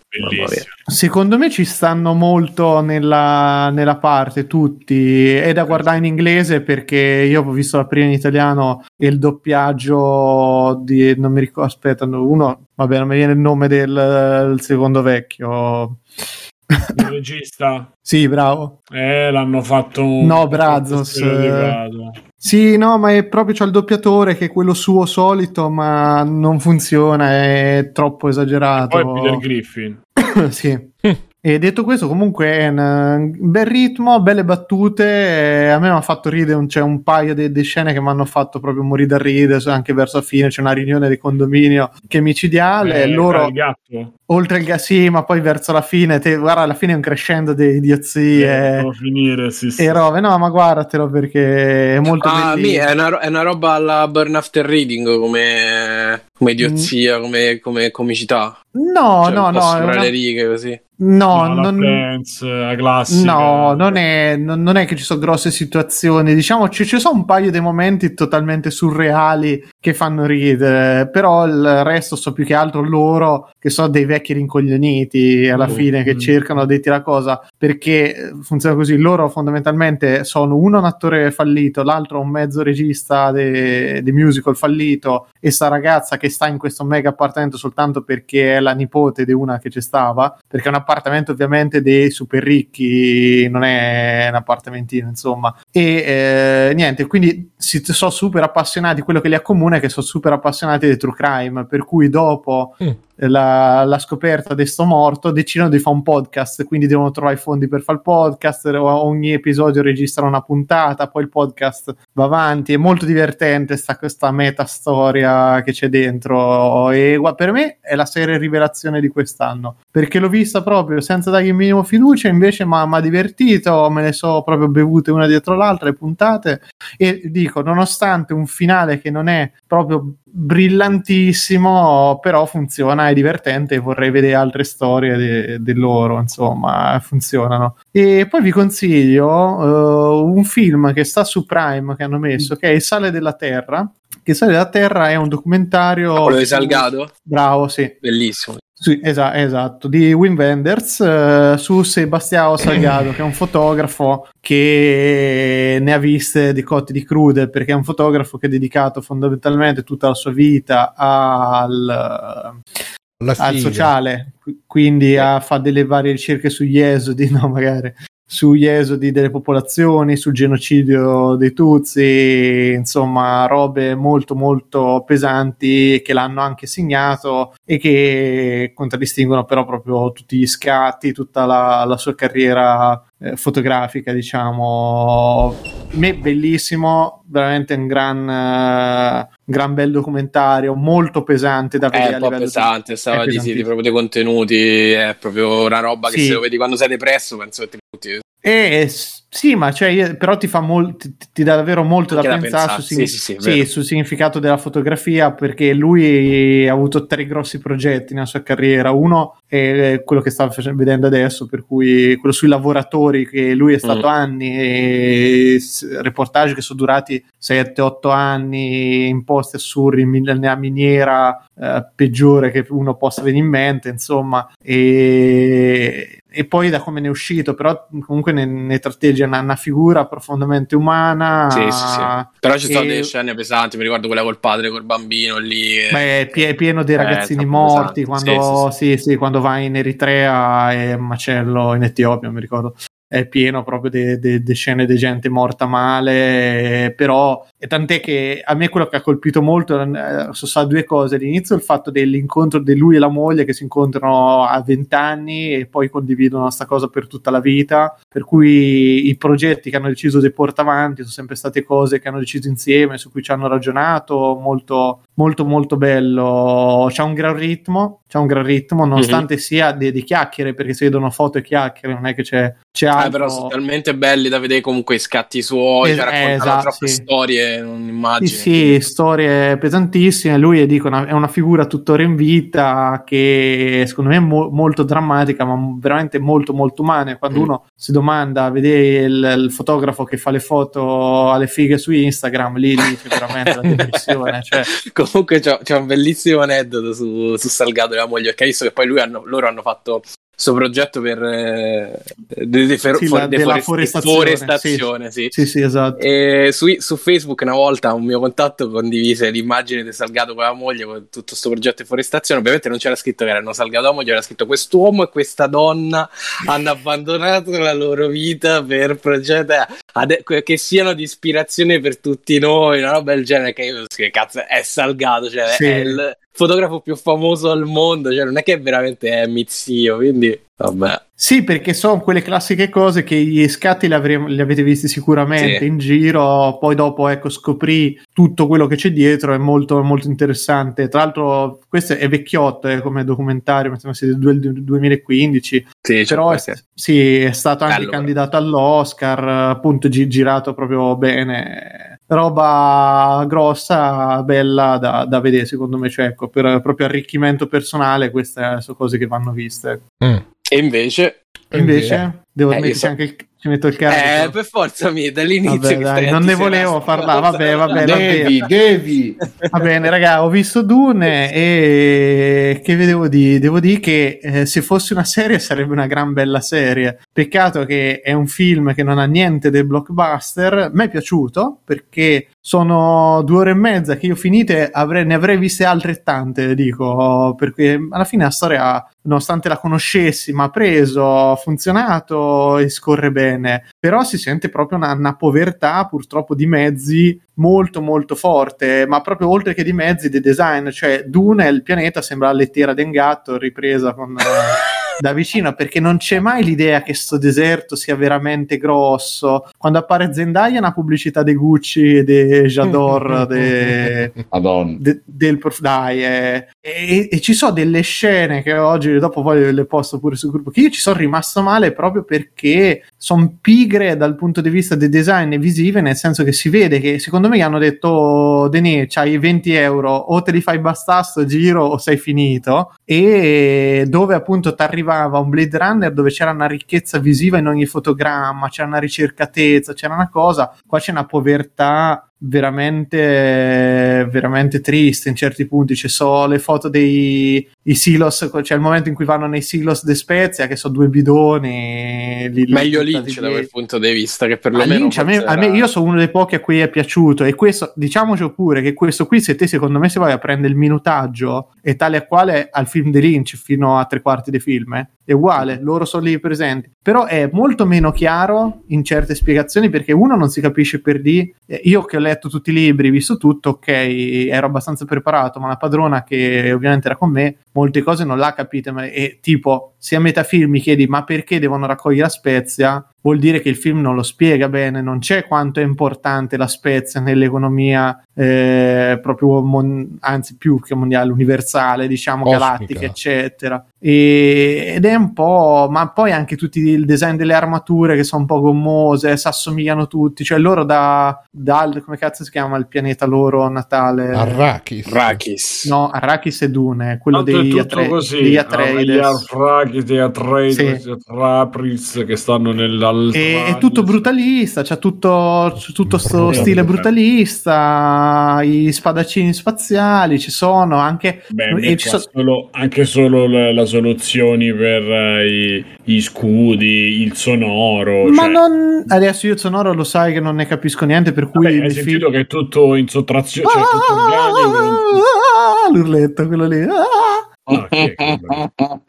Secondo me ci stanno molto nella, nella parte tutti. È da guardare in inglese perché io ho visto la prima in italiano e il doppiaggio di. Non mi ricordo, aspetta, no, uno. Vabbè, non mi viene il nome del, del secondo vecchio. Il regista, Sì, bravo. eh, l'hanno fatto No, Brazos. Sì, no, ma è proprio c'è il doppiatore che è quello suo solito, ma non funziona, è troppo esagerato. Poi Peter Griffin. [coughs] sì. E detto questo, comunque è un bel ritmo, belle battute. A me mi ha fatto ridere, c'è un paio di, scene che mi hanno fatto proprio morire da ridere. so- Anche verso la fine c'è una riunione di condominio che è micidiale. Eh, loro, il gatto. Oltre il gas, sì, ma poi verso la fine, te, guarda, alla fine è un crescendo di idiozie. Finire, sì, sì. E robe, no, ma guardatelo perché è molto Ah, bellino. è, una, è una roba alla Burn After Reading come, come idiozia, come, come comicità. No, Cioè, no, no, una- le righe così. no, No, la non, classica. No, non è, non, non è che ci sono grosse situazioni, diciamo ci, ci sono un paio di momenti totalmente surreali che fanno ridere, però il resto so più che altro loro che sono dei vecchi rincoglioniti alla Mm, fine che mm. cercano di tirare cosa, perché eh, funziona così, loro fondamentalmente sono uno un attore fallito, l'altro un mezzo regista di di musical fallito e sta ragazza che sta in questo mega appartamento soltanto perché è la nipote di una che ci stava, perché è un appartamento ovviamente dei super ricchi, non è un appartamentino, insomma. E eh, niente, quindi si sono super appassionati, quello che li accomuna è che sono super appassionati di true crime, per cui dopo Mm. la, la scoperta di morto decidono di fare un podcast, quindi devono trovare i fondi per fare il podcast, ogni episodio registra una puntata, poi il podcast va avanti, è molto divertente sta, questa meta storia che c'è dentro. E per me è la serie rivelazione di quest'anno, perché l'ho vista proprio senza dargli il minimo fiducia, invece mi ha divertito, me le so proprio bevute una dietro l'altra le puntate. E dico, nonostante un finale che non è proprio brillantissimo, però funziona, è divertente e vorrei vedere altre storie di di loro, insomma, funzionano. E poi vi consiglio eh, un film che sta su Prime che hanno messo, che è Il sale della terra. Che sale della terra è un documentario. Quello di Salgado? Bravo, sì. Bellissimo. Sì, esa- esatto, di Wim Wenders eh, su Sebastiano Salgado, che è un fotografo che ne ha viste di cotte di crude, perché è un fotografo che ha dedicato fondamentalmente tutta la sua vita al, al sociale, qui- quindi a fare delle varie ricerche sugli esodi, [laughs] no, magari sugli esodi delle popolazioni, sul genocidio dei Tutsi, insomma, robe molto molto pesanti che l'hanno anche segnato e che contraddistinguono però proprio tutti gli scatti, tutta la, la sua carriera eh, fotografica, diciamo. Me bellissimo, veramente un gran, eh, gran bel documentario, molto pesante da vedere È un po' livello di- pesante, stava di, sì, di proprio dei contenuti, è proprio una roba che Sì. se lo vedi quando sei depresso penso che ti butti. S- sì, ma cioè, io- però ti fa molto, ti, ti dà davvero molto da da pensare pensare, sul, sì, sì, sì, sul significato della fotografia, perché lui ha avuto tre grossi progetti nella sua carriera. Uno è quello che face- vedendo adesso, per cui quello sui lavoratori, che lui è stato Mm. anni, e reportage che sono durati 7-8 anni in posti assurdi, nella miniera eh, peggiore che uno possa venire in mente, insomma, e, e poi da come ne è uscito, però comunque ne, ne tratteggia una, una figura profondamente umana. Sì, sì, sì. Però ci sono e- delle scene pesanti, mi ricordo quella col padre, col bambino lì. Beh, è pie- pieno di Eh, ragazzini troppo morti quando, Sì, sì, sì, quando va in Eritrea e macello in Etiopia, mi ricordo. È pieno proprio di scene di gente morta male, però e tant'è che a me quello che ha colpito molto eh, sono state due cose. All'inizio il fatto dell'incontro di lui e la moglie che si incontrano a 20 anni e poi condividono questa cosa per tutta la vita, per cui i progetti che hanno deciso di portare avanti sono sempre state cose che hanno deciso insieme, su cui ci hanno ragionato, molto, molto molto bello, c'ha un gran ritmo, c'ha un gran ritmo, nonostante Mhm. sia di, di chiacchiere, perché si vedono foto e chiacchiere, non è che c'è, c'è Eh, altro. però sono talmente belli da vedere comunque i scatti suoi, Es- cioè eh, raccontano esatto, troppe sì. storie, non Sì, immagini. sì, storie pesantissime. Lui dico, una- è una figura tuttora in vita che secondo me è mo- molto drammatica, ma veramente molto, molto umana. Quando Mm. uno si domanda, vede il, il fotografo che fa le foto alle fighe su Instagram, lì, c'è veramente la [laughs] depressione. Cioè, [laughs] Comunque c'è, c'è un bellissimo aneddoto su, su Salgado e la moglie, hai visto che poi hanno- loro hanno fatto questo progetto per eh, de- de- fer- Sì, la- de- della forest- forestazione, forestazione, sì. sì, sì, esatto. E su, su Facebook una volta un mio contatto condivise l'immagine di Salgado con la moglie con tutto questo progetto di forestazione. Ovviamente non c'era scritto che erano Salgado la moglie, era scritto quest'uomo e questa donna hanno abbandonato la loro vita per progetti ade- che siano di ispirazione per tutti noi, una roba del genere. Che io che cazzo è Salgado, cioè Sì. è il fotografo più famoso al mondo, cioè non è che veramente è mio zio, quindi vabbè. Sì, perché sono quelle classiche cose che gli scatti li, avremo- li avete visti sicuramente Sì. in giro, poi dopo ecco scoprì tutto quello che c'è dietro, è molto, molto interessante. Tra l'altro questo è vecchiotto eh, come documentario, mi sembra del du- 2015, Sì, c'è però è, qualche- sì, è stato anche però. candidato all'Oscar, appunto gi- girato proprio bene. Roba grossa, bella da, da vedere secondo me, cioè ecco, per proprio arricchimento personale queste sono cose che vanno viste. Mm. E invece Invece, devo Eh, io metterci so- anche il, ci metto il Eh, carico. per forza mi dall'inizio Vabbè, che dai, non ne volevo parlare, vabbè, vabbè, va Devi, devi. Va bene, raga, ho visto Dune e che vedevo di? Devo dire che eh, se fosse una serie sarebbe una gran bella serie. Peccato che è un film che non ha niente del blockbuster. Mi è piaciuto perché sono due ore e mezza che io finite avrei- ne avrei viste altrettante, dico, perché alla fine la storia, nonostante la conoscessi, mi ha preso, ha funzionato e scorre bene. Però si sente proprio una, una povertà purtroppo di mezzi molto molto forte, ma proprio oltre che di mezzi, di design, cioè Dune, il pianeta sembra la lettiera del gatto ripresa con... [laughs] da vicino perché non c'è mai l'idea che sto deserto sia veramente grosso. Quando appare Zendaya è una pubblicità di Gucci e di Jador de- de- del prof- dai, eh. e, e ci sono delle scene che oggi dopo poi le posto pure sul gruppo che io ci sono rimasto male proprio perché sono pigre dal punto di vista del design visive nel senso che si vede che secondo me gli hanno detto "Oh, Denis c'hai 20 euro o te li fai bastare sto giro o sei finito e dove appunto ti arrivava un Blade Runner dove c'era una ricchezza visiva in ogni fotogramma c'era una ricercatezza c'era una cosa. Qua c'è una povertà veramente veramente triste in certi punti. Ci sono le foto dei i silos c'è il momento in cui vanno nei silos de Spezia che sono due bidoni lì- lì Meglio buttati Lynch da lì. quel punto di vista che perlomeno Lynch, a me, a me- io sono uno dei pochi a cui è piaciuto e questo diciamoci pure che questo qui se te secondo me se vai a prendere il minutaggio è tale a quale al film di Lynch fino a tre quarti dei film eh, è uguale, loro sono lì presenti. Però è molto meno chiaro in certe spiegazioni perché uno non si capisce per di io che ho letto tutti i libri, visto tutto ok, ero abbastanza preparato ma la padrona che ovviamente era con me molte cose non l'ha capite ma- e tipo se a metà film mi chiedi ma perché devono raccogliere la spezia vuol dire che il film non lo spiega bene, non c'è quanto è importante la spezia nell'economia eh, proprio mon- anzi più che mondiale, universale, diciamo Cosmica. galattica, eccetera. E- ed è un po', ma poi anche tutti il design delle armature che sono un po' gommose, si assomigliano tutti, cioè loro da, da come cazzo si chiama il pianeta loro natale? Arrakis. Arrakis. No, Arrakis e Dune, quello dei, tutto Atre- così. degli Atreides. gli Arfraki, gli Atreides, Sì. gli Atrapris che stanno nell'altra. E, è tutto brutalista, c'è tutto, c'è tutto sto stile brutalista, i spadaccini spaziali ci sono anche... Beh, ci so- solo- anche solo le, le soluzioni per eh, i, gli scudi, il sonoro. Ma cioè- non... Adesso io sonoro lo sai che non ne capisco niente, per cui... Vabbè, hai sentito che è tutto in sottrazione, cioè tutto organico. Ah, L'urletto, quello lì. Ah! Ah, che-. [laughs]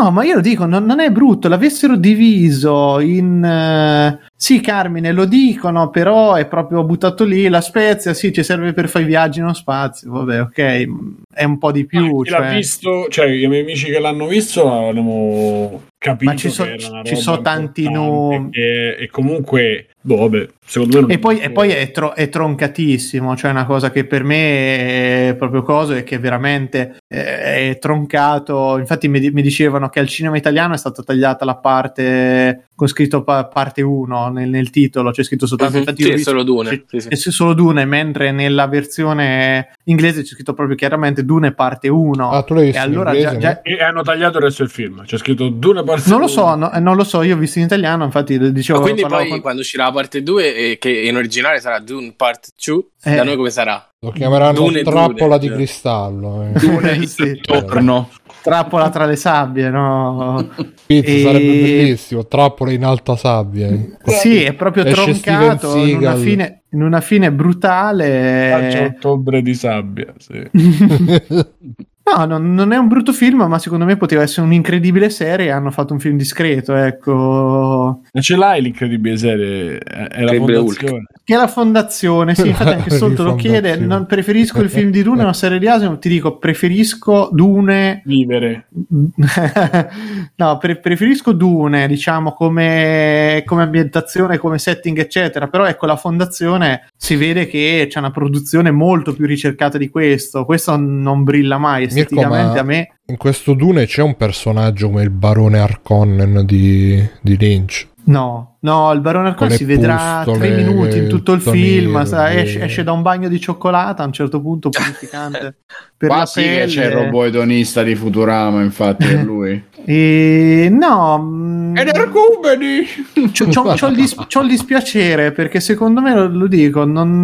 No, ma io lo dico, non, non è brutto. L'avessero diviso in. eh, sì, Carmine, lo dicono, però è proprio buttato lì. La Spezia, sì, ci serve per fare i viaggi nello spazio. Vabbè, ok, è un po' di più. Ah, chi l'ha cioè- visto, cioè i miei amici che l'hanno visto hanno capito Ma ci so- che era una ci roba so tanti nomi. e, e comunque Boh, vabbè, secondo me non E poi, e poi è, tro- è troncatissimo, cioè una cosa che per me è proprio cosa è che veramente eh, è troncato. Infatti mi, mi dicevano che al cinema italiano è stata tagliata la parte con scritto pa- parte 1 nel, nel titolo, c'è scritto soltanto infatti sì, è solo Dune, c'è- sì, sì. c'è solo Dune, mentre nella versione inglese c'è scritto proprio chiaramente Dune parte 1. Ah, tu l'hai visto e in allora inglese, già- già- E hanno tagliato il resto del film. C'è scritto Dune parte non lo so, no- eh, non lo so, io ho visto in italiano, infatti dicevo Ma quindi poi con- quando uscirà la parte 2, eh, che in originale sarà Dune Part 2, Eh. da noi come sarà? Lo chiameranno Dune, trappola Dune, di cioè. cristallo. eh. Dune, [laughs] sì. Torno. Trappola tra le sabbie, no? [laughs] Pizza E- sarebbe bellissimo, trappola in alta sabbia. eh. Sì, è proprio Esce troncato in una, fine, in una fine brutale. ottobre di sabbia. Sì. [laughs] [laughs] No, non, non è un brutto film, ma secondo me poteva essere un'incredibile serie. Hanno fatto un film discreto, ecco. Ma ce l'hai l'incredibile serie? È la Incredibile fondazione. Che è la fondazione, sì, infatti anche [laughs] Solto lo chiede. Non preferisco il film di Dune o una serie di Asimo. Ti dico, preferisco Dune Vivere. [laughs] no, pre- preferisco Dune, diciamo, come, come ambientazione, come setting, eccetera. Però ecco, la fondazione si vede che c'è una produzione molto più ricercata di questo. Questo non brilla mai esteticamente ma a me. in questo Dune c'è un personaggio come il barone Harkonnen di, di Lynch. No, no, il Barone Arcon Con le si vedrà pustole, tre minuti in tutto il film. sa- esce, esce da un bagno di cioccolata a un certo punto purificante [laughs] per Qua la sì che pelle. c'è il robot edonista di Futurama, infatti, è lui. [laughs] E no, mm, Ed Arcubeni! c'ho, c'ho- c'ho il dis- c'ho il dispiacere perché secondo me lo, lo dico, non,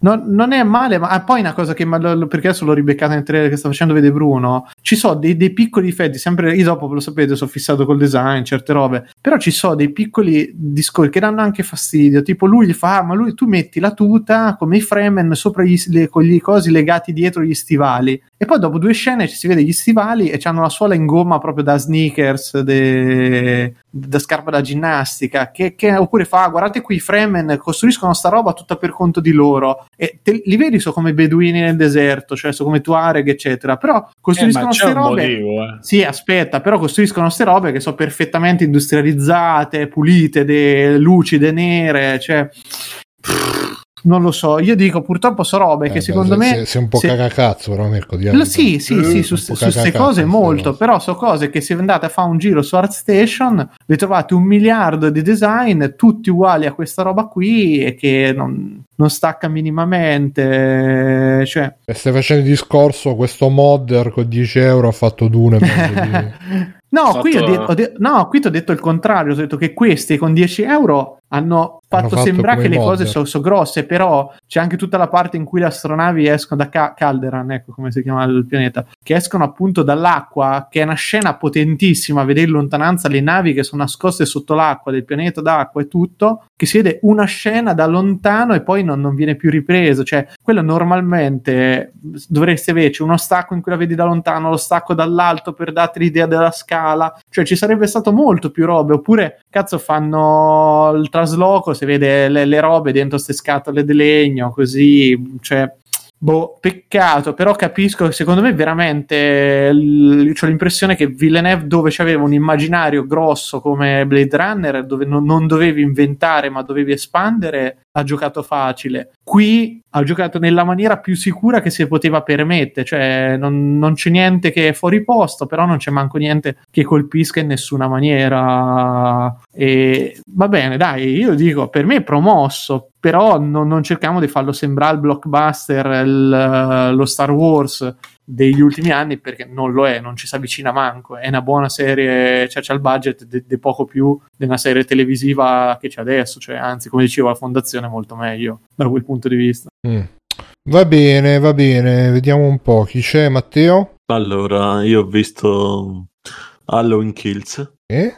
non- non è male, ma ah, poi una cosa che perché adesso l'ho ribeccata nel trailer che sta facendo vedere Bruno. Ci sono dei, dei piccoli difetti, sempre io dopo lo sapete, sono fissato col design, certe robe, però ci sono dei piccoli discorsi che danno anche fastidio. Tipo, lui gli fa: ah, Ma lui tu metti la tuta come i Fremen sopra gli, le, con gli cosi legati dietro gli stivali. E poi dopo due scene ci si vede gli stivali e hanno la suola in gomma proprio da sneakers, de- da scarpa da ginnastica. Che, che- oppure fa: "Ah, Guardate qui, i Fremen costruiscono sta roba tutta per conto di loro. E te- li vedi, sono come beduini nel deserto, cioè sono come Tuareg, eccetera. Però Eh, costruiscono queste un robe. motivo, eh. Sì, aspetta, però costruiscono queste robe che sono perfettamente industrializzate, pulite, de- lucide, nere, cioè non lo so, io dico purtroppo so robe Eh, che beh, secondo se- me se- sei un po' se- cagacazzo, però Mirko, di Lo- sì, sì, Eh, sì, su queste cose molto, no. però so cose che se andate a fare un giro su ArtStation vi trovate un miliardo di design tutti uguali a questa roba qui e che non, non stacca minimamente, cioè E stai facendo il discorso, questo modder con 10 euro ha fatto Dune. di- [laughs] No, Fatto- qui ho de- ho de- no, qui ti ho detto il contrario, ho detto che questi con 10 euro hanno fatto, fatto sembrare come che le cose sono grosse, però c'è anche tutta la parte in cui le astronavi escono da Ca- Calderan, ecco come si chiama il pianeta, che escono appunto dall'acqua, che è una scena potentissima, vedere in lontananza le navi che sono nascoste sotto l'acqua del pianeta d'acqua e tutto, che si vede una scena da lontano e poi non, non viene più ripreso, cioè quello normalmente dovresti averci uno stacco in cui la vedi da lontano, lo stacco dall'alto per darti l'idea della scala, cioè ci sarebbe stato molto più robe, oppure cazzo fanno il trasloco, si vede le, le robe dentro queste scatole di legno, così, cioè Boh, peccato, però capisco, secondo me veramente l- ho l'impressione che Villeneuve dove c'aveva un immaginario grosso come Blade Runner, dove non, non dovevi inventare ma dovevi espandere, ha giocato facile. Qui ha giocato nella maniera più sicura che si poteva permettere, cioè non, non c'è niente che è fuori posto, però non c'è manco niente che colpisca in nessuna maniera. E va bene, dai, io dico, per me è promosso, però non, non cerchiamo di farlo sembrare il blockbuster, il- lo Star Wars degli ultimi anni perché non lo è, non ci si avvicina manco. È una buona serie, cioè c'è il budget di poco più di una serie televisiva che c'è adesso, cioè anzi, come dicevo, la fondazione è molto meglio da quel punto di vista. Mm. Va bene, va bene, vediamo un po' chi c'è, Matteo? Allora, io ho visto Halloween Kills. Eh?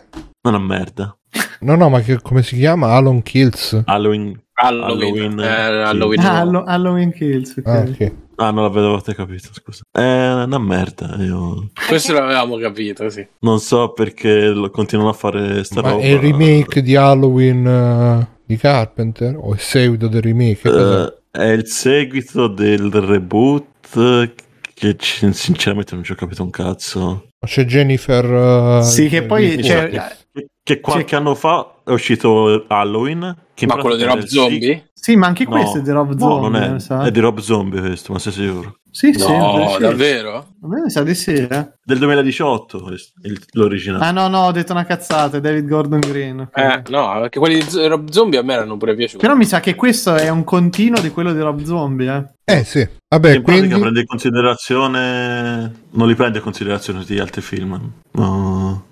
Una merda. No, no, ma che, come si chiama? Alon Kills. Halloween. Halloween. Halloween. Eh, Halloween Ah, Halloween Kills. ok. Ah, ok. Ah, non l'avete capito, scusa. È una merda. Io Questo l'avevamo capito, sì. non so perché lo- continuano a fare sta Ma roba. è il remake di Halloween eh, di Carpenter? O il seguito del remake? Eh, è il seguito del reboot che c- sinceramente non ci ho capito un cazzo. C'è Jennifer... eh, Sì, che poi c'è-. Che, che qualche anno fa è uscito Halloween Ma quello di Rob Zombie? Sì, ma anche No, questo è di Rob no, Zombie. non è, è di Rob Zombie questo, ma sei sicuro? Sì, sì, No, sì. davvero? A me mi sa di sì, eh. Del 2018 questo, il- l'originale. Ah no, no, ho detto una cazzata, è David Gordon Green. Eh, no, perché quelli di Rob Zombie a me erano pure piaciuti. Però mi sa che questo è un continuo di quello di Rob Zombie, eh. Eh sì, vabbè, in pratica quindi... prende in considerazione non li prende in considerazione tutti gli altri film no.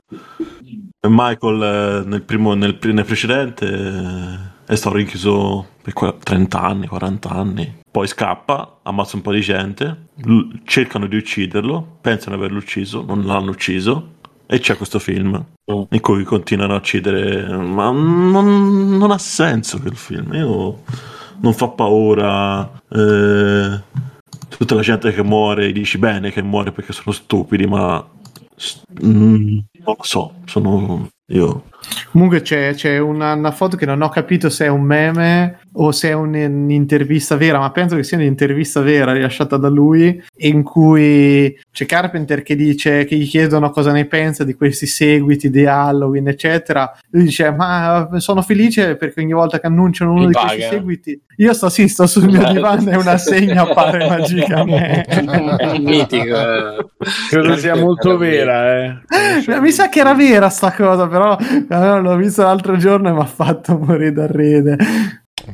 Michael eh, nel, primo, nel, nel precedente eh, è stato rinchiuso per qua- 30 anni 40 anni poi scappa ammazza un po' di gente l- cercano di ucciderlo pensano di averlo ucciso non l'hanno ucciso e c'è questo film Mm. in cui continuano a uccidere ma non, non ha senso quel film io non fa paura eh, tutta la gente che muore dici bene che muore perché sono stupidi ma s- mm, non lo so sono io Comunque c'è, c'è una, una foto che non ho capito se è un meme o se è un- un'intervista vera, ma penso che sia un'intervista vera rilasciata da lui, in cui c'è Carpenter che dice che gli chiedono cosa ne pensa di questi seguiti di Halloween, eccetera. Lui dice: Ma sono felice perché ogni volta che annunciano uno Mi di questi paga. seguiti, io sto sì, sto sul mio divano e una segna appare [laughs] magicamente. È mitico. eh. Credo sia molto vera. Eh, [laughs] Mi sa che era vera sta cosa, però eh, l'ho vista l'altro giorno e mi ha fatto morire da ride.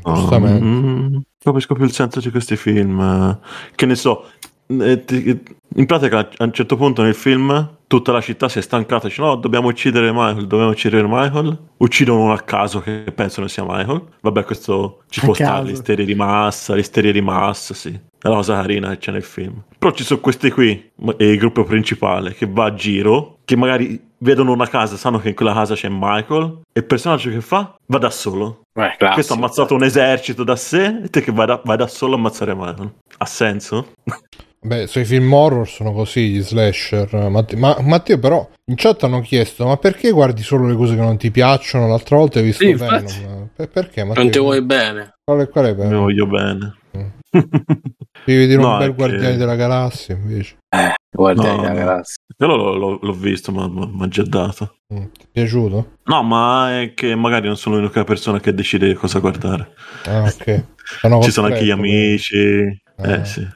Giustamente. Mm, capisco più il senso di questi film che ne so in pratica a un certo punto nel film tutta la città si è stancata dice no dobbiamo uccidere Michael dobbiamo uccidere Michael uccidono uno a caso che pensano sia Michael vabbè questo ci A può caso. stare l'isteria di massa l'isteria di massa sì è la cosa carina che c'è nel film però ci sono questi qui il gruppo principale che va a giro che magari vedono una casa sanno che in quella casa c'è Michael e il personaggio che fa va da solo Eh, classico. questo ha ammazzato un esercito da sé e te che vai da, vai da solo a ammazzare Michael. Ha senso? Beh, sui film horror sono così, gli slasher. Matt- ma, Matteo, però, in chat hanno chiesto: ma perché guardi solo le cose che non ti piacciono? L'altra volta hai visto Sì, Venom. infatti. Per- perché? Matteo? Non ti vuoi bene. Qual è, qual è Mi Venom? voglio bene. Devi vedere [laughs] No, un bel che- Guardiani della Galassia, invece. Guarda, No, no. ragazzi. Quello l'ho, l'ho- l'ho visto, ma mi ha già dato. Mm, Ti è piaciuto? No, ma è che magari non sono l'unica persona che decide cosa guardare. Ah, ok. Sono Ci sono anche gli amici. Ah. Eh sì.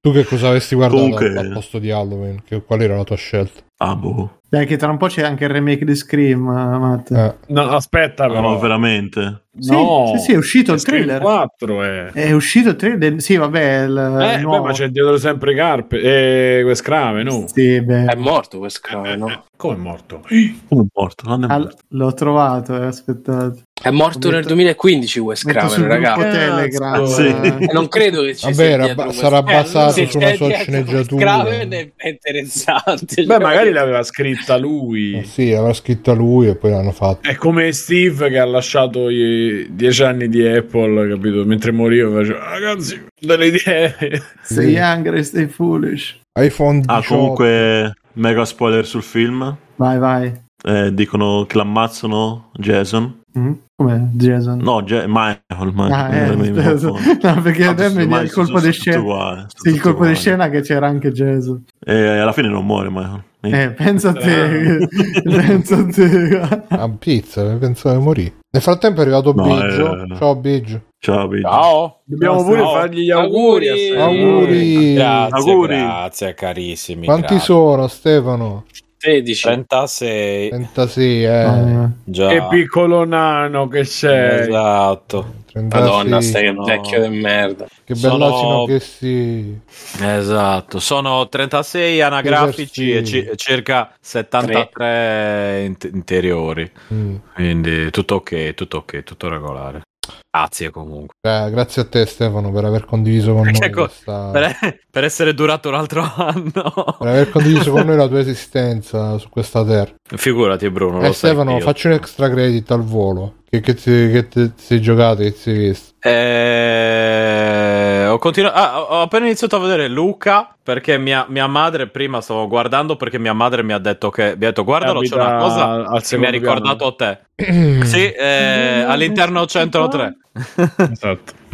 Tu che cosa avresti guardato Comunque- al posto di Halloween? Che- qual era la tua scelta? Ah, boh. Dai, che tra un po' c'è anche il remake di Scream, eh, Matt. Eh, No, aspetta, No, però. veramente. Sì, No. sì, sì, è uscito il Scream trailer. 4 è. È uscito il trailer. Sì, vabbè, il Eh, beh, nuovo. ma c'è dietro sempre Carpe e queste crave, no? Sì, beh. È morto questo crave, no? Come è morto? Come è morto? Non è Ah, morto. l'ho trovato, eh, aspettate. È morto nel Metto- 2015 Wes Craven, ragazzi. Telegram. Cazzo. Sì. eh. Non credo che ci Vabbè, sia Wes- sarà Eh, basato se su una sua sceneggiatura. Craven è, interessante. Beh, cioè, magari l'aveva scritta lui. eh, sì, l'aveva scritta lui e poi l'hanno fatto. È come Steve che ha lasciato i dieci anni di Apple, capito? Mentre moriva faceva, ragazzi, delle idee. Stay young and stay foolish. iPhone 18. Ah, comunque, mega spoiler sul film. Vai, vai. Eh, dicono che l'ammazzano Jason. Mm? Com'è Jason? No, Ja- Michael. Michael. Ah, eh, mi- [laughs] no, perché Ah, a me mi il colpo di scena. uguali, sono Sì, il colpo di uguali. scena che c'era anche Jason. E alla fine non muore Michael. Eh, pensa a te, [laughs] pensa a te. A pizza, pensavo di morire. Nel frattempo è arrivato No, Biggio. eh, Ciao Biggio. Ciao, Biggio. Ciao. Dobbiamo pure ciao. fargli gli auguri. Auguri. Grazie, Auguri. grazie carissimi. Quanti grazie. sono Stefano? 16. 36. 36, eh. Ah, Già. Che piccolo nano che sei. Esatto. 36. Madonna, stai No. vecchio di merda. Che Sono- bell'asino che si... Esatto. Sono 36 anagrafici e ci- circa 73 int- interiori. Mm. Quindi tutto ok, tutto ok, tutto regolare. Grazie comunque. Eh, grazie a te Stefano per aver condiviso con [laughs] noi Ecco, questa... Per, per essere durato un altro [laughs] anno. per aver condiviso con noi la tua esistenza su questa terra. Figurati Bruno. Eh lo sai Stefano, io- facci un extra credit al volo. Che, che, ti, che ti, ti sei giocato, che ti sei visto. Eh, ho, continuato, ah, ho appena iniziato a vedere Luca perché mia, mia madre prima stavo guardando perché mia madre mi ha detto che mi ha detto guardalo c'è una cosa al che mi ha ricordato te [clears throat] sì eh, all'interno 103 Esatto. [laughs]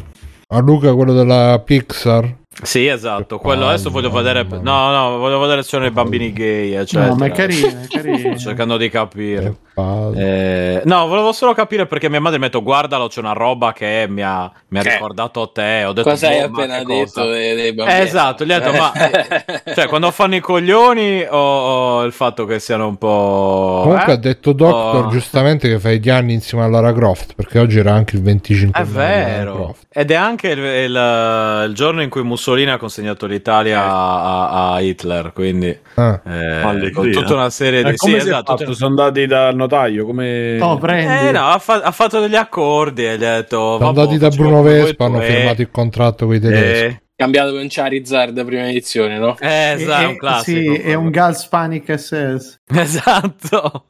A Luca, quello della Pixar. sì esatto quello adesso voglio vedere no no voglio vedere se sono i bambini gay eccetera No, ma è carino, è carino. sto cercando di capire Ah, Eh, no, volevo solo capire perché mia madre mi ha detto guardalo, c'è una roba che mi ha, mi ha ricordato te. Ho detto, Cosa hai boh, appena detto dei, dei bambini? Eh, esatto, gli ho detto, ma [laughs] cioè, quando fanno i coglioni o, o il fatto che siano un po'. Comunque eh? ha detto Doctor Oh. giustamente che fai gli anni insieme a Lara Croft, perché oggi era anche il 25 È vero, ed è anche il, il- il giorno in cui Mussolini ha consegnato l'Italia a, a Hitler, quindi Ah. eh, con tutta una serie Eh, di... come sì, esatto, fatto? Sono andati dal notaio come... Prendi. Eh no, ha, fa- ha fatto degli accordi e gli ha detto... Sono "Vabbè, andati da Bruno Vespa, tu", hanno firmato il contratto con i tedeschi. E- Cambiato con Charizard prima edizione, no? Eh, esatto, è E- un classico. Sì, è un Gals Panic SS. [laughs] Esatto,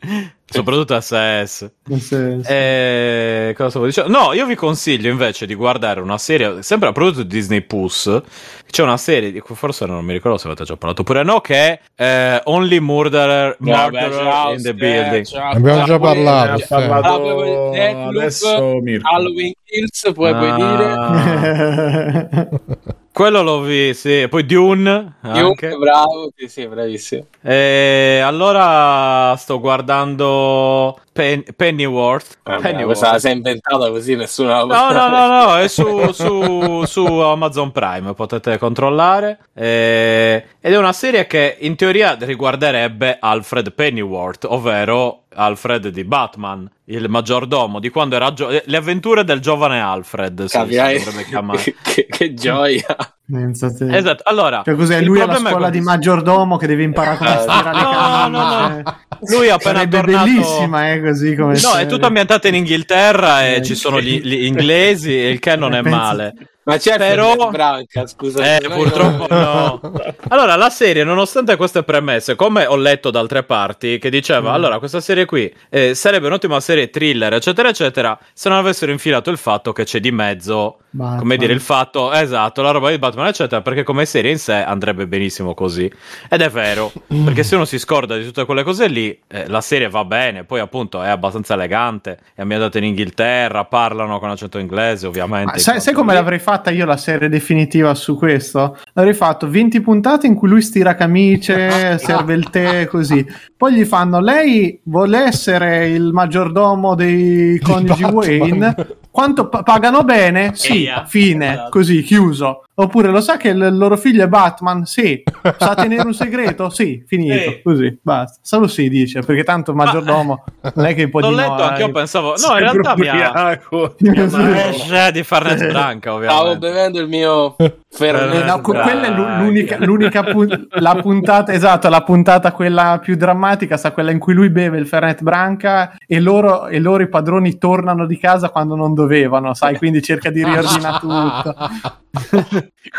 soprattutto SS. SS. Eh, cosa stavo dicendo? No, io vi consiglio invece di guardare una serie, sempre a prodotto di Disney Plus. C'è una serie, di cui forse non mi ricordo se avete già parlato oppure no, che è eh, Only Murderer, Murderer ciao, in the eh, building. ciao. Abbiamo già Ah, poi- parlato. Parlato Ah, poi- Deathloop, adesso Mirko. Halloween Kills, puoi, puoi dire. [laughs] [laughs] Quello l'ho visto, sì. Poi Dune. Anche. bravo, sì, sì, bravissimo. E allora sto guardando Pen- Pennyworth. Vabbè, Pennyworth. questa la sei inventata così nessuno la No, no, no, no, è su, su- su Amazon Prime, potete controllare. Eh, ed è una serie che in teoria riguarderebbe Alfred Pennyworth, ovvero Alfred di Batman, il maggiordomo, di quando era gio- le avventure del giovane Alfred. Capirai che, [laughs] che- che gioia. Pensa te. Esatto, allora. Cioè, cos'è? Lui è scuola di questo. maggiordomo che deve imparare come stirare le no, camicie. no, no. Lui è appena Sarebbe tornato- bellissima, eh, così come No, è serie. tutto ambientato in Inghilterra e Eh, ci sono gli, gli inglesi, e il che non è [laughs] male. Ma c'è Però-. Branca, scusa. Eh, purtroppo no. [laughs] Allora, la serie, nonostante queste premesse, come ho letto da altre parti, che diceva, Mm. allora, questa serie qui eh, sarebbe un'ottima serie thriller, eccetera, eccetera, se non avessero infilato il fatto che c'è di mezzo, Batman. come dire, il fatto, esatto, la roba di Batman, eccetera, perché come serie in sé andrebbe benissimo così. Ed è vero, perché se uno si scorda di tutte quelle cose lì, eh, la serie va bene, poi appunto è abbastanza elegante, è ambientata in Inghilterra, parlano con accento inglese, ovviamente. Ma sai, sai come l'avrei fatta io la serie definitiva su questo? L'avrei fatto 20 puntate in cui lui stira camicie, [laughs] serve il tè, così. Poi gli fanno: Lei vuole essere il maggiordomo dei coniugi. Wayne? Quanto pa- pagano bene? Sì, Via. fine, Esatto. così, chiuso. Oppure lo sa che il loro figlio è Batman? Sì. Sa [laughs] tenere un segreto? Sì, finito. Sì. Così, basta. Solo si dice, perché tanto il maggiordomo non è che può L'ho dire letto no, anche io eh. pensavo, no, in realtà mi ha... ubriaco. Eh, di Farnes Branca, Stavo ovviamente. bevendo il mio [laughs] Eh, Fernet. no, quella è l'u- l'unica, l'unica pun- la puntata, esatto, la puntata quella più drammatica, sa quella in cui lui beve il Fernet Branca e loro, e loro i padroni tornano di casa quando non dovevano, sai, quindi cerca di riordinare [laughs] tutto.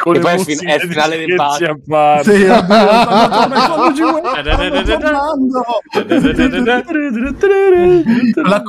Con E poi è fin- è il finale a parte. Sì, la,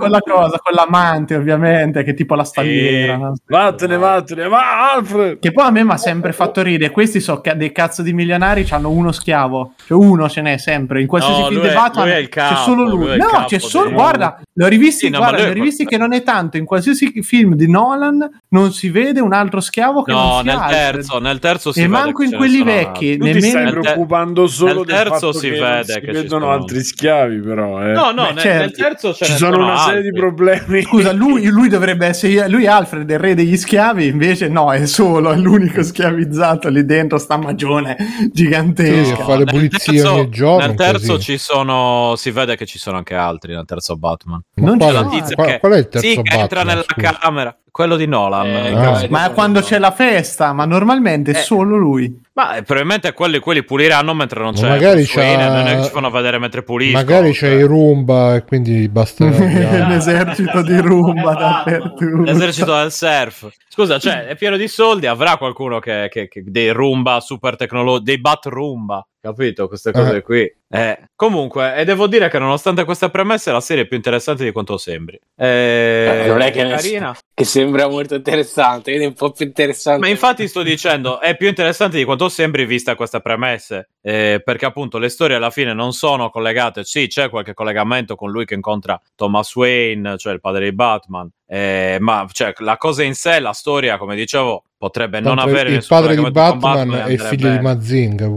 la cosa, con l'amante ovviamente, che è tipo la stalliera. Sì. no? Vattene, vattene, va Alfred! Che poi a me mi ha sempre fatto ridere. Questi sono ca- dei cazzo di milionari, hanno uno schiavo. Cioè, uno ce n'è sempre. In qualsiasi No, film di è- Batman c'è solo lui lui. No, capo c'è solo. di- Guarda, li ho rivisti, Sì, no, guarda, ma lui- li ho rivisti che non è tanto. In qualsiasi film di Nolan non si vede un altro schiavo che No, nel terzo, nel terzo si E vede manco che in quelli sono vecchi, Tu ti nemmeno stai Nel te- preoccupando solo nel del terzo fatto si che vede si che vedono sono- altri schiavi, però. Eh. No, no, Beh, nel, certo. nel terzo ce Ci ne sono una serie di problemi. Scusa, lui, lui dovrebbe essere. Lui è Alfred, il re degli schiavi. Invece, no, è solo, è l'unico schiavizzato lì dentro. Sta magione Sì, gigantesca. fa le nel pulizie terzo- ogni giorno. Nel terzo ci sono. Si vede che ci sono anche altri nel terzo Batman. Ma Non qual, c'è la tizia qual- che- qual è il terzo sì, che entra Batman? nella scusa? camera. Quello di Nolan. Eh, Ah. cavolo, Ma quando c'è la festa, ma normalmente è Eh. solo lui. Ma eh, probabilmente quelli, quelli puliranno mentre non Ma c'è. magari Bruce Wayne, c'ha- Non è che ci fanno vedere mentre puliscono. Magari c'è cioè. i Roomba e quindi basta. [laughs] L'esercito di rumba dappertutto. L'esercito del surf. Scusa, cioè, [laughs] è pieno di soldi, avrà qualcuno che, che- che- dei rumba super tecnologici, dei bat rumba, capito? Queste cose Eh. qui. Eh, comunque, e devo dire che nonostante queste premesse, la serie è più interessante di quanto sembri. Eh, Eh, non è che carina. Che sembra molto interessante, quindi un po' più interessante. Ma infatti sto dicendo, è più interessante di quanto sembri vista queste premesse, eh, perché appunto le storie alla fine non sono collegate, sì c'è qualche collegamento con lui che incontra Thomas Wayne, cioè il padre di Batman, eh, ma cioè, la cosa in sé, la storia, come dicevo, potrebbe non Tanto avere il padre di con Batman e è il andrebbe- figlio di Mazinga.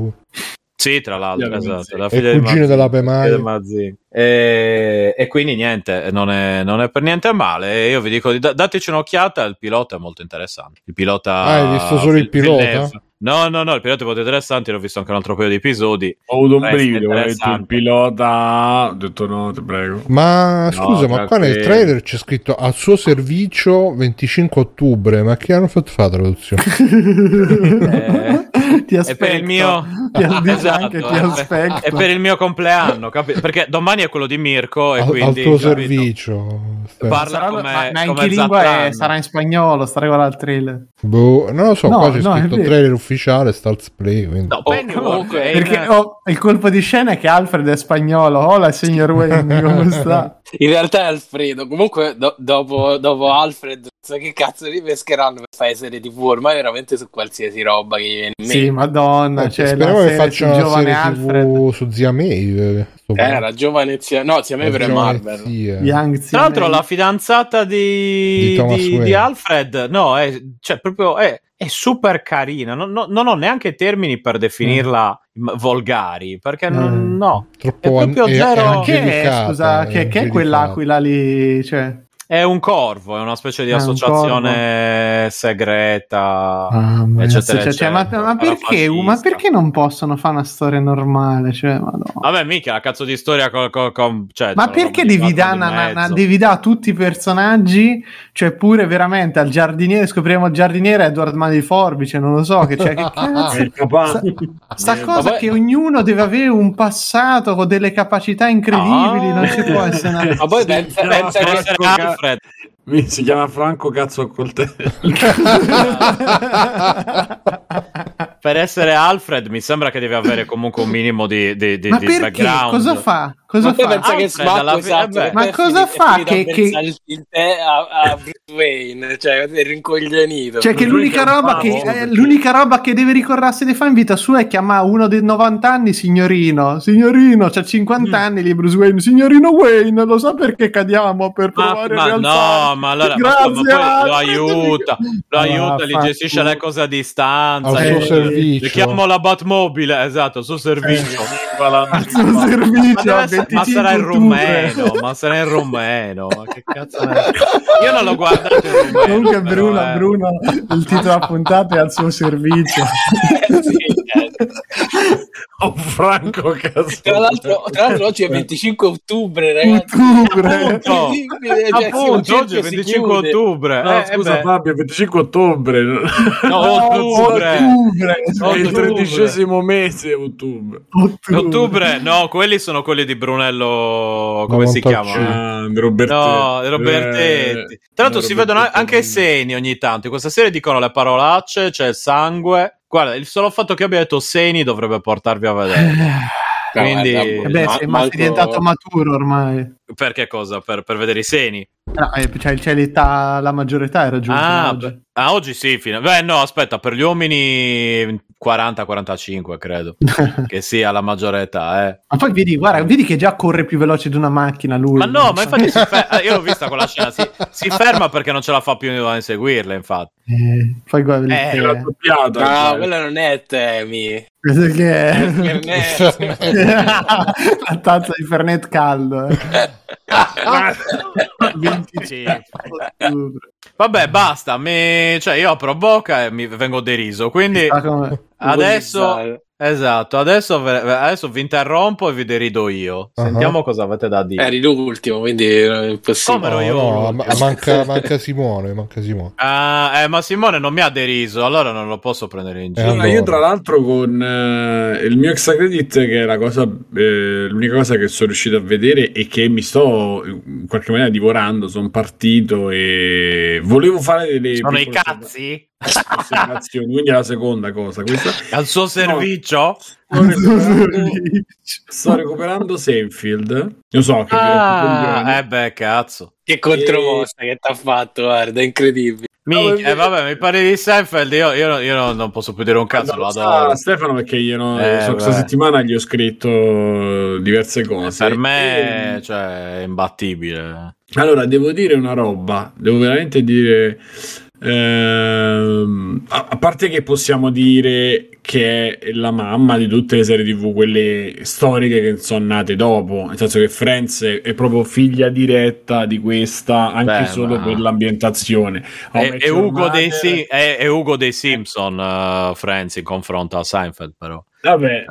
Sì, tra l'altro, esatto, la figlia di cugino della Mazzini. E, e quindi niente, non è, non è per niente male. Io vi dico, da- dateci un'occhiata, il pilota è molto interessante. Il pilota... Ah, hai visto solo il pilota? Villeneuve. No, no, no, il pilota è molto interessante, l'ho visto anche un altro paio di episodi. Ho avuto un brivido, ho detto il pilota. Ho detto no, ti prego. Ma scusa, ma qua nel tranquillo. trailer c'è scritto al suo servizio 25 ottobre. Ma che hanno fatto fare la traduzione? [laughs] [laughs] Eh, ti è aspetto. per il mio... Ti Esatto, anche ti è per- aspetto. È per il mio compleanno, capi- perché domani è quello di Mirko e al, al quindi... tuo capito? servizio. Parla Sarà- come, ma, ma in come che lingua è? Sarà in spagnolo? Sta guardando il trailer. Boh, non lo so, No, qua c'è no, è scritto trailer ufficiale, Stars Play. Quindi. No, Oh, comunque, è in- Perché oh, il colpo di scena è che Alfred è spagnolo. Hola, signor Wayne, [laughs] come sta? In realtà è Alfredo. Comunque, do- dopo, dopo Alfred, so che cazzo ripescheranno per fare serie TV. Ormai veramente su qualsiasi roba che gli viene in mente. Sì, madonna. Eh, Cioè, speriamo che facciano una giovane serie Alfred. TV su Zia May. eh, sto Eh, era giovane zia. No, zia per giovane Marvel. zia. Young Tra l'altro, Zia la May. fidanzata di, Di di- di Alfred, no, è, cioè, proprio è, è super carina. Non, non- non ho neanche termini per definirla m- volgari, perché non, Mm. no, Troppo È proprio an- zero- Che è, scusa, che, che è quell'aquila lì? Cioè, è un corvo, è una specie di È associazione segreta. Mamma eccetera, cioè, cioè, ma, eccetera. ma perché, ma perché non possono fare una storia normale? Cioè. Vabbè, mica la cazzo di storia con. con- con- cioè, Ma c'è perché devi dare a tutti i personaggi? Cioè, pure veramente al giardiniere, scopriamo il giardiniere Edward Mani di Forbice, non lo so, che, cioè, che [laughs] cazzo. Sta, sta cosa vabbè. che ognuno deve avere un passato con delle capacità incredibili, No. non ci può essere una... [laughs] Ma poi pensa, pensa che Alfred. Mi- Si chiama Franco cazzo a coltello. Per essere Alfred, mi sembra che deve avere comunque un minimo di, di, di, Ma di perché? background. Cosa fa? Cosa fa? pensa che smacco alla esatto, eh Ma cosa fa che- che- il, il tè a, a Bruce Wayne, cioè è rincoglionito. Cioè che l'unica roba che, eh, l'unica roba che deve ricordarsi di fare in vita sua è chiamare uno dei 90 anni signorino. Signorino, c'ha 50 anni lì Bruce Wayne. Signorino Wayne, lo sa perché cadiamo per Ma, provare ma a no, ma allora Grazie, ma poi lo aiuta, lo Ah, aiuta, gli gestisce le cose a distanza. al suo Eh, servizio. chiamo la Batmobile, esatto, al suo servizio. Al suo Ma, servizio, ma 25 sarà in ottobre. rumeno, ma sarà in rumeno. Ma che cazzo è? [laughs] Io non l'ho guardato in rumeno. Comunque però, Bruno, eh. Bruno, il titolo della puntata è al suo servizio. Sì, eh. [laughs] Oh, Franco cazzo. Tra l'altro, tra l'altro oggi è 25 ottobre, ragazzi. Ottobre. Appunto, cioè, appunto oggi è si 25 chiude. ottobre. No, eh, scusa eh beh. Fabio, 25 [laughs] ottobre. No, Ottobre. ottobre. È il Ottobre. tredicesimo mese, ottobre. Ottobre, no, quelli sono quelli di Brunello. Come si chiama? Ah, di Robertetti. No, Robertetti. Eh, Tra l'altro eh, si vedono anche i segni ogni tanto. In questa serie dicono le parolacce, c'è il sangue. Guarda, il solo fatto che abbia detto segni dovrebbe portarvi a vedere. No, Quindi- Eh beh, ma- sei, ma sei diventato maturo ormai. Per che cosa? Per, per vedere i segni? No, eh, c'è, c'è l'età, la maggiore età è raggiunta Ah, oggi. ah, oggi sì. fino- Beh, no, aspetta, per gli uomini 40-45 credo [laughs] che sia la maggiore età, eh. Ma poi vedi, guarda, vedi che già corre più veloce di una macchina lui. Ma no, ma infatti si fe- [laughs] eh, io l'ho vista quella scena, si, si ferma perché non ce la fa più a inseguirla, infatti. Eh, poi guarda Eh, doppiata. No, cioè. quello non è Temi. Questo che è Non è- [laughs] la tazza di Fernet caldo. eh. [laughs] 25. Vabbè, basta, mi- cioè io apro bocca e mi vengo deriso, quindi adesso... Esatto, adesso, ve- adesso vi interrompo e vi derido io. Sentiamo cosa avete da dire. Eri l'ultimo, quindi è impossibile. Come ero No, io? no, ma- manca, [laughs] manca Simone, manca Simone. Ah, eh, ma Simone non mi ha deriso, allora non lo posso prendere in Eh, giro. Allora, allora. io tra l'altro con eh, il mio extra credit che è la cosa, eh, l'unica cosa che sono riuscito a vedere e che mi sto in qualche maniera divorando, sono partito e volevo fare delle Sono i cazzi? Quindi è la seconda cosa. Questa Al suo servizio? sto recuperando, sto recuperando Seinfeld. Io so che Ah, eh beh, cazzo. Che contromossa che ti ha fatto, guarda, è incredibile. Mi- No, eh, vabbè, mi parli di Seinfeld, io, io- io non- non posso più dire un cazzo, Non lo lo sa adoro. Stefano perché io no, Eh, so, questa settimana gli ho scritto diverse cose. Per me, E- cioè, è imbattibile. Allora, devo dire una roba, devo veramente dire... ehm, a, parte che possiamo dire che è la mamma di tutte le serie tv, quelle storiche che sono nate dopo, nel senso che Friends è, proprio figlia diretta di questa, anche Beh, solo ma- per l'ambientazione. È, è Ugo dei, Mother- Si- è- è Ugo dei Simpson, uh, Friends, in confronto a Seinfeld, però. Vabbè,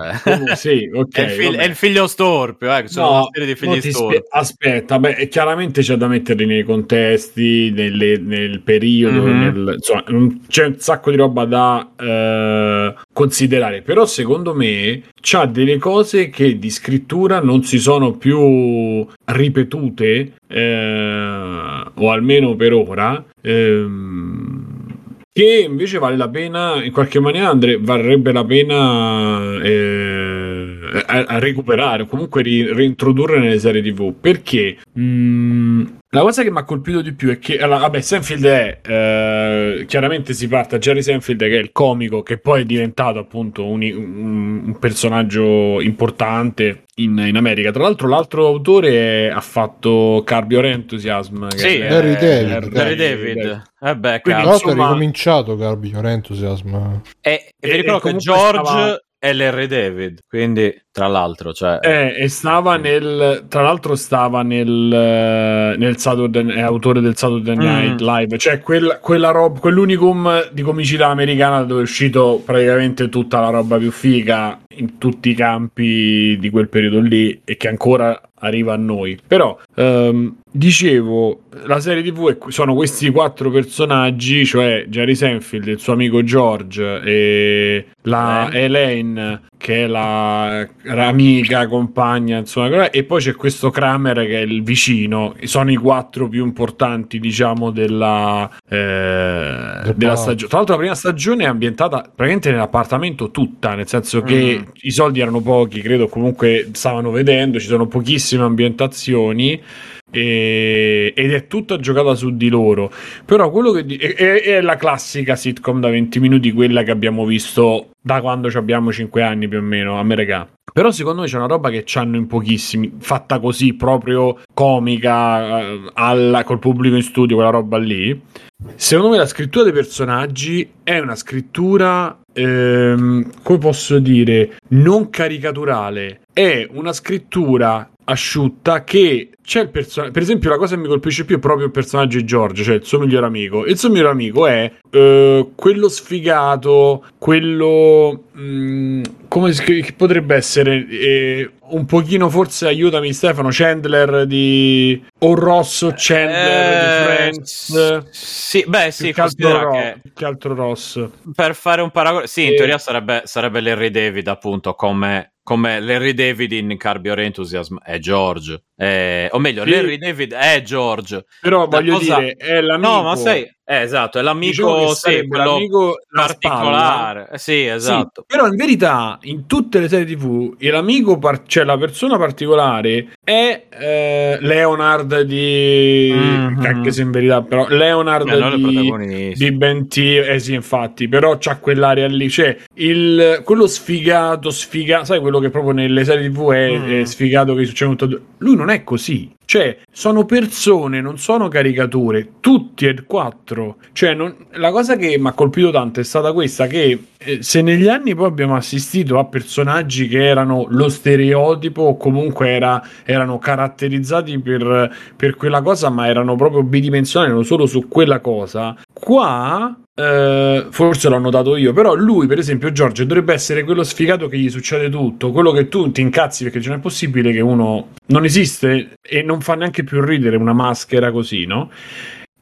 Eh. sì, ok. [laughs] è, il fig- è il figlio storpio, eh, sono una serie di figli ti storpi. aspetta, beh, chiaramente c'è da metterli nei contesti, nelle- nel periodo, Mhm. nel- insomma, c'è un sacco di roba da eh, considerare, però secondo me c'ha delle cose che di scrittura non si sono più ripetute, eh, o almeno per ora. ehm, che invece vale la pena, in qualche maniera andre- varrebbe la pena eh, a, a recuperare o comunque ri- reintrodurre nelle serie TV. Perché mm, la cosa che mi ha colpito di più è che, allora, vabbè, Senfield è eh, chiaramente si parte da Jerry Senfield, che è il comico, che poi è diventato appunto un, un- un personaggio importante in, in America. Tra l'altro, l'altro autore ha fatto Curb Your Enthusiasm. che Sì, è- Larry è- David. Larry è- David. Eh beh, Quindi, l'altro è insomma- ricominciato Garbi Your Enthusiasm. E, e vi e che comunque George stava- l'Harry David, quindi tra l'altro, cioè... Eh, e stava nel. Tra l'altro, stava nel. eh, nel Saturday, è autore del Saturday Mm. Night Live, cioè quel- quella roba, quell'unicum di comicità americana dove è uscito praticamente tutta la roba più figa in tutti i campi di quel periodo lì e che ancora arriva a noi. Però, ehm, dicevo, la serie TV è- sono questi quattro personaggi, cioè Jerry Senfield, il suo amico George e la Elaine, che è la, amica, compagna, insomma, e poi c'è questo Kramer che è il vicino. Sono i quattro più importanti, diciamo, della, eh, Del della stagione. Tra l'altro, la prima stagione è ambientata praticamente nell'appartamento tutta, nel senso che Mm. i soldi erano pochi, credo comunque stavano vedendo, ci sono pochissime ambientazioni. E- ed è tutta giocata su di loro. Però quello che è, è- è la classica sitcom da 20 minuti quella che abbiamo visto da quando abbiamo 5 anni più o meno a Merega però secondo me c'è una roba che c'hanno in pochissimi fatta così proprio comica eh, alla- col pubblico in studio quella roba lì. Secondo me la scrittura dei personaggi è una scrittura ehm, come posso dire non caricaturale. È una scrittura asciutta che c'è il personaggio per esempio la cosa che mi colpisce più è proprio il personaggio di George cioè il suo migliore amico. Il suo migliore amico è eh, quello sfigato quello mh, come si- che potrebbe essere eh, un pochino forse aiutami Stefano Chandler di o Rosso Chandler di Eh, Friends Sì, beh, sì, che altro, Ro- che più che altro Ross per fare un paragone, sì, in Eh. teoria sarebbe, sarebbe Larry David, appunto, come, come Larry David in Curb Your Enthusiasm è George, Eh, o meglio, Sì. Larry David è George. però Da voglio cosa- dire è l'amico No, ma sai, eh, esatto, è l'amico, Diciamo sì, l'amico particolare. Eh, Sì, esatto. Sì, però in verità in tutte le serie tv l'amico, par- cioè la persona particolare è eh, Leonard di... Mhm. Anche se in verità però Leonard Eh, di... di Ben T, eh sì, infatti, però c'ha quell'area lì, cioè il, quello sfigato, sfigato, sai quello che proprio nelle serie TV è, Mm. è sfigato che succede tutto. Lui non è così, cioè sono persone, non sono caricature, tutti e quattro. Cioè, non- la cosa che mi ha colpito tanto è stata questa: che eh, se negli anni poi abbiamo assistito a personaggi che erano lo stereotipo, o comunque era- erano caratterizzati per, per quella cosa, ma erano proprio bidimensionali, erano solo su quella cosa. Qua eh, forse l'ho notato io, però lui, per esempio, Giorgio, dovrebbe essere quello sfigato che gli succede tutto, quello che tu ti incazzi perché non è possibile che uno non esiste e non fa neanche più ridere una maschera così, no?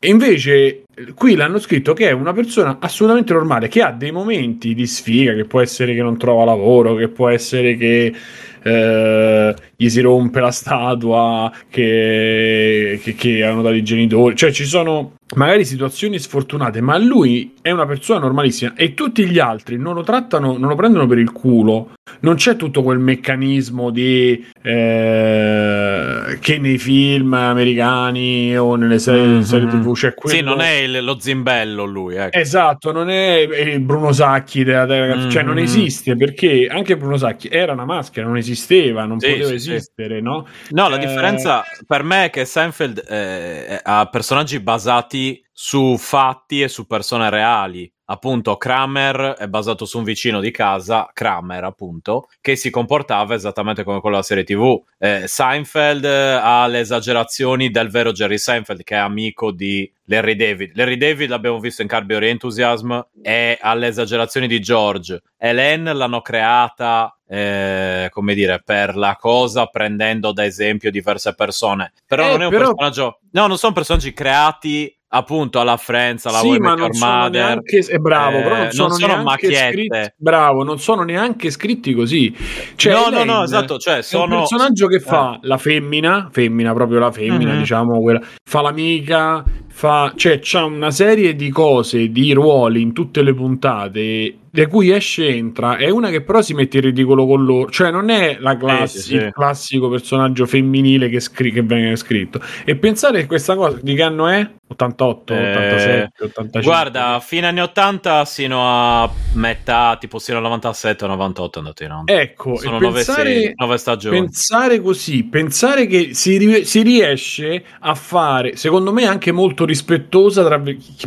E invece qui l'hanno scritto che è una persona assolutamente normale, che ha dei momenti di sfiga, che può essere che non trova lavoro, che può essere che eh, gli si rompe la statua che, che, che hanno dato i genitori, cioè ci sono magari situazioni sfortunate, ma lui è una persona normalissima e tutti gli altri non lo trattano, non lo prendono per il culo. Non c'è tutto quel meccanismo di eh, che nei film americani o nelle serie, Mhm. serie TV c'è quello. Sì, non è il- lo zimbello lui, ecco. Esatto, non è il Bruno Sacchi della della- cioè non Mhm. esiste perché anche Bruno Sacchi era una maschera, non esisteva, non Sì, poteva sì. Esistere, no? No, la Eh, differenza per me è che Seinfeld eh, ha personaggi basati su fatti e su persone reali. Appunto Kramer è basato su un vicino di casa, Kramer appunto, che si comportava esattamente come quello della serie TV. Eh, Seinfeld eh, ha le esagerazioni del vero Jerry Seinfeld, che è amico di Larry David. Larry David l'abbiamo visto in Carbi Your Enthusiasm e alle esagerazioni di George. Helen l'hanno creata, eh, come dire, per la cosa prendendo da esempio diverse persone. Però Eh, non è un però- personaggio... No, non sono personaggi creati appunto alla Friends, alla Sì, Way ma Met non Your sono neanche è bravo, Eh, però non non sono, sono neanche macchiette. scritti bravo, non sono neanche scritti così. Cioè, no, no, Elaine no, esatto, cioè È un sono... personaggio che fa la femmina, femmina proprio la femmina, Mhm. diciamo, quella, fa l'amica, fa, cioè c'ha una serie di cose, di ruoli in tutte le puntate, da cui esce e entra, è una che però si mette in ridicolo con loro, cioè non è la classi- sì, sì. il classico personaggio femminile che, scri- che viene scritto. E pensare che questa cosa di che anno è? 88, Eh, 87, 85. Guarda, fine anni 80 sino a metà, tipo sino al 97 o 98 è andato in onda. Ecco, Sono nove, pensare, sì, nove stagioni. pensare così, pensare che si, si riesce a fare, secondo me, anche molto rispettosa. Tra,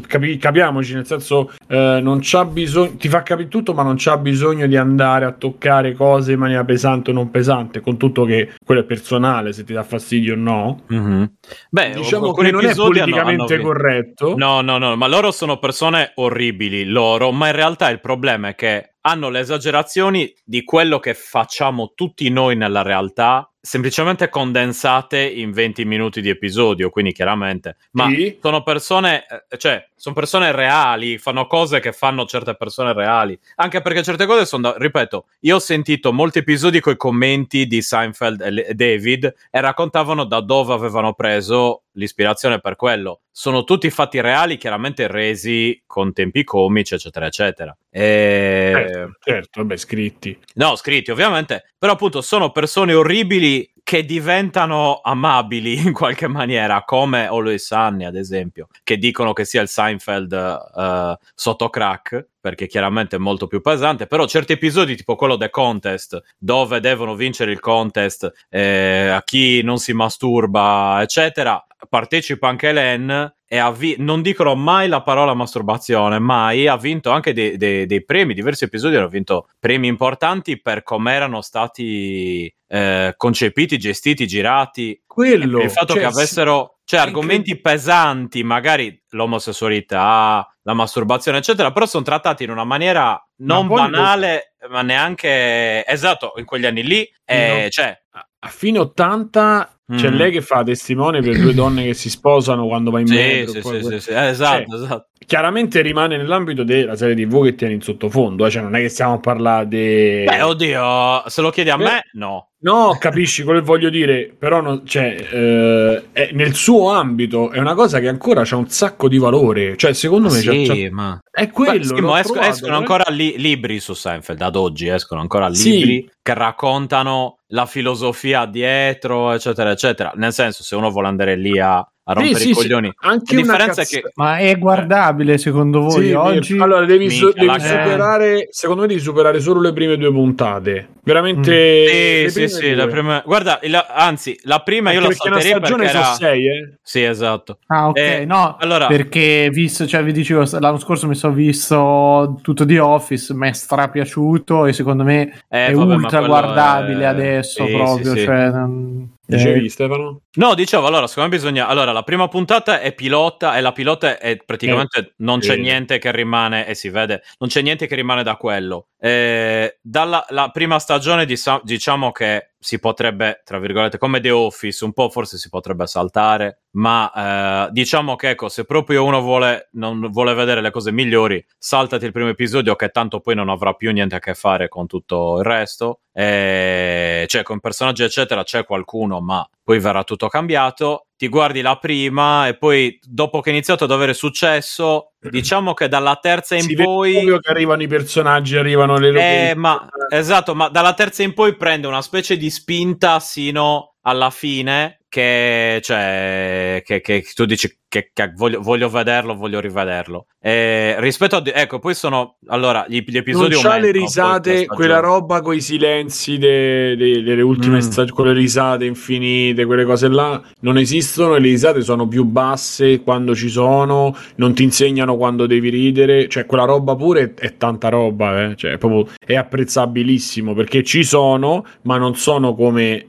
capi- capiamoci, nel senso, eh, non c'ha bisogno, ti fa capire tutto, ma non c'ha bisogno di andare a toccare cose in maniera pesante o non pesante. Con tutto che quello è personale, se ti dà fastidio o no. Mhm. Beh, diciamo che non è hanno- politicamente hanno vinto. corretto. No, no, no, ma loro sono persone orribili, loro, ma in realtà il problema è che hanno le esagerazioni di quello che facciamo tutti noi nella realtà, semplicemente condensate in 20 minuti di episodio, quindi chiaramente, ma Sì. sono persone, eh, cioè, sono persone reali, fanno cose che fanno certe persone reali, anche perché certe cose sono, da- ripeto, io ho sentito molti episodi con i commenti di Seinfeld e David e raccontavano da dove avevano preso l'ispirazione per quello. Sono tutti fatti reali, chiaramente resi con tempi comici, eccetera, eccetera. E... Certo, certo, vabbè, scritti. No, scritti ovviamente, però appunto sono persone orribili che diventano amabili in qualche maniera, come Always Sunny ad esempio, che dicono che sia il Seinfeld eh, sotto crack, perché chiaramente è molto più pesante, però certi episodi tipo quello The Contest, dove devono vincere il contest eh, a chi non si masturba, eccetera, partecipa anche Len e ha vi- non dicono mai la parola masturbazione, mai, ha vinto anche dei, dei- dei premi, diversi episodi hanno vinto premi importanti per come erano stati eh, concepiti, gestiti, girati, Quello, il fatto cioè, che avessero cioè, argomenti pesanti, magari l'omosessualità, la masturbazione, eccetera, però sono trattati in una maniera non banale, ma neanche esatto, in quegli anni lì, eh, No. cioè, a- fine 80 c'è Mm. lei che fa testimone per due donne che si sposano quando va in sì, metro. sì, sì, que- sì, sì, eh, esatto, esatto. Chiaramente rimane nell'ambito della serie TV che tiene in sottofondo, eh, cioè non è che stiamo a parlare di... Beh, oddio, se lo chiedi a Beh, me, no. No, capisci quello che voglio dire, però non- cioè, eh, è nel suo ambito è una cosa che ancora c'ha un sacco di valore, cioè secondo me c'ha- sì, c'ha- ma... è quello. Sì, ma esco- trovato, escono eh. ancora li- libri su Seinfeld ad oggi, escono ancora Sì. libri che raccontano la filosofia dietro, eccetera, eccetera. Nel senso, se uno vuole andare lì a, a Sì, rompere sì, i sì, coglioni, anche la una differenza è cazz- che Ma è guardabile secondo voi Sì, oggi? Allora devi, su- Minchia, devi la- superare, secondo me devi superare solo le prime due puntate. Veramente Mm. Sì, sì, sì, due. la prima... Guarda, il- anzi, la prima io Anche la perché una salterei stagione perché era... sono sei, eh. Sì, esatto. Ah, ok, Eh, no, allora- perché visto, cioè vi dicevo, l'anno scorso mi sono visto tutto di Office, mi è strapiaciuto e secondo me Eh, è vabbè, ultra guardabile è- adesso sì, proprio, sì, sì. cioè, non- Dicevi eh, Stefano? No, dicevo, allora, secondo me bisogna... Allora, la prima puntata è pilota e la pilota è praticamente... non c'è sì. niente che rimane, e si vede, non c'è niente che rimane da quello. Eh, dalla la prima stagione disa- diciamo che si potrebbe, tra virgolette, come The Office, un po' forse si potrebbe saltare, ma eh, diciamo che, ecco, se proprio uno vuole, non vuole vedere le cose migliori, saltati il primo episodio che tanto poi non avrà più niente a che fare con tutto il resto. Eh, cioè, con personaggi, eccetera, c'è qualcuno, ma poi verrà tutto cambiato. Ti guardi la prima e poi, dopo che è iniziato ad avere successo, [clears throat] diciamo che dalla terza in Si poi. proprio che arrivano i personaggi, arrivano le Eh, robe. ma esatto, ma dalla terza in poi prende una specie di spinta sino alla fine che, cioè, che, che tu dici che, che voglio, voglio, vederlo, voglio rivederlo. Eh, rispetto a. Ecco, poi sono. Allora, gli, gli episodi. Non c'ha le risate, quella roba con i silenzi de, de, delle ultime mm. stagioni, quelle risate infinite, quelle cose là. Non esistono e le risate sono più basse quando ci sono. Non ti insegnano quando devi ridere. Cioè, quella roba pure è, è tanta roba, eh. Cioè, proprio è apprezzabilissimo perché ci sono, ma non sono come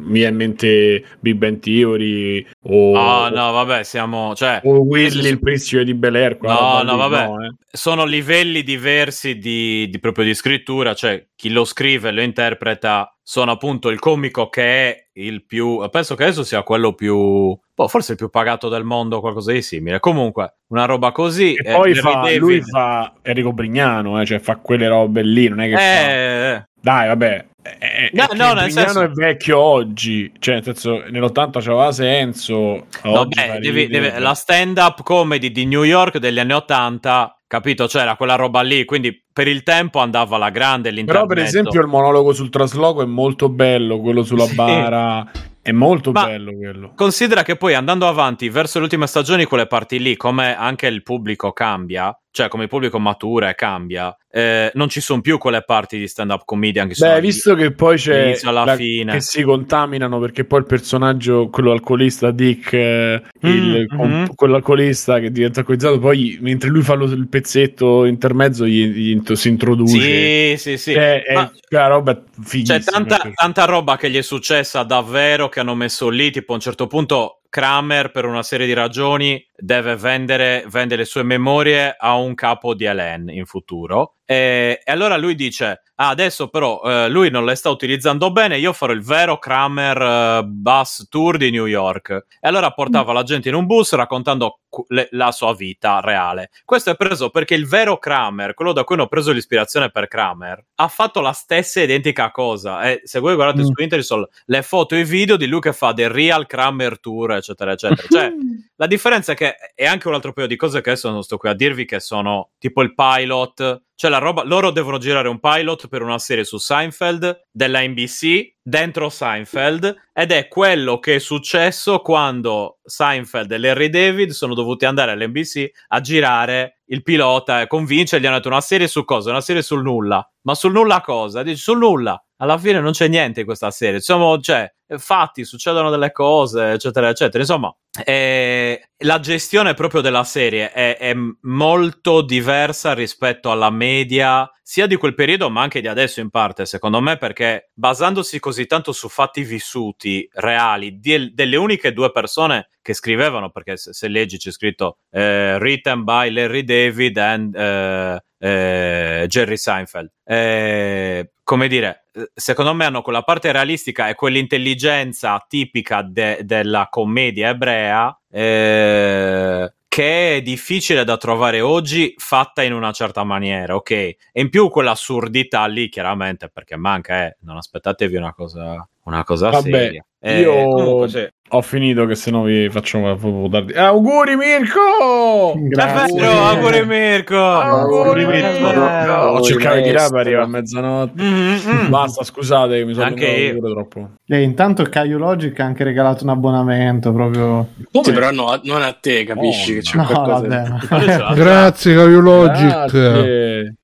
mi viene in mente Big Bang Theory o ah no vabbè siamo cioè o Willy il principe di Bel Air no no vabbè no, eh. sono livelli diversi di, di, proprio di scrittura cioè chi lo scrive e lo interpreta sono appunto il comico che è il più penso che adesso sia quello più boh, forse il più pagato del mondo qualcosa di simile. Comunque una roba così e poi fa, lui fa Enrico Brignano eh, cioè fa quelle robe lì non è che eh, fa... dai vabbè è, no, è no, nel senso... è vecchio oggi, cioè nel senso nell'80 c'aveva senso. No, beh, devi, deve, la stand-up comedy di New York degli anni 80, capito? C'era quella roba lì, quindi per il tempo andava alla grande Però per esempio il monologo sul trasloco è molto bello, quello sulla sì. bara è molto Ma bello quello. Considera che poi andando avanti verso le ultime stagioni, quelle parti lì, come anche il pubblico cambia, cioè come il pubblico matura e cambia, eh, non ci sono più quelle parti di stand-up comedian che Beh, visto che poi c'è alla la, fine. che si contaminano perché poi il personaggio, quello alcolista Dick, eh, mm, il, mm-hmm. quello alcolista che diventa alcolizzato, poi mentre lui fa lo, il pezzetto intermezzo gli, gli si introduce. Sì, sì, sì. È, è una roba fighissima. C'è tanta, tanta roba che gli è successa davvero che hanno messo lì, tipo a un certo punto Kramer per una serie di ragioni deve vendere, vende le sue memorie a un capo di Elen in futuro. E, e allora lui dice ah, adesso però eh, lui non le sta utilizzando bene io farò il vero Kramer eh, bus tour di New York e allora portava mm. la gente in un bus raccontando le, la sua vita reale questo è preso perché il vero Kramer quello da cui hanno preso l'ispirazione per Kramer ha fatto la stessa identica cosa e se voi guardate mm. su internet sono le foto e i video di lui che fa The Real Kramer Tour eccetera, eccetera. Cioè, [laughs] la differenza è che è anche un altro paio di cose che adesso non sto qui a dirvi, che sono tipo il pilot. Cioè, la roba, loro devono girare un pilot per una serie su Seinfeld della NBC dentro Seinfeld ed è quello che è successo quando Seinfeld e Larry David sono dovuti andare all'NBC a girare il pilota e convincergli hanno detto una serie su cosa? Una serie sul nulla. Ma sul nulla cosa? Dici sul nulla alla fine non c'è niente in questa serie. Insomma, cioè, fatti, succedono delle cose, eccetera, eccetera. Insomma, eh, la gestione proprio della serie è, è, molto diversa rispetto alla media sia di quel periodo ma anche di adesso in parte secondo me perché basandosi così tanto su fatti vissuti reali di, delle uniche due persone che scrivevano perché se, se leggi c'è scritto eh, written by Larry David and eh, eh, Jerry Seinfeld eh, come dire eh, secondo me hanno quella parte realistica e quell'intelligenza tipica de- della commedia ebrea eh, che è difficile da trovare oggi fatta in una certa maniera, ok? E in più quell'assurdità lì, chiaramente, perché manca, eh, non aspettatevi una cosa, una cosa Vabbè, seria. Eh, io comunque, sì. ho finito che se no vi facciamo tardi. Eh, auguri Mirko! Grazie. auguri Mirko! Auguri Mirko! No, ho cercato di tirare per arrivare a mezzanotte. Mm-hmm. Basta, scusate, mi sono anche io. troppo. E intanto Caio Logic ha anche regalato un abbonamento proprio. Come? Sì, però no, non a te, capisci oh, che c'è no, qualcosa. [laughs] Grazie Caio Logic. Grazie.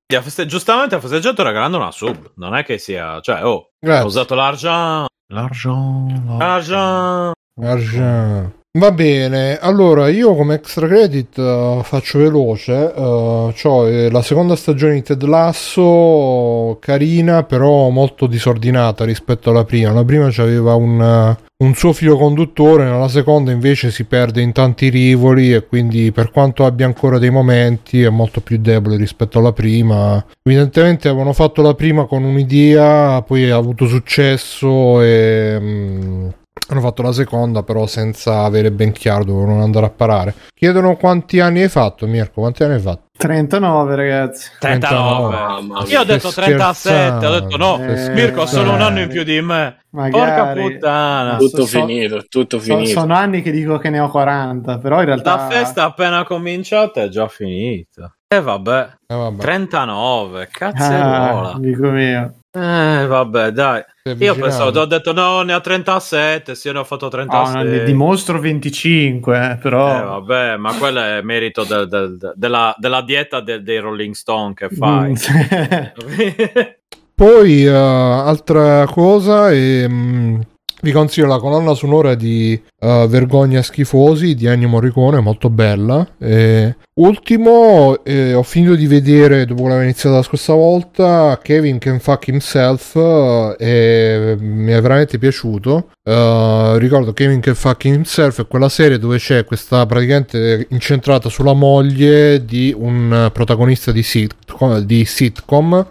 Giustamente ha festeggiato regalando una sub, non è che sia, cioè, oh, Grazie. ha usato l'argent L'argent. L'argent. L'argent. Va bene, allora io come extra credit uh, faccio veloce, uh, cioè la seconda stagione di Ted Lasso carina però molto disordinata rispetto alla prima, la prima aveva un, uh, un suo filo conduttore, nella seconda invece si perde in tanti rivoli e quindi per quanto abbia ancora dei momenti è molto più debole rispetto alla prima. Evidentemente avevano fatto la prima con un'idea, poi ha avuto successo e... Um, hanno fatto la seconda, però senza avere ben chiaro dove non andare a parare. Chiedono quanti anni hai fatto, Mirko? Quanti anni hai fatto? 39 ragazzi. 39, 39. io ho detto 37 ho detto no eh, Mirko ha solo un anno in più di me. Magari. porca puttana. Tutto so, finito tutto finito. so, sono anni che dico che ne ho 40 però in realtà la festa appena cominciata è già finita. E eh vabbè, eh vabbè. 39 cazzo ah, amico mio Eh, vabbè, dai. È Io pensavo, ho detto no, ne ha 37, sì, ne ho fatto Ah, 36. ne dimostro 25, eh, però... Eh, vabbè, ma quello è merito del- del- del- della, della dieta de- dei Rolling Stone che fai. Mm. [laughs] [laughs] Poi eh, altra cosa, ehm, vi consiglio la colonna sonora di eh, Vergogna Schifosi di Ennio Morricone, molto bella. E ultimo, eh, ho finito di vedere, dopo che l'avevo iniziata la scorsa volta, Kevin Can Fuck Himself eh, e mi è veramente piaciuto. Eh, ricordo Kevin Can Fuck Himself è quella serie dove c'è questa praticamente incentrata sulla moglie di un protagonista di sitcom, di sitcom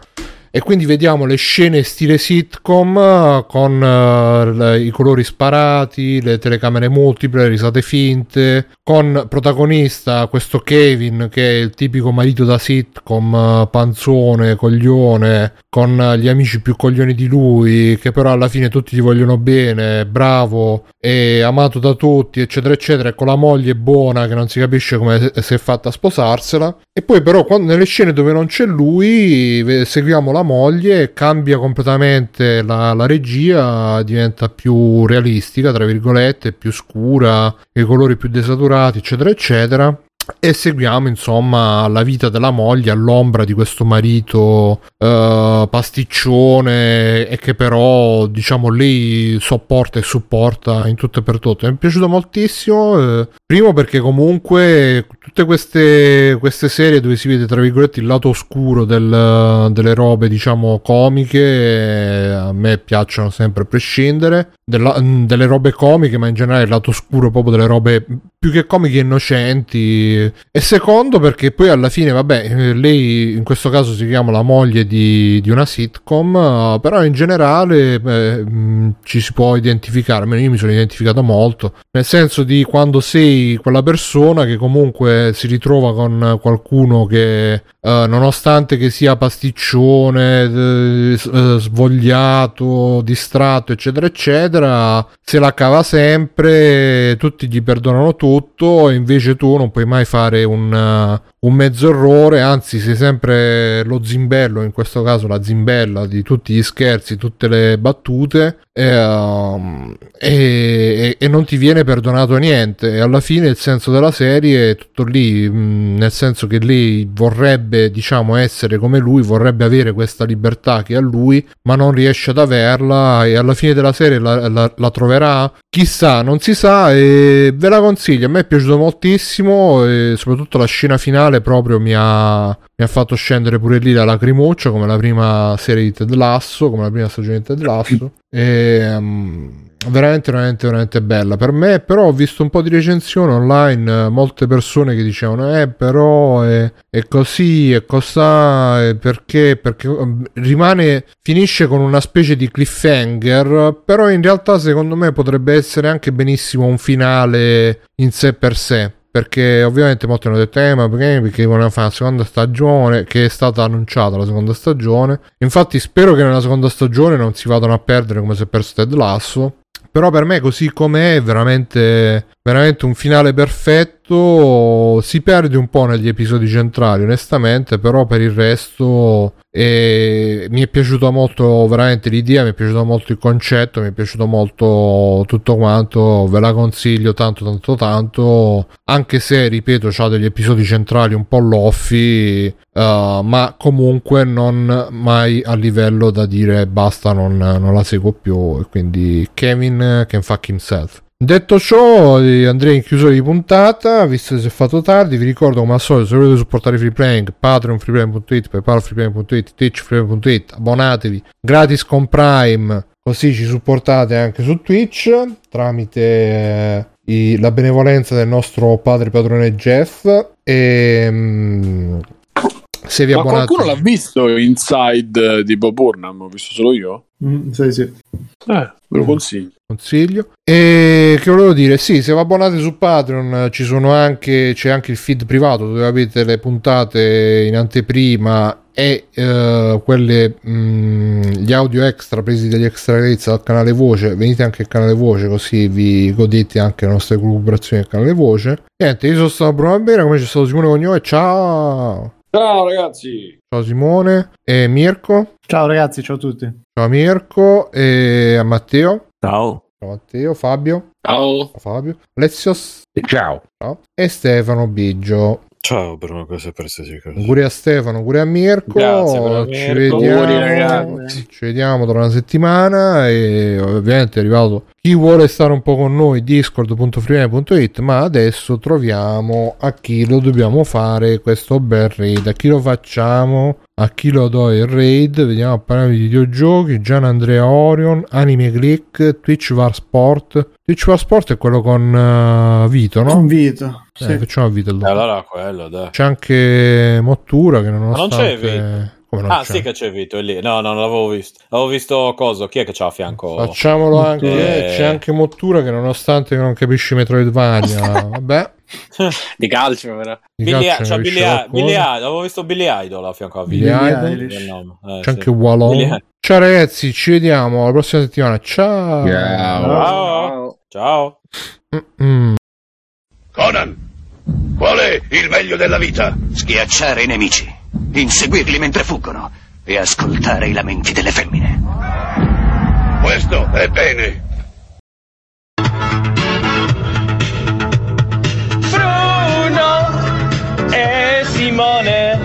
e quindi vediamo le scene stile sitcom eh, con le- i colori sparati, le telecamere multiple, le risate finte, con protagonista questo Kevin che è il tipico marito da sitcom, eh, panzone, coglione, con gli amici più coglioni di lui, che però alla fine tutti gli vogliono bene, bravo e amato da tutti, eccetera, eccetera, e con la moglie buona che non si capisce come si è fatta a sposarsela. E poi però quando, nelle scene dove non c'è lui, seguiamo la moglie, cambia completamente la, la regia, diventa più realistica, tra virgolette, più scura, i colori più desaturati, eccetera, eccetera. E seguiamo insomma la vita della moglie all'ombra di questo marito eh, pasticcione e che però diciamo lei sopporta e supporta in tutto e per tutto. Mi è piaciuto moltissimo. eh, primo perché comunque tutte queste, queste serie dove si vede tra virgolette il lato oscuro del- delle robe diciamo comiche a me piacciono sempre a prescindere della- delle robe comiche ma in generale il lato oscuro proprio delle robe più che comiche innocenti e secondo perché poi alla fine vabbè eh, lei in questo caso si chiama la moglie di, di una sitcom eh, però in generale eh, mh, ci si può identificare almeno io mi sono identificato molto nel senso di quando sei quella persona che comunque si ritrova con qualcuno che eh, nonostante che sia pasticcione eh, svogliato distratto eccetera eccetera se la cava sempre tutti gli perdonano tutto e invece tu non puoi mai fare un, eh, un mezzo errore anzi sei sempre lo zimbello in questo caso la zimbella di tutti gli scherzi tutte le battute e, um, e- e non ti viene perdonato niente. E alla fine il senso della serie è tutto lì mh, nel senso che lei vorrebbe diciamo essere come lui vorrebbe avere questa libertà che ha lui ma non riesce ad averla e alla fine della serie la, la- la troverà. Chissà non si sa e ve la consiglio. A me è piaciuto moltissimo e soprattutto la scena finale proprio mi ha, mi ha fatto scendere pure lì la lacrimuccia come la prima serie di Ted Lasso come la prima stagione di Ted Lasso e um, veramente veramente veramente bella per me però ho visto un po' di recensioni online eh, molte persone che dicevano eh però è, è così è cosà è perché? Perché um, rimane finisce con una specie di cliffhanger però in realtà secondo me potrebbe essere anche benissimo un finale in sé per sé perché ovviamente molti hanno detto eh ma perché, perché fare la seconda stagione? Che è stata annunciata la seconda stagione. Infatti spero che nella seconda stagione non si vadano a perdere come si è perso Ted Lasso. Però per me così com'è è veramente veramente un finale perfetto si perde un po' negli episodi centrali onestamente però per il resto eh, mi è piaciuta molto veramente l'idea mi è piaciuto molto il concetto mi è piaciuto molto tutto quanto ve la consiglio tanto tanto tanto anche se ripeto ha degli episodi centrali un po' loffi Uh, ma comunque non mai a livello da dire basta non, non la seguo più e quindi Kevin can fuck himself Detto ciò, eh, andrei in chiusura di puntata, visto che si è fatto tardi, vi ricordo come al solito, se volete supportare Free Playing, Patreon freeplaying.it, Paypal freeplaying.it, Twitch freeplaying.it, abbonatevi, gratis con Prime, così ci supportate anche su Twitch, tramite eh, i- la benevolenza del nostro padre padrone Jeff, e mm, se vi Ma abbonate... qualcuno l'ha visto Inside di Bob Burnham? Ho visto solo io? Mm, sì, sì. Eh, ve lo Mm. consiglio. consiglio. E che volevo dire, sì, se vi abbonate su Patreon eh, ci sono anche, c'è anche il feed privato dove avete le puntate in anteprima e eh, quelle, mh, gli audio extra presi dagli extra credits dal canale voce. Venite anche al canale voce così vi godete anche le nostre collaborazioni al canale voce. Niente, io sono stato Bruno Bera, come c'è stato Simone Cognò e ciao! Ciao ragazzi. Ciao Simone e Mirko. Ciao ragazzi, ciao a tutti. Ciao Mirko e a Matteo. Ciao. Ciao Matteo, Fabio. Ciao. Ciao Fabio. Lezios. Ciao. Ciao. E Stefano Biggio. Ciao Bruno, cosa per qualsiasi cosa. Auguri a Stefano, auguri a Mirko. Grazie per Ci Mirko. vediamo, Auguri, ragazzi. ci vediamo tra una settimana e ovviamente è arrivato chi vuole stare un po' con noi discord.freeway.it ma adesso troviamo a chi lo dobbiamo fare questo bel raid a chi lo facciamo a chi lo do il raid vediamo a parlare di videogiochi Gian Andrea Orion Anime Click Twitch Var Sport Twitch Var Sport è quello con eh, Vito no? Convito. Eh, Sì. facciamo a Vito allora. Eh, allora quello, dai. C'è anche Mottura che non nonostante... c'è Vito? Come non Ah, c'è? sì che c'è Vito, è lì. No, no, non l'avevo visto. Avevo visto coso. Chi è che c'ha a fianco? Facciamolo anche, Eh. c'è anche Mottura che nonostante che non capisci Metroidvania, [laughs] vabbè, Di calcio, però. di Billy, calcio c'ha ne Billy. Billy avevo visto Billy Idol a fianco a Billy Vito. Billie Idol. Il. Eh, c'è sì. anche Wallon. Billy- Ciao ragazzi, ci vediamo la prossima settimana. Ciao. Ciao. Ciao. Mm. Conan, qual è il meglio della vita? Schiacciare i nemici, inseguirli mentre fuggono e ascoltare i lamenti delle femmine. Questo è bene. Bruno e Simone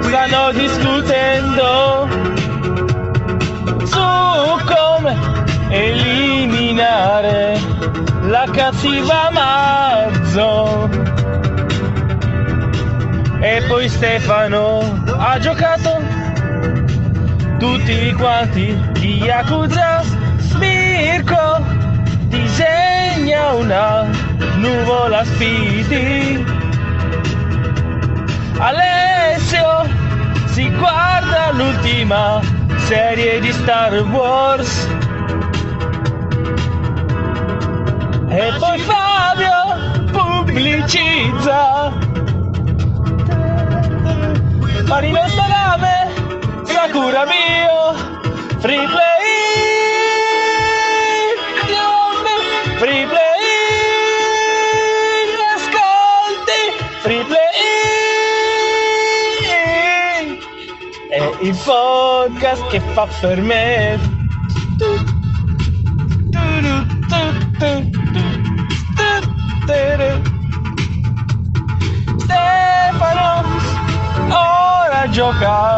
stanno discutendo su come eliminare la cattiva Mazzo. E poi Stefano ha giocato tutti quanti di Yakuza. Mirko disegna una nuvola spiti. Alessio si guarda l'ultima serie di Star Wars. E poi Fabio pubblicizza. Marino Salame, Sakura Bio, Free Play. Free Play. Ascolti, Free Play. È il podcast che fa per me. Stefano gioca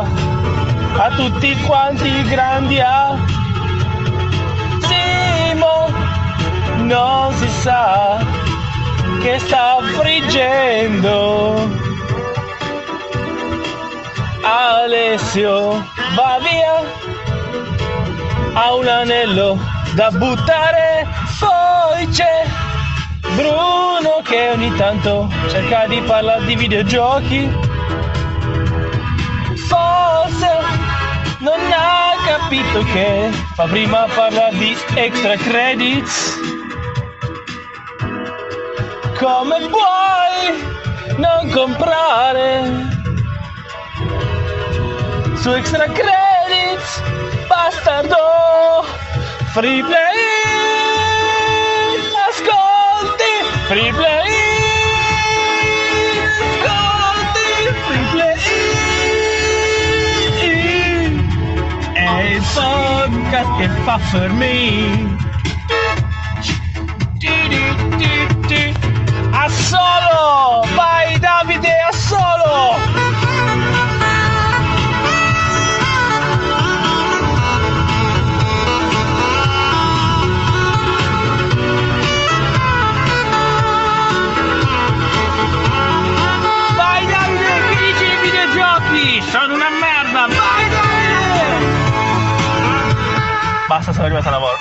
a tutti quanti grandi A. Simo non si sa che sta friggendo. Alessio va via, ha un anello da buttare, poi c'è Bruno che ogni tanto cerca di parlare di videogiochi. Forse non ha capito che fa prima parlare di extra credits. Come puoi non comprare? Su extra credits bastardo. Free play. Ascolti free play che fa per me. A solo vai Davide a solo Basta, sono arrivato a lavoro.